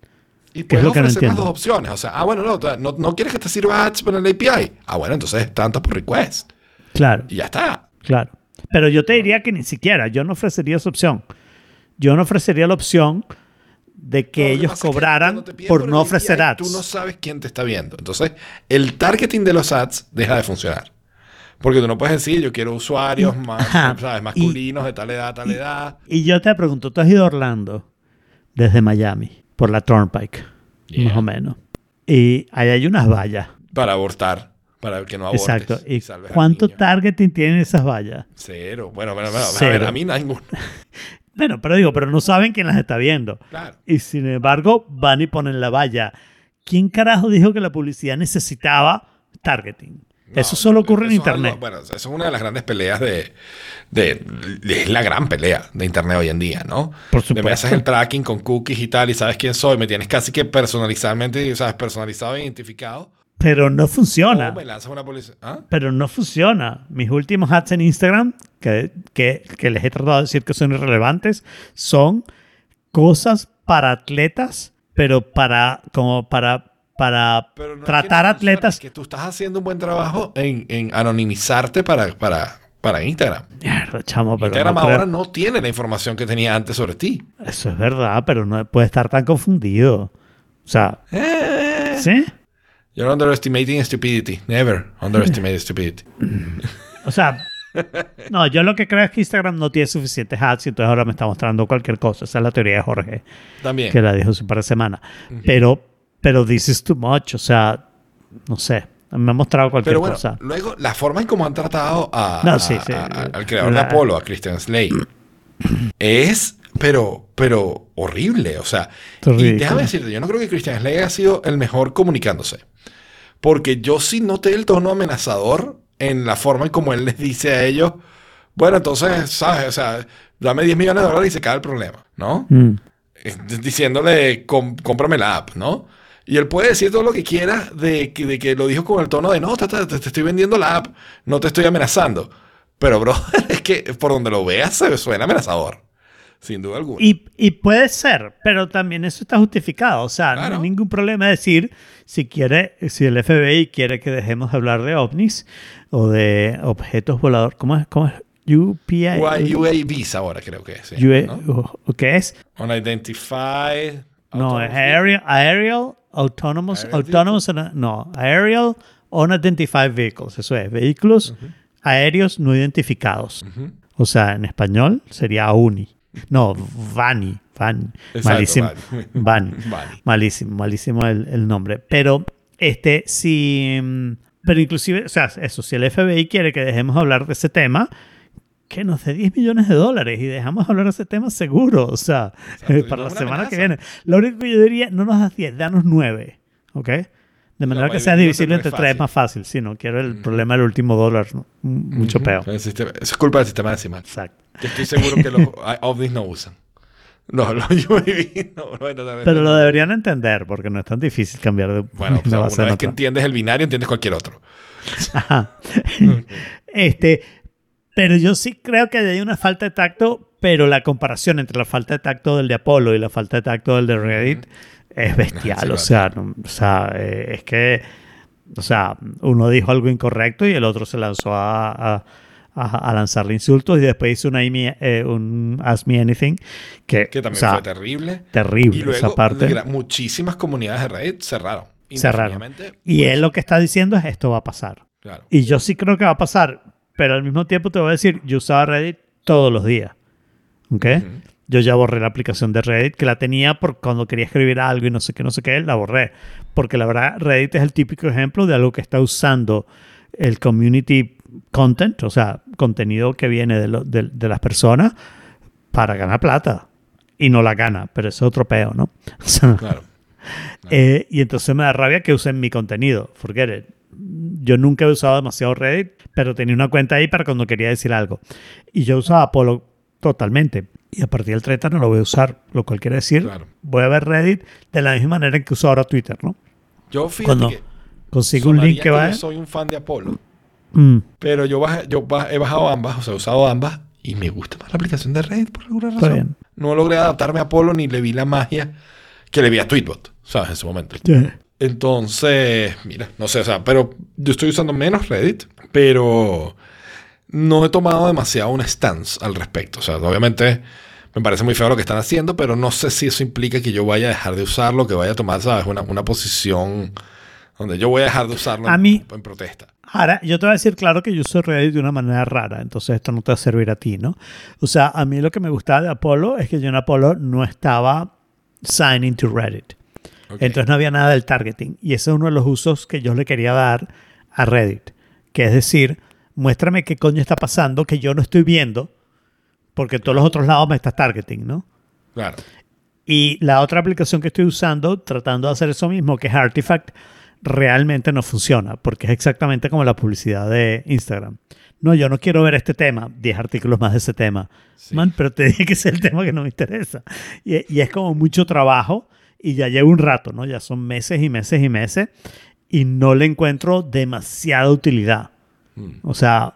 Y
¿Qué es
puedes
lo que no
ofrecer las dos opciones. O sea, ah, bueno, no, no, no quieres que te sirva ads para el API. Ah, bueno, entonces tanto por request.
Claro.
Y ya está.
Claro. Pero yo te diría que ni siquiera, yo no ofrecería esa opción. Yo no ofrecería la opción de que
No, lo
ellos
pasa es que
cobraran
te
por
el
no
API,
ofrecer ads.
Tú no sabes quién te está viendo. Entonces, el targeting de los ads deja de funcionar. Porque tú no puedes decir, yo quiero usuarios más. ¿sabes?
Y-
masculinos de tal edad, tal edad.
Y yo te pregunto, tú has ido a Orlando desde Miami, por la Turnpike,
Yeah.
más o menos. Y ahí hay unas vallas.
Para abortar. Para que no abortes.
Exacto. ¿Y cuánto targeting tienen esas vallas?
Cero. Bueno, bueno, bueno. A
Cero.
ver, a mí ninguno.
Bueno, pero digo, pero no saben quién las está viendo.
Claro.
Y sin embargo, van y ponen la valla. ¿Quién carajo dijo que la publicidad necesitaba targeting?
No,
eso solo ocurre en
algo-
Internet.
bueno, eso es una de las grandes peleas de, de, de- Es la gran pelea de Internet hoy en día, ¿no?
Por
De me
supuesto.
haces el tracking con cookies y tal, y sabes quién soy, me tienes casi que personalizadamente, sabes, personalizado e identificado.
Pero no funciona.
O me lanzas una publicidad. ¿Ah?
Pero no funciona. Mis últimos ads en Instagram, que, que, que les he tratado de decir que son irrelevantes, son cosas para atletas, pero para como para para
no
tratar atletas.
que tú estás haciendo un buen trabajo en, en anonimizarte para, para, para Instagram.
Mierda, chamo, pero
Instagram
no creo-
ahora no tiene la información que tenía antes sobre ti.
Eso es verdad, pero no puede estar tan confundido. O sea,
Eh,
¿sí?
You're underestimating stupidity. Never underestimate stupidity.
O sea, no, yo lo que creo es que Instagram no tiene suficientes ads y entonces ahora me está mostrando cualquier cosa. Esa es la teoría de Jorge.
También.
que la dijo un par de semanas. Pero, pero this is too much. O sea, no sé. Me ha mostrado cualquier
Pero bueno,
cosa.
luego la forma en cómo han tratado a,
No,
a-
sí, sí.
a- a- al creador
La-
de Apolo, a Christian Slade, es pero, pero horrible. O sea, y déjame decirte, yo no creo que Christian Slater haya sido el mejor comunicándose. Porque yo sí noté el tono amenazador en la forma en como él les dice a ellos, bueno, entonces, ¿sabes? O sea, dame 10 millones de dólares y se cae el problema, ¿no?
Mm.
Diciéndole, "Com- cómprame la app, ¿no? Y él puede decir todo lo que quiera de que, de que lo dijo con el tono de, no, te, te- te estoy vendiendo la app, no te estoy amenazando. Pero, bro, es que por donde lo veas se suena amenazador. Sin duda alguna.
Y, y puede ser, pero también eso está justificado. O sea, no
Claro.
hay ningún problema decir si quiere, si el FBI quiere que dejemos de hablar de ovnis o de objetos voladores. ¿Cómo es? ¿Cómo es? UPI.
UA- UAVs ahora creo que es. sí, ¿no?
¿Qué es?
Unidentified.
No, es aerial, aerial autonomous,
Aerial
autonomous, no, aerial unidentified vehicles. Eso es, vehículos aéreos no identificados. O sea, en español sería UNI. No, VANI. VANI.
Exacto,
malísimo.
Vani.
VANI.
Vani.
Malísimo, malísimo el, el nombre. Pero, este, si. mm, Pero inclusive, o sea, eso, si el FBI quiere que dejemos hablar de ese tema, que nos dé 10 millones de dólares y dejamos hablar de ese tema seguro. O sea,
Exacto,
para
no
la
es
semana que
amenaza.
viene. Lo único que yo diría, no nos das 10, danos 9. ¿Ok? De manera que sea divisible
entre tres
3 más fácil. Si no quiero el problema del último dólar. ¿no? Mucho peor.
Eso es culpa del sistema decimal.
Exacto.
Yo estoy seguro que los ovnis no usan. No, los UAV no. Bueno, también-
Pero lo deberían entender porque no es tan difícil cambiar de
Bueno, o
una
vez que entiendes el binario, entiendes cualquier otro.
Ajá. este, pero yo sí creo que hay una falta de tacto, pero la comparación entre la falta de tacto del de Apolo y la falta de tacto del de Reddit es bestial.
Sí,
o, sea, no- o sea, eh, es que, o sea, uno dijo algo incorrecto y el otro se lanzó a, a- a- a lanzarle insultos y después hizo una, eh, un Ask Me Anything que,
Que también
o sea,
fue terrible.
terrible
Y luego,
esa parte.
muchísimas comunidades de Reddit cerraron.
Cerraron. Y él lo que está diciendo es esto va a pasar.
Claro.
Y yo sí creo que va a pasar, pero al mismo tiempo te voy a decir, yo usaba Reddit todos los días. ¿Ok? Yo ya borré la aplicación de Reddit, que la tenía por cuando quería escribir algo y no sé qué, no sé qué, la borré. Porque la verdad, Reddit es el típico ejemplo de algo que está usando el community content, o sea, contenido que viene de, lo- de- de las personas para ganar plata. Y no la gana, pero eso es otro peo, ¿no? O sea,
Claro.
eh, y entonces me da rabia que usen mi contenido. Forget it. Yo nunca he usado demasiado Reddit, pero tenía una cuenta ahí para cuando quería decir algo. Y yo usaba Apolo totalmente. Y a partir del 30 no lo voy a usar, lo cual quiere decir,
Claro.
voy a ver Reddit de la misma manera en que uso ahora Twitter, ¿no?
Yo fíjate
Cuando
que
consigo un link que va...
yo soy un fan de Apolo.
Mm,
Pero yo, bajé- yo ba- he bajado ambas, o sea, he usado ambas y me gusta más la aplicación de Reddit por alguna razón. No logré adaptarme a Apolo ni le vi la magia que le vi a Tweetbot, ¿sabes? En su momento.
yeah.
Entonces, mira, no sé, o sea, pero yo estoy usando menos Reddit, pero no he tomado demasiado un stance al respecto. O sea, obviamente me parece muy feo lo que están haciendo, pero no sé si eso implica que yo vaya a dejar de usarlo, que vaya a tomar, ¿sabes? Una, una posición donde yo voy a dejar de usarlo
A mí-
en protesta.
Ahora, yo te voy a decir, claro, que yo uso Reddit de una manera rara, entonces esto no te va a servir a ti, ¿no? O sea, a mí lo que me gustaba de Apolo es que yo en Apolo no estaba signing to Reddit. Entonces no había nada del targeting. Y ese es uno de los usos que yo le quería dar a Reddit. Que es decir, muéstrame qué coño está pasando que yo no estoy viendo, porque todos los otros lados me estás targeting, ¿no?
Claro.
Y la otra aplicación que estoy usando, tratando de hacer eso mismo, que es Artifact, realmente no funciona, porque es exactamente como la publicidad de Instagram. No, yo no quiero ver este tema, 10 artículos más de ese tema.
Sí.
Man, pero te dije que es el tema que no me interesa. Y, y es como mucho trabajo y ya llevo un rato, ¿no? Ya son meses y meses y meses y no le encuentro demasiada utilidad.
Mm.
O sea,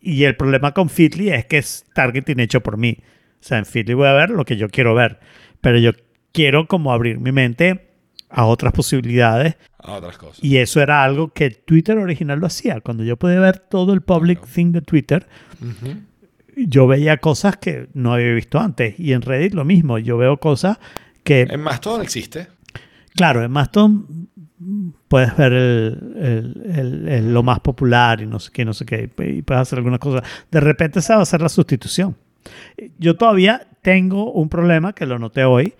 y el problema con Fitly es que es targeting hecho por mí. O sea, en Fitly voy a ver lo que yo quiero ver, pero yo quiero como abrir mi mente a otras posibilidades
A otras cosas.
y eso era algo que Twitter original lo hacía. Cuando yo podía ver todo el public thing de Twitter,
Ujú.
yo veía cosas que no había visto antes. Y en Reddit lo mismo, yo veo cosas que,
En Mastodon existe.
claro, en Mastodon puedes ver el- el- el- lo más popular y no sé qué, no sé qué, y puedes hacer algunas cosas. De repente esa va a ser la sustitución. Yo todavía tengo un problema que lo noté hoy,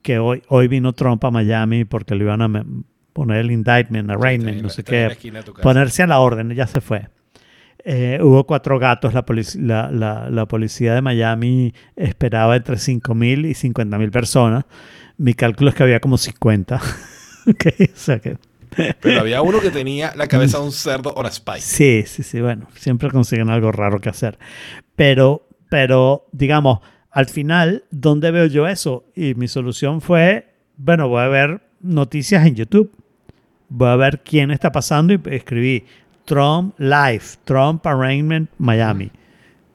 que hoy, hoy vino Trump a Miami porque le iban a poner el indictment, arraignment,
en
no sé qué, ponerse a la orden, ya se fue. Eh, hubo cuatro gatos. La, la, la- la policía de Miami esperaba entre 5.000 y 50.000 personas. Mi cálculo es que había como 50. Ok, o sea que...
Pero había uno que tenía la cabeza de un cerdo on a spike.
Sí, sí, sí, bueno, siempre consiguen algo raro que hacer. Pero, pero, digamos, al final, ¿dónde veo yo eso? Y mi solución fue, bueno, voy a ver noticias en YouTube. Voy a ver quién está pasando y escribí Trump Live, Trump Arraignment Miami.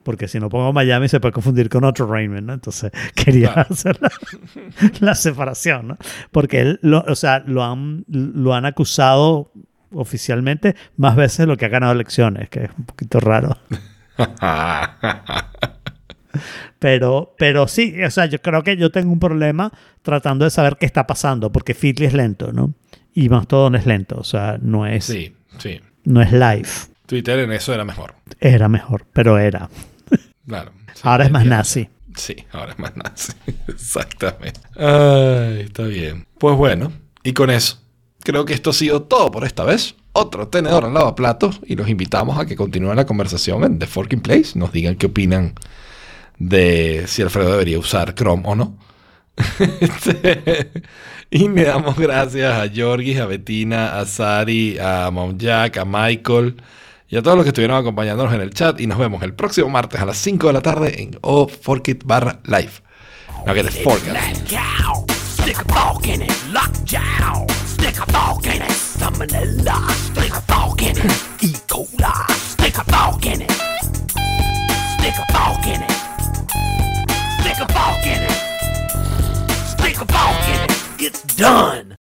Porque si no pongo Miami se puede confundir con otro arraignment, ¿no? Entonces quería
Claro.
hacer la, la separación, ¿no? Porque él, lo, o sea, lo han, lo han acusado oficialmente más veces de lo que ha ganado elecciones, que es un poquito raro. Pero, pero sí, o sea, yo creo que yo tengo un problema tratando de saber qué está pasando, porque Fitly es lento, ¿no? Y Mastodon es lento, o sea, no es,
Sí, sí.
no es live.
Twitter en eso era mejor.
Era mejor, pero era.
Claro. Sí,
Ahora es más nazi.
Sí, ahora es más nazi. Exactamente. Ay, está bien. Pues bueno, y con eso, creo que esto ha sido todo por esta vez. Otro tenedor al lavaplatos y los invitamos a que continúen la conversación en The Forking Place. Nos digan qué opinan de si Alfredo debería usar Chrome o no. Y le damos gracias a Georgis, a Bettina, a Sari, a Mom Jack, a Michael y a todos los que estuvieron acompañándonos en el chat. Y nos vemos el próximo martes a las 5 de la tarde en O Forkit barra live. No que te
It's done.